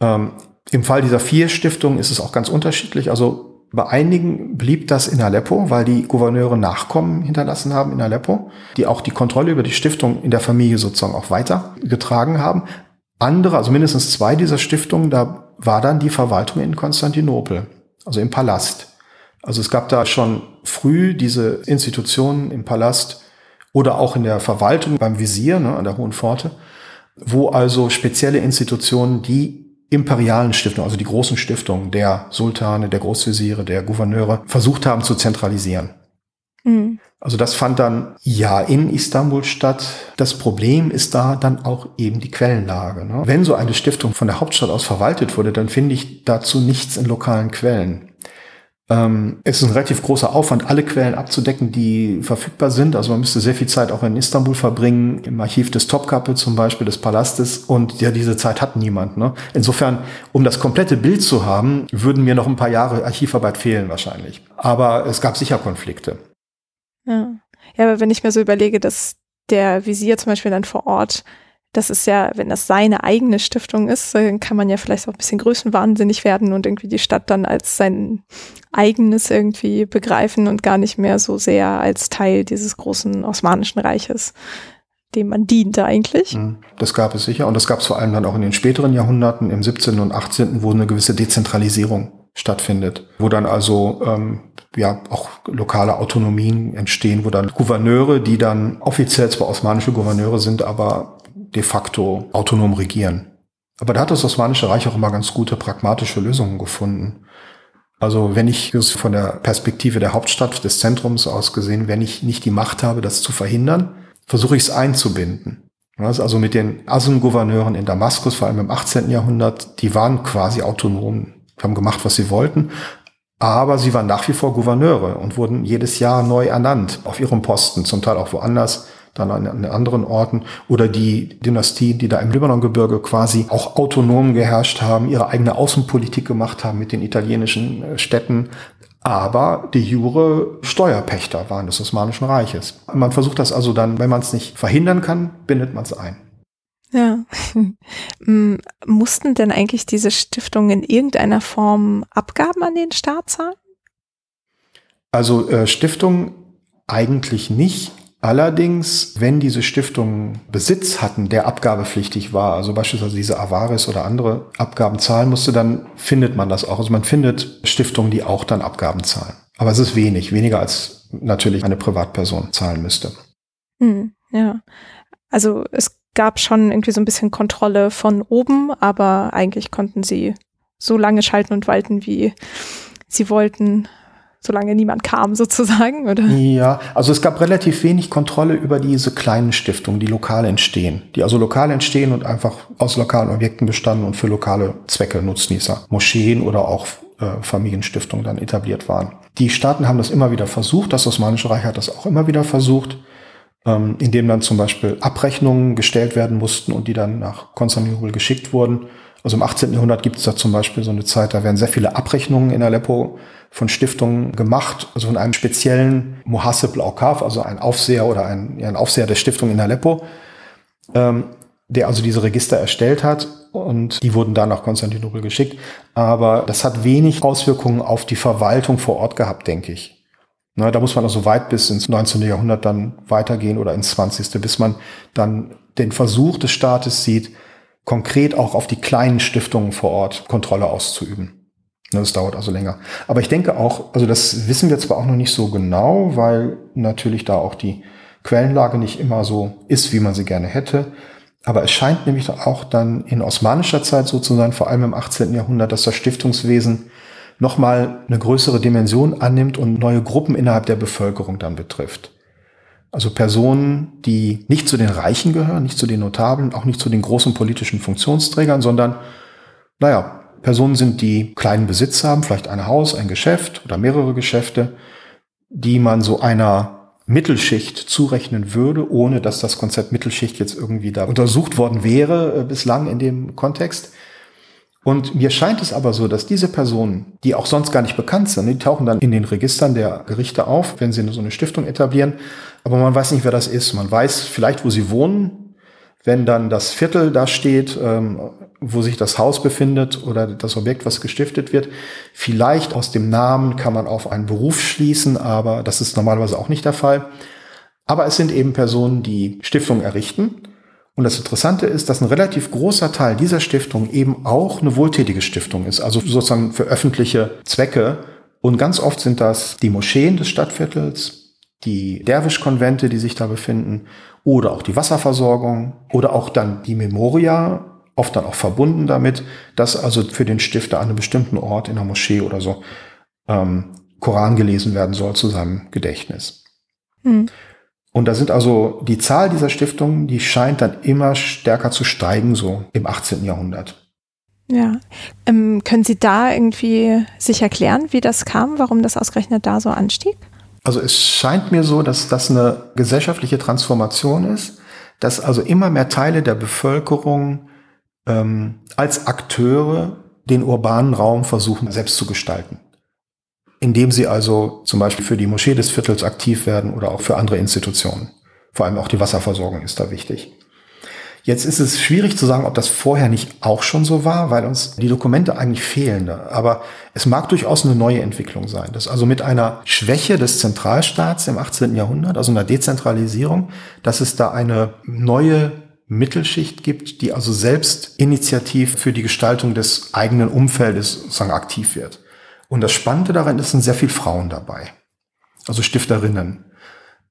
Speaker 2: Ähm, Im Fall dieser vier Stiftungen ist es auch ganz unterschiedlich. Also bei einigen blieb das in Aleppo, weil die Gouverneure Nachkommen hinterlassen haben in Aleppo, die auch die Kontrolle über die Stiftung in der Familie sozusagen auch weitergetragen haben. Andere, also mindestens zwei dieser Stiftungen, da war dann die Verwaltung in Konstantinopel, also im Palast. Also es gab da schon früh diese Institutionen im Palast oder auch in der Verwaltung beim Visier ne, an der Hohen Pforte, wo also spezielle Institutionen die imperialen Stiftungen, also die großen Stiftungen der Sultane, der Großvisiere, der Gouverneure versucht haben zu zentralisieren. Mhm. Also das fand dann ja in Istanbul statt. Das Problem ist da dann auch eben die Quellenlage. Ne? Wenn so eine Stiftung von der Hauptstadt aus verwaltet wurde, dann finde ich dazu nichts in lokalen Quellen. Ähm, es ist ein relativ großer Aufwand, alle Quellen abzudecken, die verfügbar sind. Also man müsste sehr viel Zeit auch in Istanbul verbringen, im Archiv des Topkapi zum Beispiel, des Palastes. Und ja, diese Zeit hat niemand. Ne? Insofern, um das komplette Bild zu haben, würden mir noch ein paar Jahre Archivarbeit fehlen wahrscheinlich. Aber es gab sicher Konflikte.
Speaker 1: Ja. ja, aber wenn ich mir so überlege, dass der Visier zum Beispiel dann vor Ort, das ist ja, wenn das seine eigene Stiftung ist, dann kann man ja vielleicht auch ein bisschen größenwahnsinnig werden und irgendwie die Stadt dann als sein eigenes irgendwie begreifen und gar nicht mehr so sehr als Teil dieses großen Osmanischen Reiches, dem man diente eigentlich. Mhm.
Speaker 2: Das gab es sicher und das gab es vor allem dann auch in den späteren Jahrhunderten, im 17. und 18., wo eine gewisse Dezentralisierung stattfindet, wo dann also ähm, ja auch lokale Autonomien entstehen, wo dann Gouverneure, die dann offiziell zwar osmanische Gouverneure sind, aber de facto autonom regieren. Aber da hat das Osmanische Reich auch immer ganz gute pragmatische Lösungen gefunden. Also wenn ich es von der Perspektive der Hauptstadt, des Zentrums aus gesehen, wenn ich nicht die Macht habe, das zu verhindern, versuche ich es einzubinden. Also mit den Asem-Gouverneuren in Damaskus, vor allem im 18. Jahrhundert, die waren quasi autonom haben gemacht, was sie wollten. Aber sie waren nach wie vor Gouverneure und wurden jedes Jahr neu ernannt auf ihrem Posten, zum Teil auch woanders, dann an, an anderen Orten. Oder die Dynastien, die da im Libanongebirge quasi auch autonom geherrscht haben, ihre eigene Außenpolitik gemacht haben mit den italienischen äh, Städten, aber die Jure Steuerpächter waren des Osmanischen Reiches. Man versucht das also dann, wenn man es nicht verhindern kann, bindet man es ein.
Speaker 1: Ja. [LAUGHS] Mussten denn eigentlich diese Stiftungen in irgendeiner Form Abgaben an den Staat zahlen?
Speaker 2: Also äh, Stiftungen eigentlich nicht. Allerdings, wenn diese Stiftungen Besitz hatten, der abgabepflichtig war, also beispielsweise diese Avaris oder andere Abgaben zahlen musste, dann findet man das auch. Also man findet Stiftungen, die auch dann Abgaben zahlen. Aber es ist wenig, weniger als natürlich eine Privatperson zahlen müsste.
Speaker 1: Hm, ja. Also es gab schon irgendwie so ein bisschen Kontrolle von oben, aber eigentlich konnten sie so lange schalten und walten, wie sie wollten, solange niemand kam sozusagen, oder?
Speaker 2: Ja, also es gab relativ wenig Kontrolle über diese kleinen Stiftungen, die lokal entstehen, die also lokal entstehen und einfach aus lokalen Objekten bestanden und für lokale Zwecke Nutznießer, Moscheen oder auch äh, Familienstiftungen dann etabliert waren. Die Staaten haben das immer wieder versucht, das Osmanische Reich hat das auch immer wieder versucht ähm, in dem dann zum Beispiel Abrechnungen gestellt werden mussten und die dann nach Konstantinopel geschickt wurden. Also im 18. Jahrhundert gibt es da zum Beispiel so eine Zeit, da werden sehr viele Abrechnungen in Aleppo von Stiftungen gemacht, also von einem speziellen Muhasib Laukaf, also ein Aufseher oder ein, ja, ein Aufseher der Stiftung in Aleppo. Ähm, der also diese Register erstellt hat und die wurden dann nach Konstantinopel geschickt. Aber das hat wenig Auswirkungen auf die Verwaltung vor Ort gehabt, denke ich. Na, da muss man also weit bis ins 19. Jahrhundert dann weitergehen oder ins 20. bis man dann den Versuch des Staates sieht, konkret auch auf die kleinen Stiftungen vor Ort Kontrolle auszuüben. Das dauert also länger. Aber ich denke auch, also das wissen wir zwar auch noch nicht so genau, weil natürlich da auch die Quellenlage nicht immer so ist, wie man sie gerne hätte. Aber es scheint nämlich auch dann in osmanischer Zeit so zu sein, vor allem im 18. Jahrhundert, dass das Stiftungswesen nochmal eine größere Dimension annimmt und neue Gruppen innerhalb der Bevölkerung dann betrifft. Also Personen, die nicht zu den Reichen gehören, nicht zu den Notablen, auch nicht zu den großen politischen Funktionsträgern, sondern, naja, Personen sind, die kleinen Besitz haben, vielleicht ein Haus, ein Geschäft oder mehrere Geschäfte, die man so einer Mittelschicht zurechnen würde, ohne dass das Konzept Mittelschicht jetzt irgendwie da untersucht worden wäre äh, bislang in dem Kontext. Und mir scheint es aber so, dass diese Personen, die auch sonst gar nicht bekannt sind, die tauchen dann in den Registern der Gerichte auf, wenn sie so eine Stiftung etablieren, aber man weiß nicht, wer das ist. Man weiß vielleicht, wo sie wohnen, wenn dann das Viertel da steht, ähm, wo sich das Haus befindet oder das Objekt, was gestiftet wird. Vielleicht aus dem Namen kann man auf einen Beruf schließen, aber das ist normalerweise auch nicht der Fall. Aber es sind eben Personen, die Stiftungen errichten. Und das Interessante ist, dass ein relativ großer Teil dieser Stiftung eben auch eine wohltätige Stiftung ist, also sozusagen für öffentliche Zwecke. Und ganz oft sind das die Moscheen des Stadtviertels, die Derwischkonvente, die sich da befinden, oder auch die Wasserversorgung oder auch dann die Memoria, oft dann auch verbunden damit, dass also für den Stifter an einem bestimmten Ort in der Moschee oder so ähm, Koran gelesen werden soll zu seinem Gedächtnis. Mhm. Und da sind also die Zahl dieser Stiftungen, die scheint dann immer stärker zu steigen, so im 18. Jahrhundert.
Speaker 1: Ja. Ähm, können Sie da irgendwie sich erklären, wie das kam, warum das ausgerechnet da so anstieg?
Speaker 2: Also es scheint mir so, dass das eine gesellschaftliche Transformation ist, dass also immer mehr Teile der Bevölkerung ähm, als Akteure den urbanen Raum versuchen selbst zu gestalten. Indem sie also zum Beispiel für die Moschee des Viertels aktiv werden oder auch für andere Institutionen. Vor allem auch die Wasserversorgung ist da wichtig. Jetzt ist es schwierig zu sagen, ob das vorher nicht auch schon so war, weil uns die Dokumente eigentlich fehlen. Aber es mag durchaus eine neue Entwicklung sein. Dass also mit einer Schwäche des Zentralstaats im 18. Jahrhundert, also einer Dezentralisierung, dass es da eine neue Mittelschicht gibt, die also selbst initiativ für die Gestaltung des eigenen Umfeldes sozusagen aktiv wird. Und das Spannende daran ist, sind sehr viele Frauen dabei. Also Stifterinnen.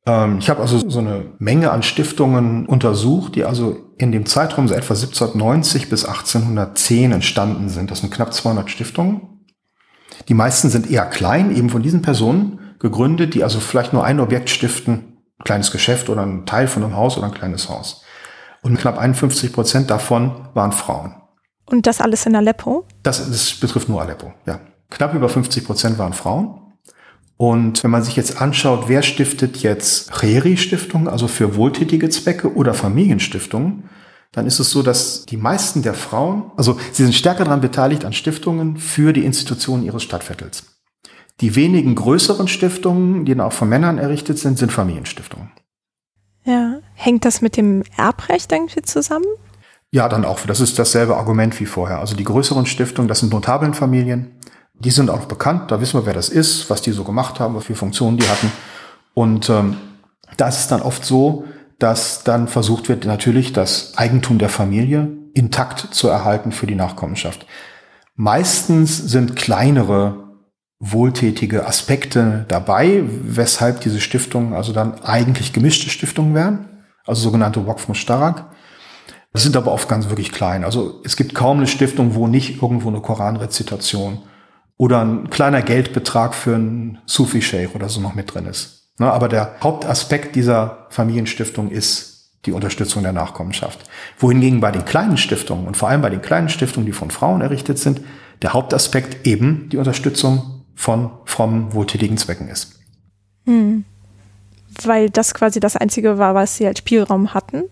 Speaker 2: Ähm, ich habe also so eine Menge an Stiftungen untersucht, die also in dem Zeitraum so etwa 1790 bis 1810 entstanden sind. Das sind knapp 200 Stiftungen. Die meisten sind eher klein, eben von diesen Personen gegründet, die also vielleicht nur ein Objekt stiften, ein kleines Geschäft oder ein Teil von einem Haus oder ein kleines Haus. Und knapp 51 Prozent davon waren Frauen.
Speaker 1: Und das alles in Aleppo?
Speaker 2: Das, das betrifft nur Aleppo, ja. Knapp über 50 Prozent waren Frauen. Und wenn man sich jetzt anschaut, wer stiftet jetzt Kheri-Stiftungen, also für wohltätige Zwecke oder Familienstiftungen, dann ist es so, dass die meisten der Frauen, also sie sind stärker daran beteiligt an Stiftungen für die Institutionen ihres Stadtviertels. Die wenigen größeren Stiftungen, die dann auch von Männern errichtet sind, sind Familienstiftungen.
Speaker 1: Ja, hängt das mit dem Erbrecht irgendwie zusammen?
Speaker 2: Ja, dann auch. Das ist dasselbe Argument wie vorher. Also die größeren Stiftungen, das sind notablen Familien. Die sind auch bekannt. Da wissen wir, wer das ist, was die so gemacht haben, was für Funktionen die hatten. Und ähm, da ist dann oft so, dass dann versucht wird, natürlich das Eigentum der Familie intakt zu erhalten für die Nachkommenschaft. Meistens sind kleinere wohltätige Aspekte dabei, weshalb diese Stiftungen also dann eigentlich gemischte Stiftungen wären, also sogenannte Waqf Mushtarak. Das sind aber oft ganz wirklich klein. Also es gibt kaum eine Stiftung, wo nicht irgendwo eine Koranrezitation oder ein kleiner Geldbetrag für einen Sufi-Sheikh oder so noch mit drin ist. Ne, aber der Hauptaspekt dieser Familienstiftung ist die Unterstützung der Nachkommenschaft. Wohingegen bei den kleinen Stiftungen und vor allem bei den kleinen Stiftungen, die von Frauen errichtet sind, der Hauptaspekt eben die Unterstützung von frommen, wohltätigen Zwecken ist. Hm.
Speaker 1: Weil das quasi das Einzige war, was sie als Spielraum hatten?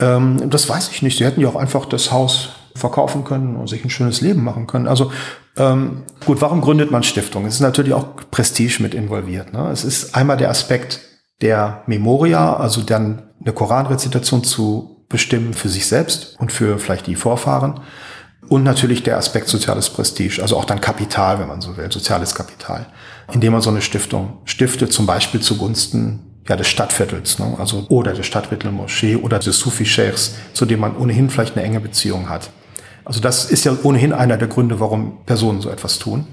Speaker 2: Ähm, das weiß ich nicht. Sie hätten ja auch einfach das Haus verkaufen können und sich ein schönes Leben machen können. Also ähm, gut, warum gründet man Stiftung? Es ist natürlich auch Prestige mit involviert. Ne? Es ist einmal der Aspekt der Memoria, also dann eine Koranrezitation zu bestimmen für sich selbst und für vielleicht die Vorfahren. Und natürlich der Aspekt soziales Prestige, also auch dann Kapital, wenn man so will, soziales Kapital, indem man so eine Stiftung stiftet, zum Beispiel zugunsten ja, des Stadtviertels, ne? also oder der Stadtviertel Moschee oder des Sufi-Sheikhs, zu dem man ohnehin vielleicht eine enge Beziehung hat. Also das ist ja ohnehin einer der Gründe, warum Personen so etwas tun.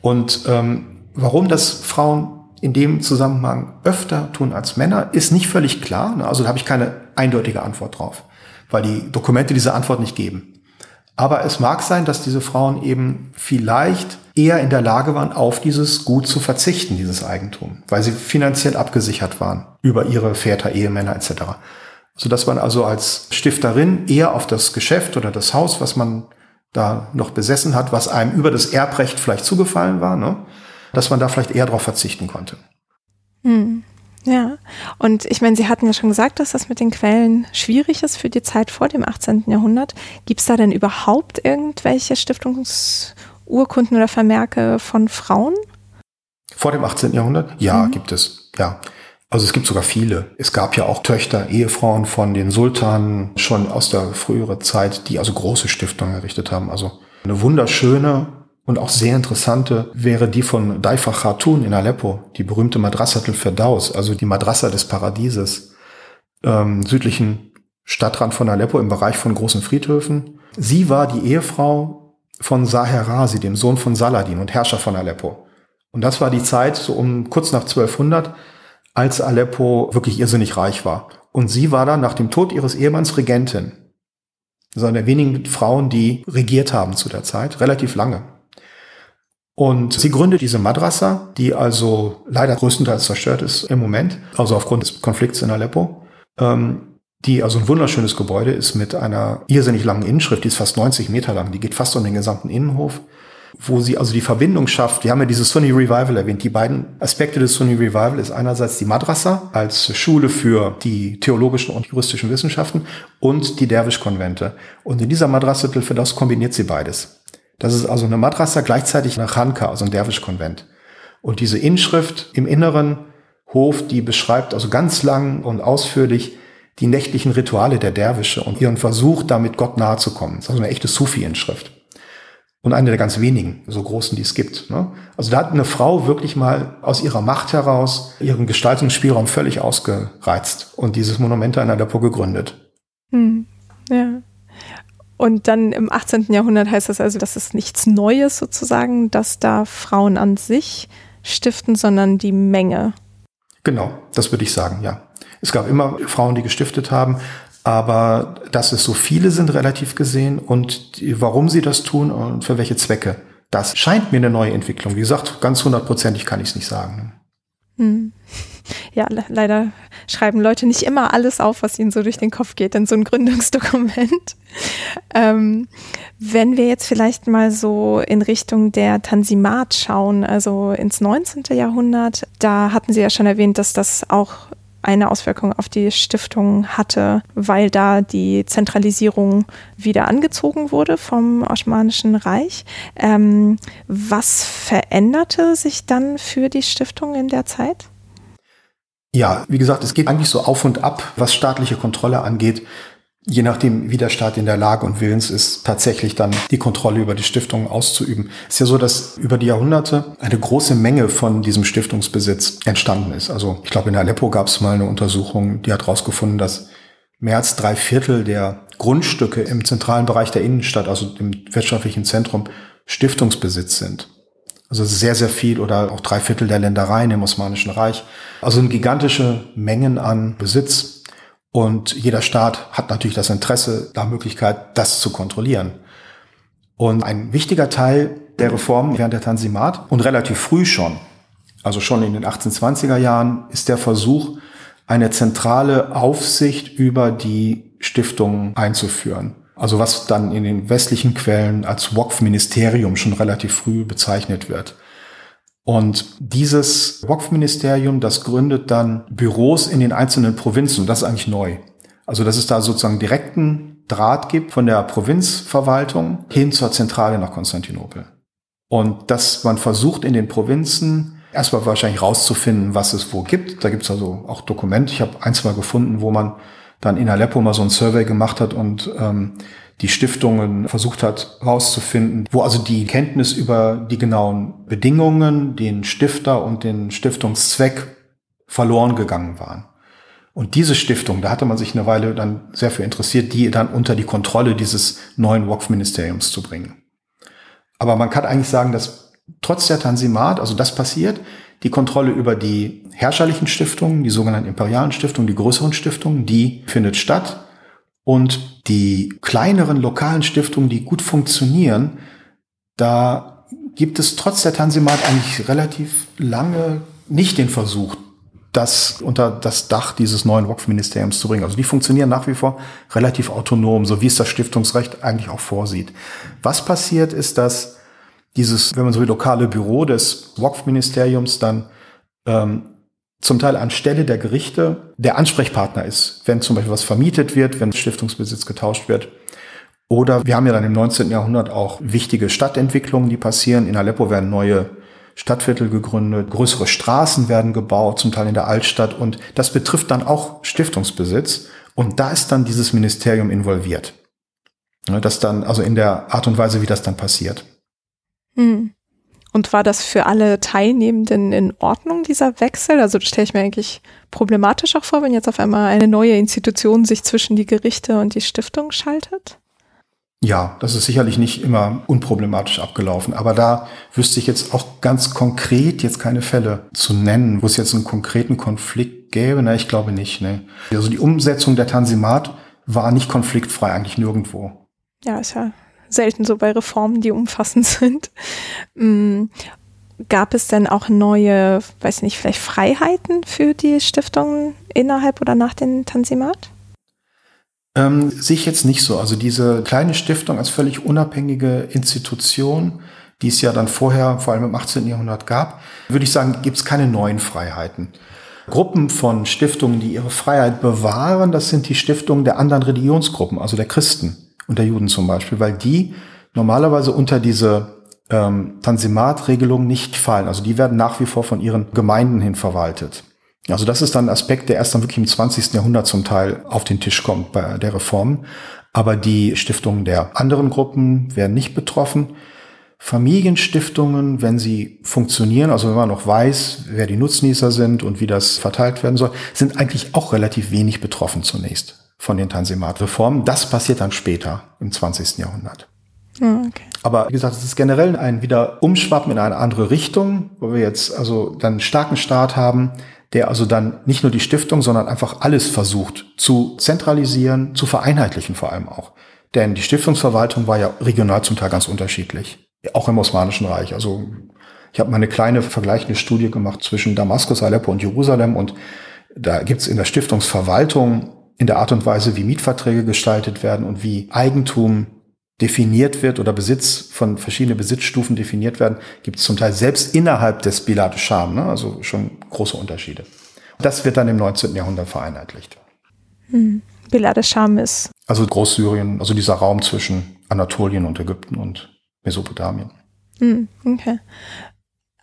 Speaker 2: Und ähm, warum das Frauen in dem Zusammenhang öfter tun als Männer, ist nicht völlig klar. Ne? Also da habe ich keine eindeutige Antwort drauf, weil die Dokumente diese Antwort nicht geben. Aber es mag sein, dass diese Frauen eben vielleicht eher in der Lage waren, auf dieses Gut zu verzichten, dieses Eigentum, weil sie finanziell abgesichert waren über ihre Väter, Ehemänner etc. So dass man also als Stifterin eher auf das Geschäft oder das Haus, was man da noch besessen hat, was einem über das Erbrecht vielleicht zugefallen war, ne, dass man da vielleicht eher darauf verzichten konnte.
Speaker 1: Hm. Ja, und ich meine, Sie hatten ja schon gesagt, dass das mit den Quellen schwierig ist für die Zeit vor dem 18. Jahrhundert. Gibt es da denn überhaupt irgendwelche Stiftungsurkunden oder Vermerke von Frauen?
Speaker 2: Vor dem 18. Jahrhundert? Ja, mhm. gibt es. Ja. Also es gibt sogar viele. Es gab ja auch Töchter, Ehefrauen von den Sultanen schon aus der früheren Zeit, die also große Stiftungen errichtet haben. Also eine wunderschöne und auch sehr interessante wäre die von Daifa Khatun in Aleppo, die berühmte Madrasatul Firdaus, also die Madrasa des Paradieses, ähm, südlichen Stadtrand von Aleppo im Bereich von großen Friedhöfen. Sie war die Ehefrau von Saher Razi, dem Sohn von Saladin und Herrscher von Aleppo. Und das war die Zeit, so um kurz nach 1200, als Aleppo wirklich irrsinnig reich war. Und sie war dann nach dem Tod ihres Ehemanns Regentin. Das ist eine der wenigen Frauen, die regiert haben zu der Zeit, relativ lange. Und sie gründet diese Madrasa, die also leider größtenteils zerstört ist im Moment, also aufgrund des Konflikts in Aleppo, ähm, die also ein wunderschönes Gebäude ist mit einer irrsinnig langen Innenschrift, die ist fast 90 Meter lang, die geht fast um den gesamten Innenhof, wo sie also die Verbindung schafft. Wir haben ja dieses Sunni Revival erwähnt. Die beiden Aspekte des Sunni Revival ist einerseits die Madrasa als Schule für die theologischen und juristischen Wissenschaften und die Derwisch-Konvente. Und in dieser Madrasa für das kombiniert sie beides. Das ist also eine Madrasa, gleichzeitig eine Chanka, also ein Derwisch-Konvent. Und diese Inschrift im inneren Hof, die beschreibt also ganz lang und ausführlich die nächtlichen Rituale der Derwische und ihren Versuch, damit Gott nahe zu kommen. Das ist also eine echte Sufi-Inschrift. Und eine der ganz wenigen, so großen, die es gibt. Ne? Also da hat eine Frau wirklich mal aus ihrer Macht heraus ihren Gestaltungsspielraum völlig ausgereizt und dieses Monument in Aleppo gegründet.
Speaker 1: Hm. Ja. Und dann im 18. Jahrhundert heißt das also, das ist nichts Neues sozusagen, dass da Frauen an sich stiften, sondern die Menge.
Speaker 2: Genau, das würde ich sagen, ja. Es gab immer Frauen, die gestiftet haben, aber dass es so viele sind, relativ gesehen, und die, warum sie das tun und für welche Zwecke, das scheint mir eine neue Entwicklung. Wie gesagt, ganz hundertprozentig kann ich es nicht sagen.
Speaker 1: Hm. [LAUGHS] Ja, le leider schreiben Leute nicht immer alles auf, was ihnen so durch den Kopf geht in so ein Gründungsdokument. [LAUGHS] Ähm, wenn wir jetzt vielleicht mal so in Richtung der Tansimat schauen, also ins 19. Jahrhundert, da hatten Sie ja schon erwähnt, dass das auch eine Auswirkung auf die Stiftung hatte, weil da die Zentralisierung wieder angezogen wurde vom Osmanischen Reich. Ähm, was veränderte sich dann für die Stiftung in der Zeit?
Speaker 2: Ja, wie gesagt, es geht eigentlich so auf und ab, was staatliche Kontrolle angeht je nachdem, wie der Staat in der Lage und willens ist, tatsächlich dann die Kontrolle über die Stiftung auszuüben. Es ist ja so, dass über die Jahrhunderte eine große Menge von diesem Stiftungsbesitz entstanden ist. Also ich glaube, in Aleppo gab es mal eine Untersuchung, die hat herausgefunden, dass mehr als drei Viertel der Grundstücke im zentralen Bereich der Innenstadt, also im wirtschaftlichen Zentrum, Stiftungsbesitz sind. Also sehr, sehr viel oder auch drei Viertel der Ländereien im Osmanischen Reich. Also gigantische Mengen an Besitz und jeder Staat hat natürlich das Interesse, da Möglichkeit, das zu kontrollieren. Und ein wichtiger Teil der Reformen während der Tanzimat und relativ früh schon, also schon in den 1820er Jahren, ist der Versuch, eine zentrale Aufsicht über die Stiftungen einzuführen. Also was dann in den westlichen Quellen als WOKF-Ministerium schon relativ früh bezeichnet wird. Und dieses WOKF-Ministerium, das gründet dann Büros in den einzelnen Provinzen. Und das ist eigentlich neu. Also, dass es da sozusagen direkten Draht gibt von der Provinzverwaltung hin zur Zentrale nach Konstantinopel. Und dass man versucht, in den Provinzen erstmal wahrscheinlich rauszufinden, was es wo gibt. Da gibt es also auch Dokumente. Ich habe ein, zwei gefunden, wo man dann in Aleppo mal so ein Survey gemacht hat und ähm, die Stiftungen versucht hat herauszufinden, wo also die Kenntnis über die genauen Bedingungen, den Stifter und den Stiftungszweck verloren gegangen waren. Und diese Stiftung, da hatte man sich eine Weile dann sehr für interessiert, die dann unter die Kontrolle dieses neuen Waqf-Ministeriums zu bringen. Aber man kann eigentlich sagen, dass trotz der Tansimat, also das passiert, die Kontrolle über die herrscherlichen Stiftungen, die sogenannten imperialen Stiftungen, die größeren Stiftungen, die findet statt. Und die kleineren lokalen Stiftungen, die gut funktionieren, da gibt es trotz der Tansimat eigentlich relativ lange nicht den Versuch, das unter das Dach dieses neuen Wokf-Ministeriums zu bringen. Also die funktionieren nach wie vor relativ autonom, so wie es das Stiftungsrecht eigentlich auch vorsieht. Was passiert ist, dass dieses, wenn man so will, lokale Büro des Wokf-Ministeriums dann ähm, zum Teil anstelle der Gerichte der Ansprechpartner ist, wenn zum Beispiel was vermietet wird, wenn Stiftungsbesitz getauscht wird. Oder wir haben ja dann im 19. Jahrhundert auch wichtige Stadtentwicklungen, die passieren. In Aleppo werden neue Stadtviertel gegründet, größere Straßen werden gebaut, zum Teil in der Altstadt und das betrifft dann auch Stiftungsbesitz und da ist dann dieses Ministerium involviert. Das dann, also in der Art und Weise, wie das dann passiert.
Speaker 1: Hm. Und war das für alle Teilnehmenden in Ordnung, dieser Wechsel? Also das stelle ich mir eigentlich problematisch auch vor, wenn jetzt auf einmal eine neue Institution sich zwischen die Gerichte und die Stiftung schaltet?
Speaker 2: Ja, das ist sicherlich nicht immer unproblematisch abgelaufen, aber da wüsste ich jetzt auch ganz konkret jetzt keine Fälle zu nennen, wo es jetzt einen konkreten Konflikt gäbe. Na, ich glaube nicht. Ne. Also die Umsetzung der Tansimat war nicht konfliktfrei, eigentlich nirgendwo.
Speaker 1: Ja, ist ja selten so bei Reformen, die umfassend [LAUGHS] sind. Mhm. Gab es denn auch neue, weiß nicht, vielleicht Freiheiten für die Stiftungen innerhalb oder nach den Tansimat?
Speaker 2: Ähm, sehe ich jetzt nicht so. Also diese kleine Stiftung als völlig unabhängige Institution, die es ja dann vorher, vor allem im 18. Jahrhundert gab, würde ich sagen, gibt es keine neuen Freiheiten. Gruppen von Stiftungen, die ihre Freiheit bewahren, das sind die Stiftungen der anderen Religionsgruppen, also der Christen und der Juden zum Beispiel, weil die normalerweise unter diese ähm, Tansimat-Regelung nicht fallen. Also die werden nach wie vor von ihren Gemeinden hin verwaltet. Also das ist dann ein Aspekt, der erst dann wirklich im 20. Jahrhundert zum Teil auf den Tisch kommt bei der Reform. Aber die Stiftungen der anderen Gruppen werden nicht betroffen. Familienstiftungen, wenn sie funktionieren, also wenn man noch weiß, wer die Nutznießer sind und wie das verteilt werden soll, sind eigentlich auch relativ wenig betroffen zunächst von den Tansimat-Reformen. Das passiert dann später im 20. Jahrhundert. Ah, okay. Aber wie gesagt, es ist generell ein wieder Umschwappen in eine andere Richtung, wo wir jetzt also dann einen starken Staat haben, der also dann nicht nur die Stiftung, sondern einfach alles versucht zu zentralisieren, zu vereinheitlichen vor allem auch. Denn die Stiftungsverwaltung war ja regional zum Teil ganz unterschiedlich, auch im Osmanischen Reich. Also ich habe mal eine kleine vergleichende Studie gemacht zwischen Damaskus, Aleppo und Jerusalem und da gibt's in der Stiftungsverwaltung in der Art und Weise, wie Mietverträge gestaltet werden und wie Eigentum definiert wird oder Besitz von verschiedenen Besitzstufen definiert werden, gibt es zum Teil selbst innerhalb des Scham, ne? also schon große Unterschiede. Das wird dann im 19. Jahrhundert vereinheitlicht.
Speaker 1: Hm. Scham ist.
Speaker 2: Also Großsyrien, also dieser Raum zwischen Anatolien und Ägypten und Mesopotamien.
Speaker 1: Hm, okay.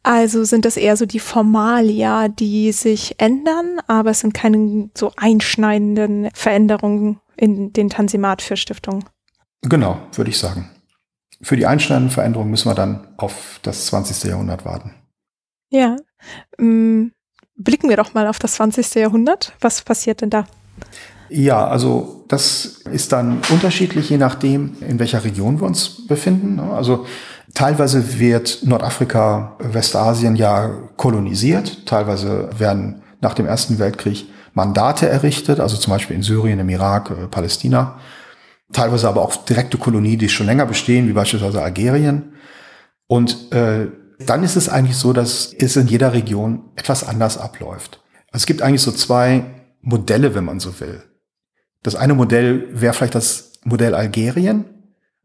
Speaker 1: Also sind das eher so die Formalia, die sich ändern, aber es sind keine so einschneidenden Veränderungen in den Tansimat für Stiftungen.
Speaker 2: Genau, würde ich sagen. Für die einschneidenden Veränderungen müssen wir dann auf das 20. Jahrhundert warten.
Speaker 1: Ja. Ähm, blicken wir doch mal auf das 20. Jahrhundert. Was passiert denn da?
Speaker 2: Ja, also das ist dann unterschiedlich, je nachdem, in welcher Region wir uns befinden. Also teilweise wird Nordafrika, Westasien ja kolonisiert. Teilweise werden nach dem Ersten Weltkrieg Mandate errichtet, also zum Beispiel in Syrien, im Irak, äh, Palästina teilweise aber auch direkte Kolonien, die schon länger bestehen, wie beispielsweise Algerien. Und äh, dann ist es eigentlich so, dass es in jeder Region etwas anders abläuft. Also es gibt eigentlich so zwei Modelle, wenn man so will. Das eine Modell wäre vielleicht das Modell Algerien,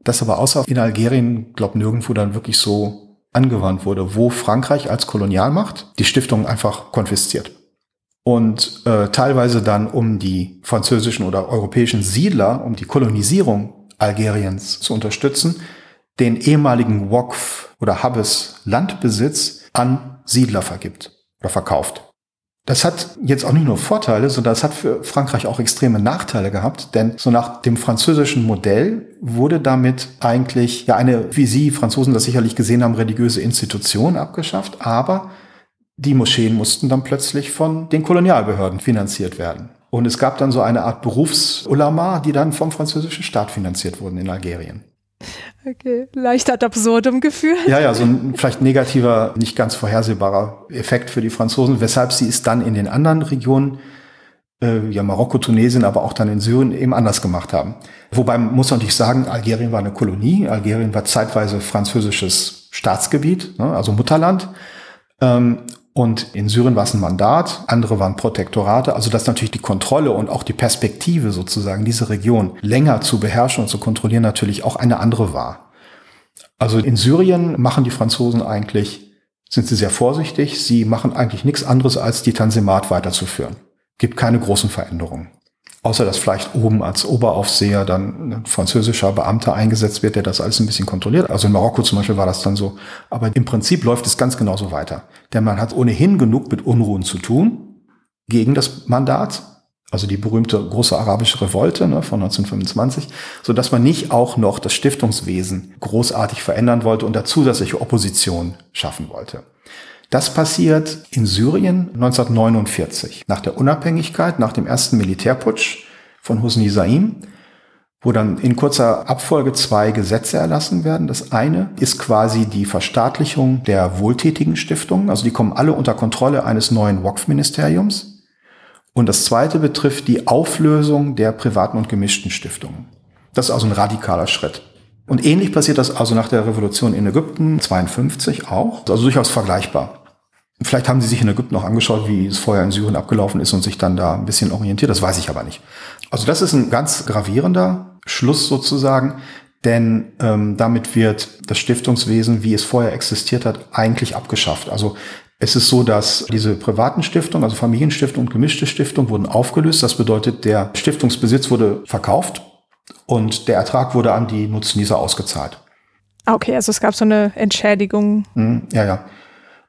Speaker 2: das aber außer in Algerien, glaube nirgendwo dann wirklich so angewandt wurde, wo Frankreich als Kolonialmacht die Stiftung einfach konfisziert und äh, teilweise dann um die französischen oder europäischen Siedler, um die Kolonisierung Algeriens zu unterstützen, den ehemaligen Wokf oder Habes Landbesitz an Siedler vergibt oder verkauft. Das hat jetzt auch nicht nur Vorteile, sondern das hat für Frankreich auch extreme Nachteile gehabt, denn so nach dem französischen Modell wurde damit eigentlich ja eine, wie Sie Franzosen das sicherlich gesehen haben, religiöse Institution abgeschafft, aber die Moscheen mussten dann plötzlich von den Kolonialbehörden finanziert werden. Und es gab dann so eine Art Berufsulama, die dann vom französischen Staat finanziert wurden in Algerien.
Speaker 1: Okay, leicht ad absurdum geführt.
Speaker 2: Ja, ja, so ein vielleicht negativer, nicht ganz vorhersehbarer Effekt für die Franzosen, weshalb sie es dann in den anderen Regionen, äh, ja Marokko, Tunesien, aber auch dann in Syrien eben anders gemacht haben. Wobei muss man natürlich sagen, Algerien war eine Kolonie, Algerien war zeitweise französisches Staatsgebiet, ne, also Mutterland. Ähm, und in Syrien war es ein Mandat, andere waren Protektorate, also dass natürlich die Kontrolle und auch die Perspektive sozusagen, diese Region länger zu beherrschen und zu kontrollieren, natürlich auch eine andere war. Also in Syrien machen die Franzosen eigentlich, sind sie sehr vorsichtig, sie machen eigentlich nichts anderes, als die Tanzimat weiterzuführen. Gibt keine großen Veränderungen. Außer dass vielleicht oben als Oberaufseher dann ein französischer Beamter eingesetzt wird, der das alles ein bisschen kontrolliert. Also in Marokko zum Beispiel war das dann so. Aber im Prinzip läuft es ganz genauso weiter. Denn man hat ohnehin genug mit Unruhen zu tun gegen das Mandat. Also die berühmte große arabische Revolte ne, von 1925, so dass man nicht auch noch das Stiftungswesen großartig verändern wollte und dazu zusätzliche Opposition schaffen wollte. Das passiert in Syrien 1949, nach der Unabhängigkeit, nach dem ersten Militärputsch von Hosni Saim, wo dann in kurzer Abfolge zwei Gesetze erlassen werden. Das eine ist quasi die Verstaatlichung der wohltätigen Stiftungen, also die kommen alle unter Kontrolle eines neuen WOKF-Ministeriums. Und das zweite betrifft die Auflösung der privaten und gemischten Stiftungen. Das ist also ein radikaler Schritt. Und ähnlich passiert das also nach der Revolution in Ägypten 52 auch, also durchaus vergleichbar. Vielleicht haben Sie sich in Ägypten noch angeschaut, wie es vorher in Syrien abgelaufen ist und sich dann da ein bisschen orientiert. Das weiß ich aber nicht. Also das ist ein ganz gravierender Schluss sozusagen, denn ähm, damit wird das Stiftungswesen, wie es vorher existiert hat, eigentlich abgeschafft. Also es ist so, dass diese privaten Stiftungen, also Familienstiftung und gemischte Stiftung, wurden aufgelöst. Das bedeutet, der Stiftungsbesitz wurde verkauft und der Ertrag wurde an die Nutznießer ausgezahlt.
Speaker 1: Ah, okay, also es gab so eine Entschädigung.
Speaker 2: Mhm, ja, ja.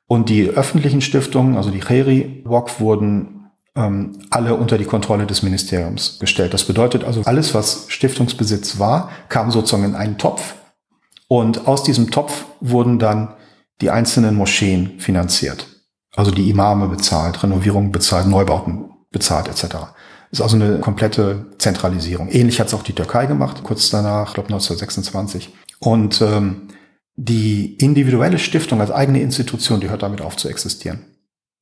Speaker 2: Und die öffentlichen Stiftungen, also die Kheri WOC, wurden ähm, alle unter die Kontrolle des Ministeriums gestellt. Das bedeutet also, alles, was Stiftungsbesitz war, kam sozusagen in einen Topf. Und aus diesem Topf wurden dann die einzelnen Moscheen finanziert. Also die Imame bezahlt, Renovierungen bezahlt, Neubauten bezahlt etc. Ist also eine komplette Zentralisierung. Ähnlich hat es auch die Türkei gemacht, kurz danach, ich glaube 1926. Und ähm, die individuelle Stiftung als eigene Institution, die hört damit auf zu existieren.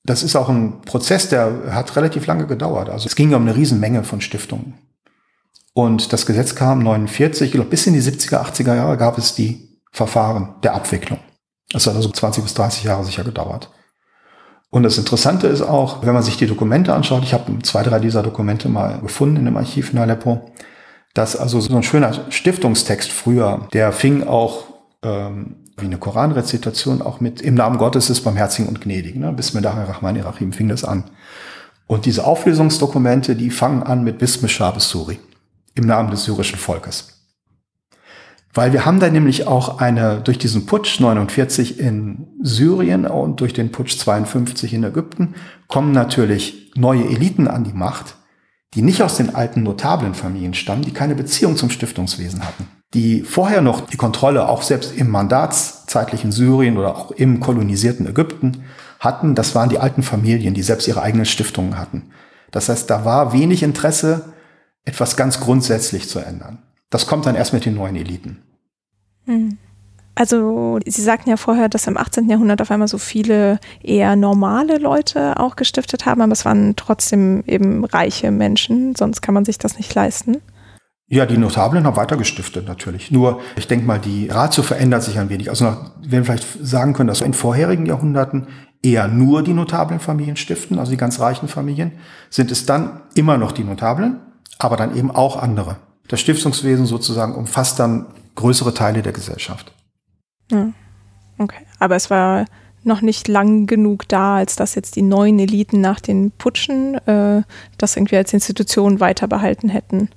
Speaker 2: Das ist auch ein Prozess, der hat relativ lange gedauert. Also es ging um eine Riesenmenge von Stiftungen. Und das Gesetz kam 49, ich glaube bis in die 70er, 80er Jahre gab es die Verfahren der Abwicklung. Das hat also 20 bis 30 Jahre sicher gedauert. Und das Interessante ist auch, wenn man sich die Dokumente anschaut, ich habe zwei, drei dieser Dokumente mal gefunden in dem Archiv in Aleppo, dass also so ein schöner Stiftungstext früher, der fing auch ähm, wie eine Koranrezitation auch mit Im Namen Gottes ist barmherzig und gnädig. Ne? Bismillah Rahman Rahim fing das an. Und diese Auflösungsdokumente, die fangen an mit Bismillah Suri im Namen des syrischen Volkes. Weil wir haben da nämlich auch eine, durch diesen Putsch 49 in Syrien und durch den Putsch 52 in Ägypten, kommen natürlich neue Eliten an die Macht, die nicht aus den alten notablen Familien stammen, die keine Beziehung zum Stiftungswesen hatten die vorher noch die Kontrolle auch selbst im mandatszeitlichen Syrien oder auch im kolonisierten Ägypten hatten, das waren die alten Familien, die selbst ihre eigenen Stiftungen hatten. Das heißt, da war wenig Interesse, etwas ganz grundsätzlich zu ändern. Das kommt dann erst mit den neuen Eliten.
Speaker 1: Hm. Also Sie sagten ja vorher, dass im 18. Jahrhundert auf einmal so viele eher normale Leute auch gestiftet haben, aber es waren trotzdem eben reiche Menschen, sonst kann man sich das nicht leisten.
Speaker 2: Ja, die Notablen haben weiter gestiftet natürlich. Nur, ich denke mal, die Ratio verändert sich ein wenig. Also noch, wir vielleicht sagen können, dass in vorherigen Jahrhunderten eher nur die notablen Familien stiften, also die ganz reichen Familien, sind es dann immer noch die Notablen, aber dann eben auch andere. Das Stiftungswesen sozusagen umfasst dann größere Teile der Gesellschaft.
Speaker 1: Ja, okay. Aber es war noch nicht lang genug da, als dass jetzt die neuen Eliten nach den Putschen äh, das irgendwie als Institution weiter behalten hätten.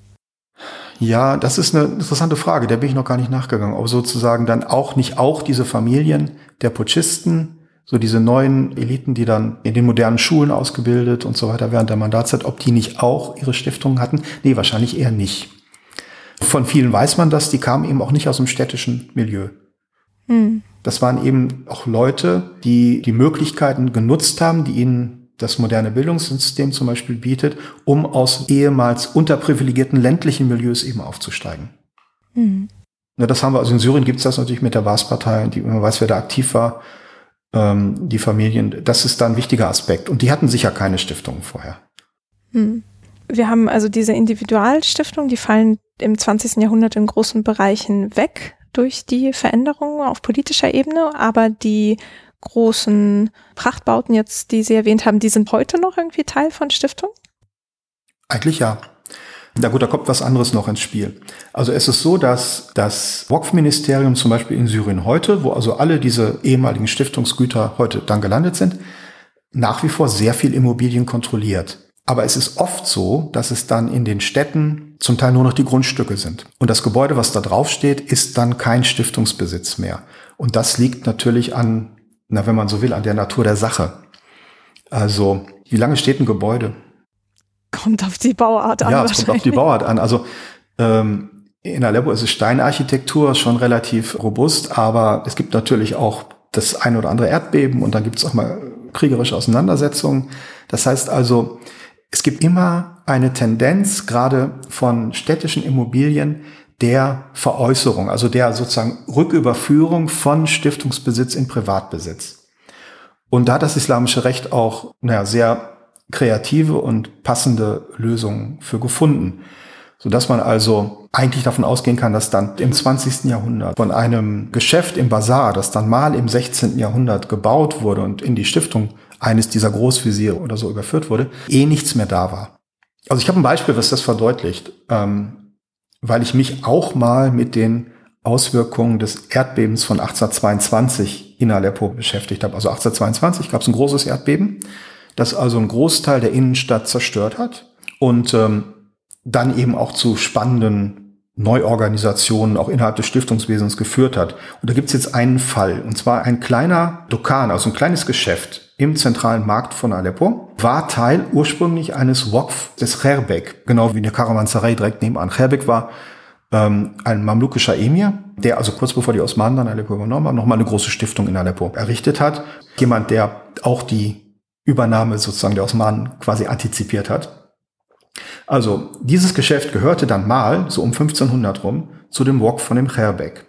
Speaker 2: Ja, das ist eine interessante Frage, der bin ich noch gar nicht nachgegangen. Ob sozusagen dann auch nicht auch diese Familien der Putschisten so diese neuen Eliten, die dann in den modernen Schulen ausgebildet und so weiter während der Mandatszeit, ob die nicht auch ihre Stiftungen hatten? Nee, wahrscheinlich eher nicht. Von vielen weiß man das, die kamen eben auch nicht aus dem städtischen Milieu. Hm. Das waren eben auch Leute, die die Möglichkeiten genutzt haben, die ihnen das moderne Bildungssystem zum Beispiel bietet, um aus ehemals unterprivilegierten ländlichen Milieus eben aufzusteigen. Mhm. das haben wir, also in Syrien gibt es das natürlich mit der Baas-Partei, die man weiß, wer da aktiv war, ähm, die Familien, das ist da ein wichtiger Aspekt. Und die hatten sicher keine Stiftungen vorher.
Speaker 1: Mhm. Wir haben also diese Individualstiftungen, die fallen im 20. Jahrhundert in großen Bereichen weg durch die Veränderungen auf politischer Ebene, aber die großen Prachtbauten jetzt, die Sie erwähnt haben, die sind heute noch irgendwie Teil von Stiftung?
Speaker 2: Eigentlich ja. Na gut, da kommt was anderes noch ins Spiel. Also es ist so, dass das Wokf-Ministerium zum Beispiel in Syrien heute, wo also alle diese ehemaligen Stiftungsgüter heute dann gelandet sind, nach wie vor sehr viel Immobilien kontrolliert. Aber es ist oft so, dass es dann in den Städten zum Teil nur noch die Grundstücke sind. Und das Gebäude, was da drauf steht, ist dann kein Stiftungsbesitz mehr. Und das liegt natürlich an na, wenn man so will, an der Natur der Sache. Also, wie lange steht ein Gebäude?
Speaker 1: Kommt auf die Bauart an.
Speaker 2: Ja, es kommt auf die Bauart an. Also, ähm, in Aleppo ist es Steinarchitektur, schon relativ robust, aber es gibt natürlich auch das ein oder andere Erdbeben und dann gibt es auch mal kriegerische Auseinandersetzungen. Das heißt also, es gibt immer eine Tendenz, gerade von städtischen Immobilien, der Veräußerung, also der sozusagen Rücküberführung von Stiftungsbesitz in Privatbesitz. Und da hat das islamische Recht auch naja, sehr kreative und passende Lösungen für gefunden, sodass man also eigentlich davon ausgehen kann, dass dann im 20. Jahrhundert von einem Geschäft im Bazar, das dann mal im 16. Jahrhundert gebaut wurde und in die Stiftung eines dieser Großvisiere oder so überführt wurde, eh nichts mehr da war. Also ich habe ein Beispiel, was das verdeutlicht. Ähm, weil ich mich auch mal mit den Auswirkungen des Erdbebens von 1822 in Aleppo beschäftigt habe. Also 1822 gab es ein großes Erdbeben, das also einen Großteil der Innenstadt zerstört hat und ähm, dann eben auch zu spannenden Neuorganisationen auch innerhalb des Stiftungswesens geführt hat. Und da gibt es jetzt einen Fall, und zwar ein kleiner Dokan, also ein kleines Geschäft im zentralen Markt von Aleppo, war Teil ursprünglich eines Wokf des Kherbek, genau wie in der Karawanserei direkt nebenan. Kherbek war ähm, ein mamlukischer Emir, der also kurz bevor die Osmanen dann Aleppo übernommen haben, nochmal eine große Stiftung in Aleppo errichtet hat. Jemand, der auch die Übernahme sozusagen der Osmanen quasi antizipiert hat. Also dieses Geschäft gehörte dann mal, so um 1500 rum, zu dem Wok von dem Kherbek.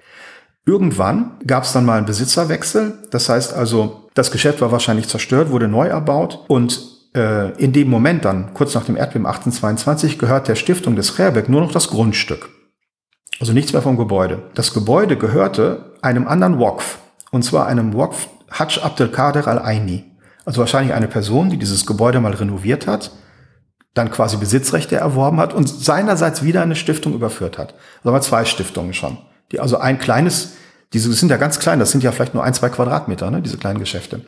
Speaker 2: Irgendwann gab es dann mal einen Besitzerwechsel. Das heißt also, das Geschäft war wahrscheinlich zerstört, wurde neu erbaut und äh, in dem Moment dann, kurz nach dem Erdbeben 1822, gehört der Stiftung des Kherbek nur noch das Grundstück. Also nichts mehr vom Gebäude. Das Gebäude gehörte einem anderen Wokf. Und zwar einem Wokf Hajj Abdelkader al-Aini. Also wahrscheinlich eine Person, die dieses Gebäude mal renoviert hat dann quasi Besitzrechte erworben hat und seinerseits wieder eine Stiftung überführt hat. Also wir zwei Stiftungen schon. Die also ein kleines, diese sind ja ganz klein, das sind ja vielleicht nur ein, zwei Quadratmeter, ne, diese kleinen Geschäfte,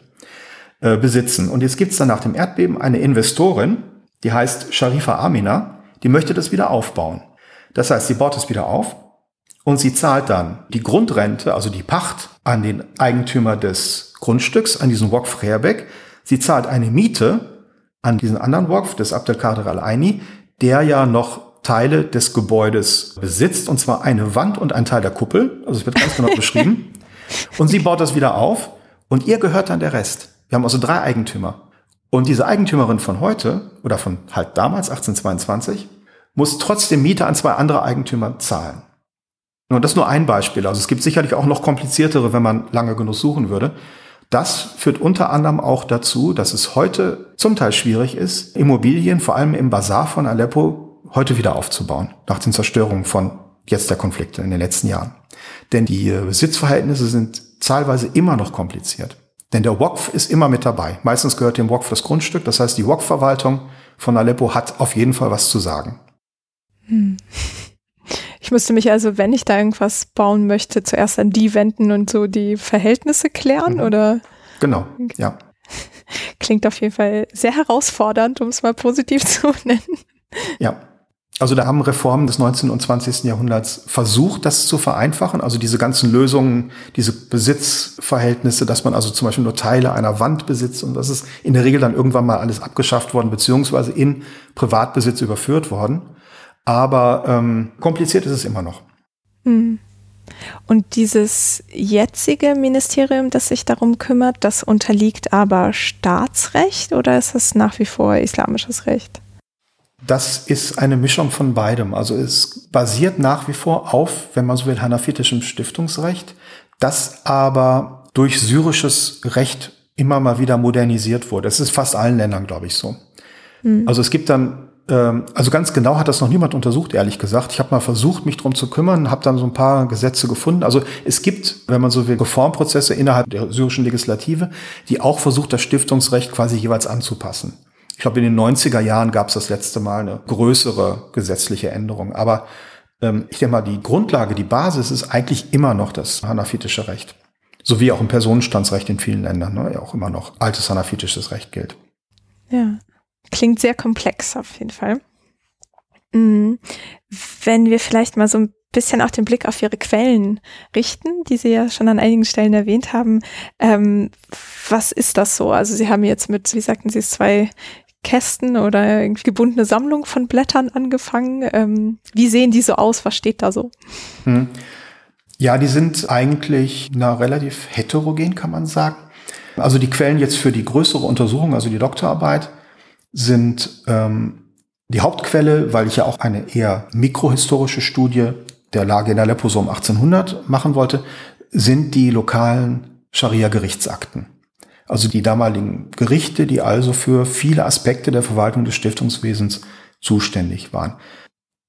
Speaker 2: äh, besitzen. Und jetzt gibt's dann nach dem Erdbeben eine Investorin, die heißt Sharifa Amina, die möchte das wieder aufbauen. Das heißt, sie baut es wieder auf und sie zahlt dann die Grundrente, also die Pacht an den Eigentümer des Grundstücks, an diesen Wok Freerbeck. Sie zahlt eine Miete an diesen anderen Wokf des Abdelkader al-Aini, der ja noch Teile des Gebäudes besitzt, und zwar eine Wand und ein Teil der Kuppel. Also es wird ganz genau [LAUGHS] beschrieben. Und sie baut das wieder auf und ihr gehört dann der Rest. Wir haben also drei Eigentümer. Und diese Eigentümerin von heute, oder von halt damals, 1822, muss trotzdem Miete an zwei andere Eigentümer zahlen. Und das ist nur ein Beispiel. Also es gibt sicherlich auch noch kompliziertere, wenn man lange genug suchen würde. Das führt unter anderem auch dazu, dass es heute zum Teil schwierig ist, Immobilien, vor allem im Bazar von Aleppo, heute wieder aufzubauen, nach den Zerstörungen von jetzt der Konflikte in den letzten Jahren. Denn die Besitzverhältnisse sind zahlweise immer noch kompliziert. Denn der WOKF ist immer mit dabei. Meistens gehört dem WOKF das Grundstück. Das heißt, die WOKF-Verwaltung von Aleppo hat auf jeden Fall was zu sagen. Hm.
Speaker 1: Ich müsste mich also, wenn ich da irgendwas bauen möchte, zuerst an die wenden und so die Verhältnisse klären, mhm. oder?
Speaker 2: Genau, ja. [LAUGHS]
Speaker 1: Klingt auf jeden Fall sehr herausfordernd, um es mal positiv [LAUGHS] zu nennen.
Speaker 2: Ja. Also da haben Reformen des 19. und 20. Jahrhunderts versucht, das zu vereinfachen. Also diese ganzen Lösungen, diese Besitzverhältnisse, dass man also zum Beispiel nur Teile einer Wand besitzt und das ist in der Regel dann irgendwann mal alles abgeschafft worden, beziehungsweise in Privatbesitz überführt worden. Aber ähm, kompliziert ist es immer noch.
Speaker 1: Hm. Und dieses jetzige Ministerium, das sich darum kümmert, das unterliegt aber Staatsrecht oder ist es nach wie vor islamisches Recht?
Speaker 2: Das ist eine Mischung von beidem. Also es basiert nach wie vor auf, wenn man so will, hanafitischem Stiftungsrecht, das aber durch syrisches Recht immer mal wieder modernisiert wurde. Das ist fast allen Ländern, glaube ich, so. Mhm. Also es gibt dann, ähm, also ganz genau hat das noch niemand untersucht, ehrlich gesagt. Ich habe mal versucht, mich drum zu kümmern, habe dann so ein paar Gesetze gefunden. Also es gibt, wenn man so will, Reformprozesse innerhalb der syrischen Legislative, die auch versucht, das Stiftungsrecht quasi jeweils anzupassen. Ich glaube, in den 90er Jahren gab es das letzte Mal eine größere gesetzliche Änderung. Aber ähm, ich denke mal, die Grundlage, die Basis ist eigentlich immer noch das hanafitische Recht. So wie auch im Personenstandsrecht in vielen Ländern, ne, ja auch immer noch altes hanafitisches Recht gilt.
Speaker 1: Ja, klingt sehr komplex auf jeden Fall. Mhm. Wenn wir vielleicht mal so ein bisschen auch den Blick auf Ihre Quellen richten, die Sie ja schon an einigen Stellen erwähnt haben. Ähm, was ist das so? Also Sie haben jetzt mit, wie sagten Sie, zwei Kästen oder irgendwie gebundene Sammlung von Blättern angefangen. Ähm, wie sehen die so aus? Was steht da so? Hm.
Speaker 2: Ja, die sind eigentlich na, relativ heterogen, kann man sagen. Also die Quellen jetzt für die größere Untersuchung, also die Doktorarbeit, sind ähm, die Hauptquelle, weil ich ja auch eine eher mikrohistorische Studie der Lage in Aleppo so um 1800 machen wollte, sind die lokalen Scharia-Gerichtsakten. Also die damaligen Gerichte, die also für viele Aspekte der Verwaltung des Stiftungswesens zuständig waren.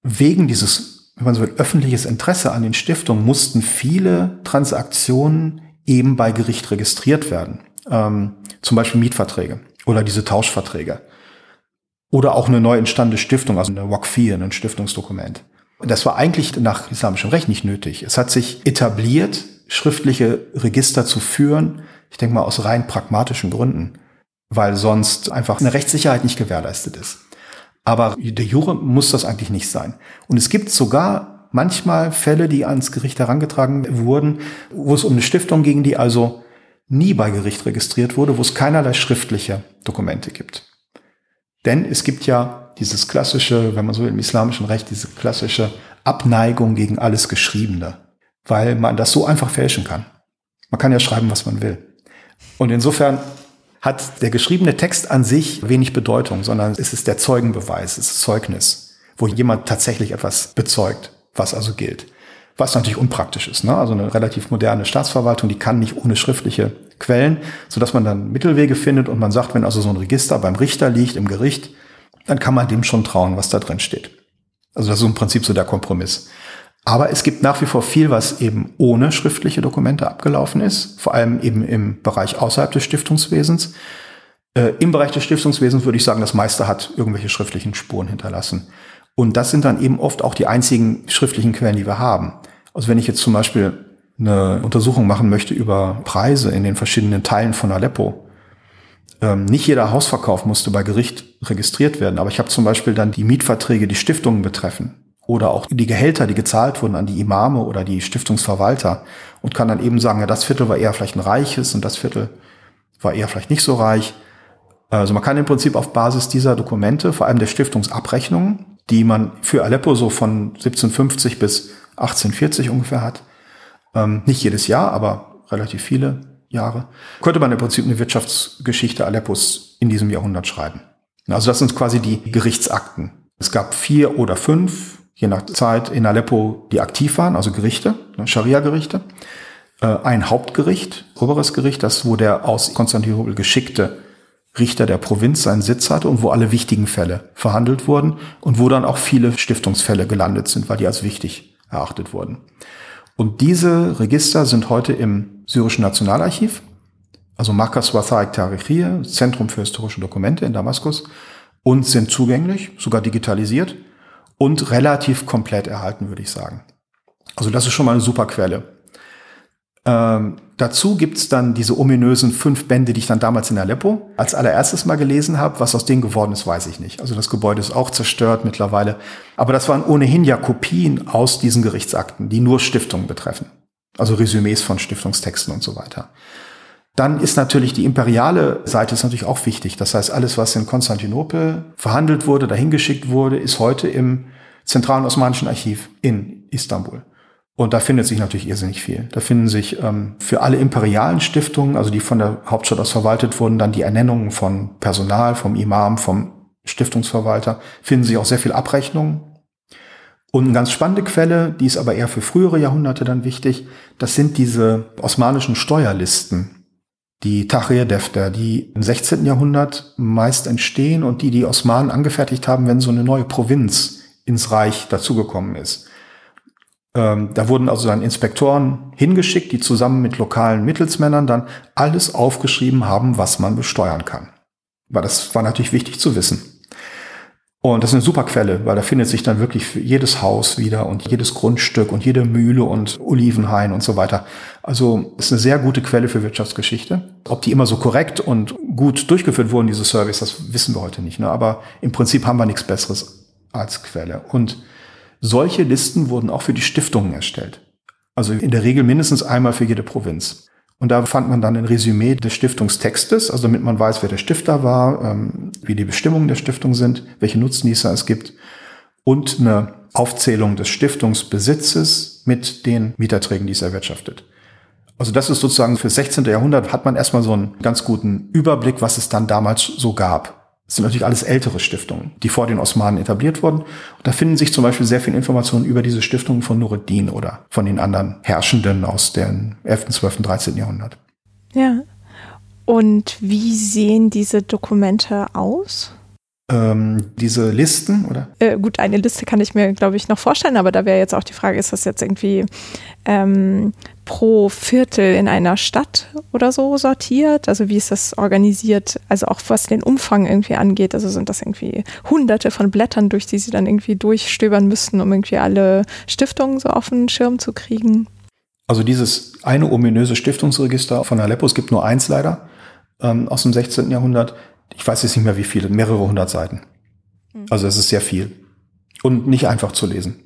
Speaker 2: Wegen dieses, wenn man so will, öffentliches Interesse an den Stiftungen mussten viele Transaktionen eben bei Gericht registriert werden. Ähm, zum Beispiel Mietverträge oder diese Tauschverträge. Oder auch eine neu entstandene Stiftung, also eine Wakfir, ein Stiftungsdokument. Das war eigentlich nach islamischem Recht nicht nötig. Es hat sich etabliert, schriftliche Register zu führen, ich denke mal aus rein pragmatischen Gründen, weil sonst einfach eine Rechtssicherheit nicht gewährleistet ist. Aber der Jure muss das eigentlich nicht sein. Und es gibt sogar manchmal Fälle, die ans Gericht herangetragen wurden, wo es um eine Stiftung ging, die also nie bei Gericht registriert wurde, wo es keinerlei schriftliche Dokumente gibt. Denn es gibt ja dieses klassische, wenn man so will, im islamischen Recht, diese klassische Abneigung gegen alles Geschriebene, weil man das so einfach fälschen kann. Man kann ja schreiben, was man will. Und insofern hat der geschriebene Text an sich wenig Bedeutung, sondern es ist der Zeugenbeweis, es ist Zeugnis, wo jemand tatsächlich etwas bezeugt, was also gilt. Was natürlich unpraktisch ist. Ne? Also eine relativ moderne Staatsverwaltung, die kann nicht ohne schriftliche Quellen, sodass man dann Mittelwege findet und man sagt, wenn also so ein Register beim Richter liegt, im Gericht, dann kann man dem schon trauen, was da drin steht. Also das ist im Prinzip so der Kompromiss. Aber es gibt nach wie vor viel, was eben ohne schriftliche Dokumente abgelaufen ist, vor allem eben im Bereich außerhalb des Stiftungswesens. Äh, Im Bereich des Stiftungswesens würde ich sagen, das meiste hat irgendwelche schriftlichen Spuren hinterlassen. Und das sind dann eben oft auch die einzigen schriftlichen Quellen, die wir haben. Also wenn ich jetzt zum Beispiel eine Untersuchung machen möchte über Preise in den verschiedenen Teilen von Aleppo, ähm, nicht jeder Hausverkauf musste bei Gericht registriert werden, aber ich habe zum Beispiel dann die Mietverträge, die Stiftungen betreffen, oder auch die Gehälter, die gezahlt wurden an die Imame oder die Stiftungsverwalter und kann dann eben sagen, ja, das Viertel war eher vielleicht ein reiches und das Viertel war eher vielleicht nicht so reich. Also man kann im Prinzip auf Basis dieser Dokumente, vor allem der Stiftungsabrechnungen, die man für Aleppo so von 1750 bis 1840 ungefähr hat, ähm, nicht jedes Jahr, aber relativ viele Jahre, könnte man im Prinzip eine Wirtschaftsgeschichte Aleppos in diesem Jahrhundert schreiben. Also das sind quasi die Gerichtsakten. Es gab vier oder fünf je nach Zeit in Aleppo, die aktiv waren, also Gerichte, ne, Scharia-Gerichte. Äh, ein Hauptgericht, oberes Gericht, das wo der aus Konstantinopel geschickte Richter der Provinz seinen Sitz hatte und wo alle wichtigen Fälle verhandelt wurden und wo dann auch viele Stiftungsfälle gelandet sind, weil die als wichtig erachtet wurden. Und diese Register sind heute im syrischen Nationalarchiv, also Markas Wathaik Tarikhir, Zentrum für historische Dokumente in Damaskus, und sind zugänglich, sogar digitalisiert und relativ komplett erhalten, würde ich sagen. Also das ist schon mal eine super Quelle. Ähm, dazu gibt's dann diese ominösen fünf Bände, die ich dann damals in Aleppo als allererstes mal gelesen habe. Was aus denen geworden ist, weiß ich nicht. Also das Gebäude ist auch zerstört mittlerweile. Aber das waren ohnehin ja Kopien aus diesen Gerichtsakten, die nur Stiftungen betreffen. Also Resümees von Stiftungstexten und so weiter. Dann ist natürlich die imperiale Seite ist natürlich auch wichtig. Das heißt, alles, was in Konstantinopel verhandelt wurde, dahingeschickt wurde, ist heute im Zentralen Osmanischen Archiv in Istanbul. Und da findet sich natürlich irrsinnig viel. Da finden sich ähm, für alle imperialen Stiftungen, also die von der Hauptstadt aus verwaltet wurden, dann die Ernennungen von Personal, vom Imam, vom Stiftungsverwalter, finden sich auch sehr viel Abrechnungen. Und eine ganz spannende Quelle, die ist aber eher für frühere Jahrhunderte dann wichtig, das sind diese osmanischen Steuerlisten, die Tahrir-Defter, die im 16. Jahrhundert meist entstehen und die die Osmanen angefertigt haben, wenn so eine neue Provinz ins Reich dazugekommen ist. Ähm, da wurden also dann Inspektoren hingeschickt, die zusammen mit lokalen Mittelsmännern dann alles aufgeschrieben haben, was man besteuern kann. Weil das war natürlich wichtig zu wissen. Und das ist eine super Quelle, weil da findet sich dann wirklich jedes Haus wieder und jedes Grundstück und jede Mühle und Olivenhain und so weiter. Also ist eine sehr gute Quelle für Wirtschaftsgeschichte. Ob die immer so korrekt und gut durchgeführt wurden, diese Service, das wissen wir heute nicht. Ne? Aber im Prinzip haben wir nichts Besseres als Quelle. Und solche Listen wurden auch für die Stiftungen erstellt. Also in der Regel mindestens einmal für jede Provinz. Und da fand man dann ein Resümee des Stiftungstextes, also damit man weiß, wer der Stifter war, ähm, wie die Bestimmungen der Stiftung sind, welche Nutznießer es gibt und eine Aufzählung des Stiftungsbesitzes mit den Mieterträgen, die es erwirtschaftet. Also das ist sozusagen für das 16. Jahrhundert hat man erstmal so einen ganz guten Überblick, was es dann damals so gab. Das sind natürlich alles ältere Stiftungen, die vor den Osmanen etabliert wurden. Und da finden sich zum Beispiel sehr viele Informationen über diese Stiftungen von Nureddin oder von den anderen Herrschenden aus dem 11., 12., 13. Jahrhundert.
Speaker 1: Ja. Und wie sehen diese Dokumente aus?
Speaker 2: Ähm, diese Listen, oder?
Speaker 1: Äh, gut, eine Liste kann ich mir, glaube ich, noch vorstellen, aber da wäre jetzt auch die Frage, ist das jetzt irgendwie ähm, pro Viertel in einer Stadt oder so sortiert? Also wie ist das organisiert? Also auch was den Umfang irgendwie angeht. Also sind das irgendwie hunderte von Blättern, durch die sie dann irgendwie durchstöbern müssten, um irgendwie alle Stiftungen so auf den Schirm zu kriegen?
Speaker 2: Also dieses eine ominöse Stiftungsregister von Aleppo, es gibt nur eins leider, ähm, aus dem 16. Jahrhundert. Ich weiß jetzt nicht mehr wie viele, mehrere hundert Seiten. Hm. Also es ist sehr viel. Und nicht einfach zu lesen.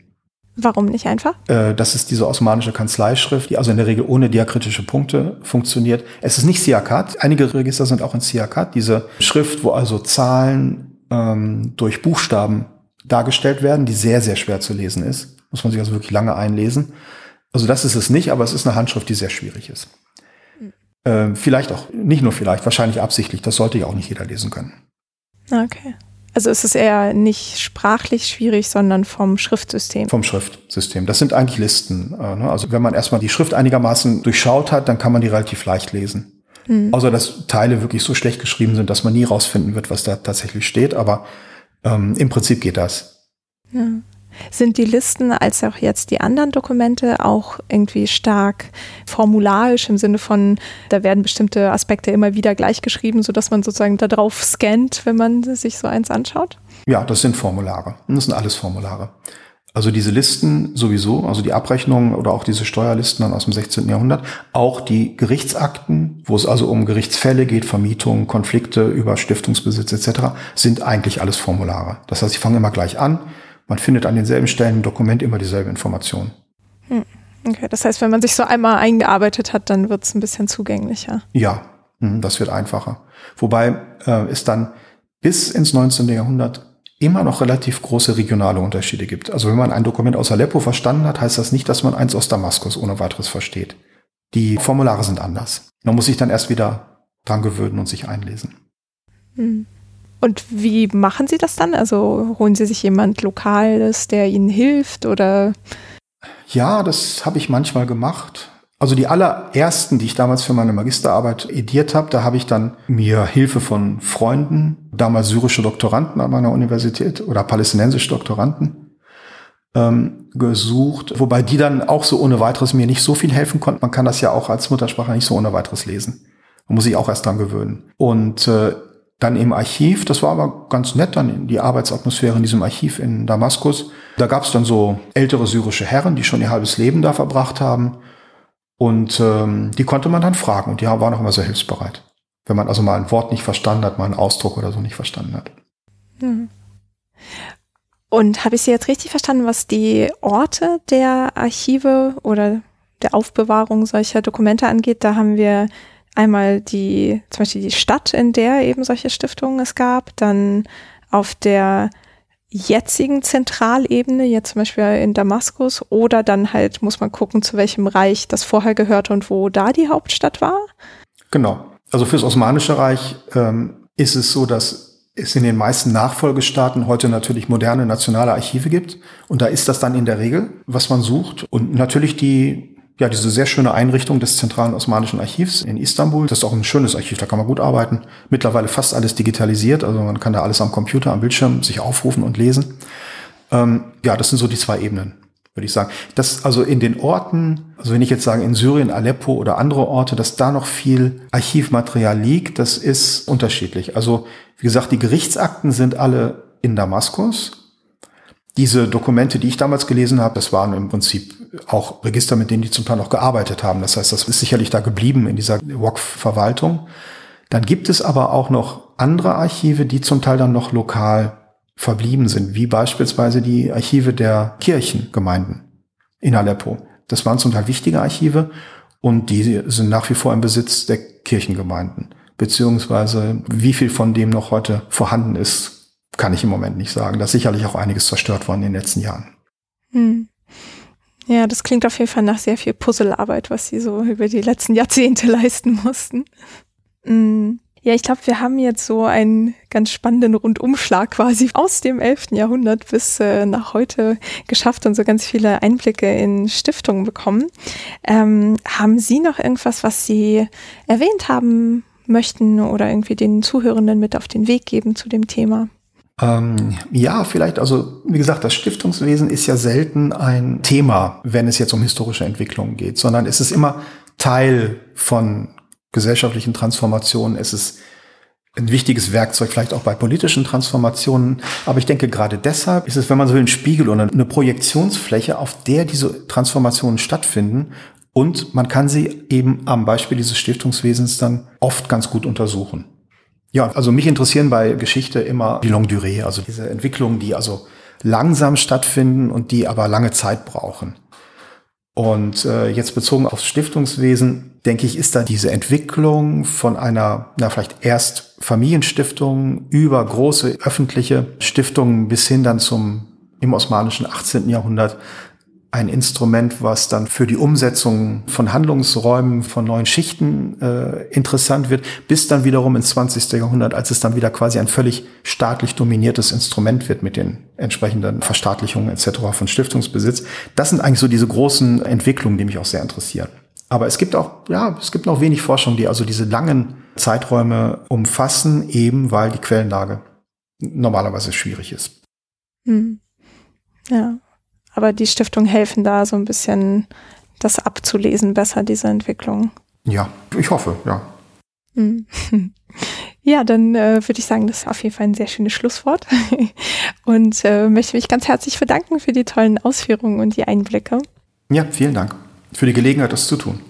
Speaker 1: Warum nicht einfach?
Speaker 2: Äh, das ist diese osmanische Kanzleischrift, die also in der Regel ohne diakritische Punkte funktioniert. Es ist nicht Siakat. Einige Register sind auch in Siakat. Diese Schrift, wo also Zahlen ähm, durch Buchstaben dargestellt werden, die sehr, sehr schwer zu lesen ist. Muss man sich also wirklich lange einlesen. Also das ist es nicht, aber es ist eine Handschrift, die sehr schwierig ist. Hm. Äh, vielleicht auch, nicht nur vielleicht, wahrscheinlich absichtlich. Das sollte ja auch nicht jeder lesen können.
Speaker 1: Okay. Also es ist eher nicht sprachlich schwierig, sondern vom Schriftsystem.
Speaker 2: Vom Schriftsystem. Das sind eigentlich Listen. Äh, ne? Also wenn man erstmal die Schrift einigermaßen durchschaut hat, dann kann man die relativ leicht lesen. Mhm. Außer dass Teile wirklich so schlecht geschrieben sind, dass man nie rausfinden wird, was da tatsächlich steht. Aber ähm, im Prinzip geht das.
Speaker 1: Ja. Sind die Listen als auch jetzt die anderen Dokumente auch irgendwie stark formularisch im Sinne von, da werden bestimmte Aspekte immer wieder gleich geschrieben, sodass man sozusagen da drauf scannt, wenn man sich so eins anschaut?
Speaker 2: Ja, das sind Formulare. Das sind alles Formulare. Also diese Listen sowieso, also die Abrechnungen oder auch diese Steuerlisten dann aus dem 16. Jahrhundert, auch die Gerichtsakten, wo es also um Gerichtsfälle geht, Vermietungen, Konflikte über Stiftungsbesitz etc., sind eigentlich alles Formulare. Das heißt, sie fangen immer gleich an, man findet an denselben Stellen im Dokument immer dieselbe Information.
Speaker 1: Hm. Okay, das heißt, wenn man sich so einmal eingearbeitet hat, dann wird es ein bisschen zugänglicher.
Speaker 2: Ja, hm, das wird einfacher. Wobei äh, es dann bis ins 19. Jahrhundert immer noch relativ große regionale Unterschiede gibt. Also wenn man ein Dokument aus Aleppo verstanden hat, heißt das nicht, dass man eins aus Damaskus ohne weiteres versteht. Die Formulare sind anders. Man muss sich dann erst wieder dran gewöhnen und sich einlesen.
Speaker 1: Hm. Und wie machen Sie das dann? Also holen Sie sich jemand Lokales, der Ihnen hilft oder?
Speaker 2: Ja, das habe ich manchmal gemacht. Also die allerersten, die ich damals für meine Magisterarbeit ediert habe, da habe ich dann mir Hilfe von Freunden, damals syrische Doktoranden an meiner Universität oder palästinensische Doktoranden ähm, gesucht, wobei die dann auch so ohne weiteres mir nicht so viel helfen konnten. Man kann das ja auch als Muttersprache nicht so ohne weiteres lesen. Man muss sich auch erst dran gewöhnen. Und äh, dann im Archiv, das war aber ganz nett, dann die Arbeitsatmosphäre in diesem Archiv in Damaskus. Da gab es dann so ältere syrische Herren, die schon ihr halbes Leben da verbracht haben. Und ähm, die konnte man dann fragen und die waren auch immer sehr hilfsbereit. Wenn man also mal ein Wort nicht verstanden hat, mal einen Ausdruck oder so nicht verstanden hat.
Speaker 1: Mhm. Und habe ich Sie jetzt richtig verstanden, was die Orte der Archive oder der Aufbewahrung solcher Dokumente angeht? Da haben wir einmal die, zum Beispiel die Stadt, in der eben solche Stiftungen es gab, dann auf der jetzigen Zentralebene, jetzt zum Beispiel in Damaskus, oder dann halt muss man gucken, zu welchem Reich das vorher gehörte und wo da die Hauptstadt war?
Speaker 2: Genau. Also fürs Osmanische Reich ähm, ist es so, dass es in den meisten Nachfolgestaaten heute natürlich moderne nationale Archive gibt. Und da ist das dann in der Regel, was man sucht. Und natürlich die, ja, diese sehr schöne Einrichtung des Zentralen Osmanischen Archivs in Istanbul. Das ist auch ein schönes Archiv, da kann man gut arbeiten. Mittlerweile fast alles digitalisiert, also man kann da alles am Computer, am Bildschirm sich aufrufen und lesen. Ähm, ja, das sind so die zwei Ebenen würde ich sagen. Dass also in den Orten, also wenn ich jetzt sage in Syrien, Aleppo oder andere Orte, dass da noch viel Archivmaterial liegt, das ist unterschiedlich. Also wie gesagt, die Gerichtsakten sind alle in Damaskus. Diese Dokumente, die ich damals gelesen habe, das waren im Prinzip auch Register, mit denen die zum Teil noch gearbeitet haben. Das heißt, das ist sicherlich da geblieben in dieser WOC-Verwaltung. Dann gibt es aber auch noch andere Archive, die zum Teil dann noch lokal verblieben sind, wie beispielsweise die Archive der Kirchengemeinden in Aleppo. Das waren zum Teil wichtige Archive und die sind nach wie vor im Besitz der Kirchengemeinden. Beziehungsweise wie viel von dem noch heute vorhanden ist, kann ich im Moment nicht sagen. Da ist sicherlich auch einiges zerstört worden in den letzten Jahren. Hm.
Speaker 1: Ja, das klingt auf jeden Fall nach sehr viel Puzzlearbeit, was sie so über die letzten Jahrzehnte [LAUGHS] leisten mussten. Hm. Ja, ich glaube, wir haben jetzt so einen ganz spannenden Rundumschlag quasi aus dem 11. Jahrhundert bis äh, nach heute geschafft und so ganz viele Einblicke in Stiftungen bekommen. Ähm, haben Sie noch irgendwas, was Sie erwähnt haben möchten oder irgendwie den Zuhörenden mit auf den Weg geben zu dem Thema?
Speaker 2: Ähm, ja, vielleicht, also wie gesagt, das Stiftungswesen ist ja selten ein Thema, wenn es jetzt um historische Entwicklungen geht, sondern es ist immer Teil von gesellschaftlichen Transformationen. Es ist ein wichtiges Werkzeug, vielleicht auch bei politischen Transformationen. Aber ich denke, gerade deshalb ist es, wenn man so will, ein Spiegel oder eine Projektionsfläche, auf der diese Transformationen stattfinden. Und man kann sie eben am Beispiel dieses Stiftungswesens dann oft ganz gut untersuchen. Ja, also mich interessieren bei Geschichte immer die Longue Durée, also diese Entwicklungen, die also langsam stattfinden und die aber lange Zeit brauchen. Und äh, jetzt bezogen aufs Stiftungswesen, denke ich, ist da diese Entwicklung von einer, na vielleicht erst Familienstiftung über große öffentliche Stiftungen bis hin dann zum im osmanischen 18. Jahrhundert ein Instrument, was dann für die Umsetzung von Handlungsräumen, von neuen Schichten äh, interessant wird, bis dann wiederum ins 20. Jahrhundert, als es dann wieder quasi ein völlig staatlich dominiertes Instrument wird mit den entsprechenden Verstaatlichungen etc. von Stiftungsbesitz. Das sind eigentlich so diese großen Entwicklungen, die mich auch sehr interessieren. Aber es gibt auch, ja, es gibt noch wenig Forschung, die also diese langen Zeiträume umfassen, eben weil die Quellenlage normalerweise schwierig ist.
Speaker 1: Hm. Ja, aber die Stiftung helfen da so ein bisschen das abzulesen, besser diese Entwicklung.
Speaker 2: Ja, ich hoffe, ja.
Speaker 1: Hm. [LAUGHS] Ja, dann äh, würde ich sagen, das ist auf jeden Fall ein sehr schönes Schlusswort. [LAUGHS] und äh, möchte mich ganz herzlich bedanken für die tollen Ausführungen und die Einblicke.
Speaker 2: Ja, vielen Dank für die Gelegenheit, das zu tun.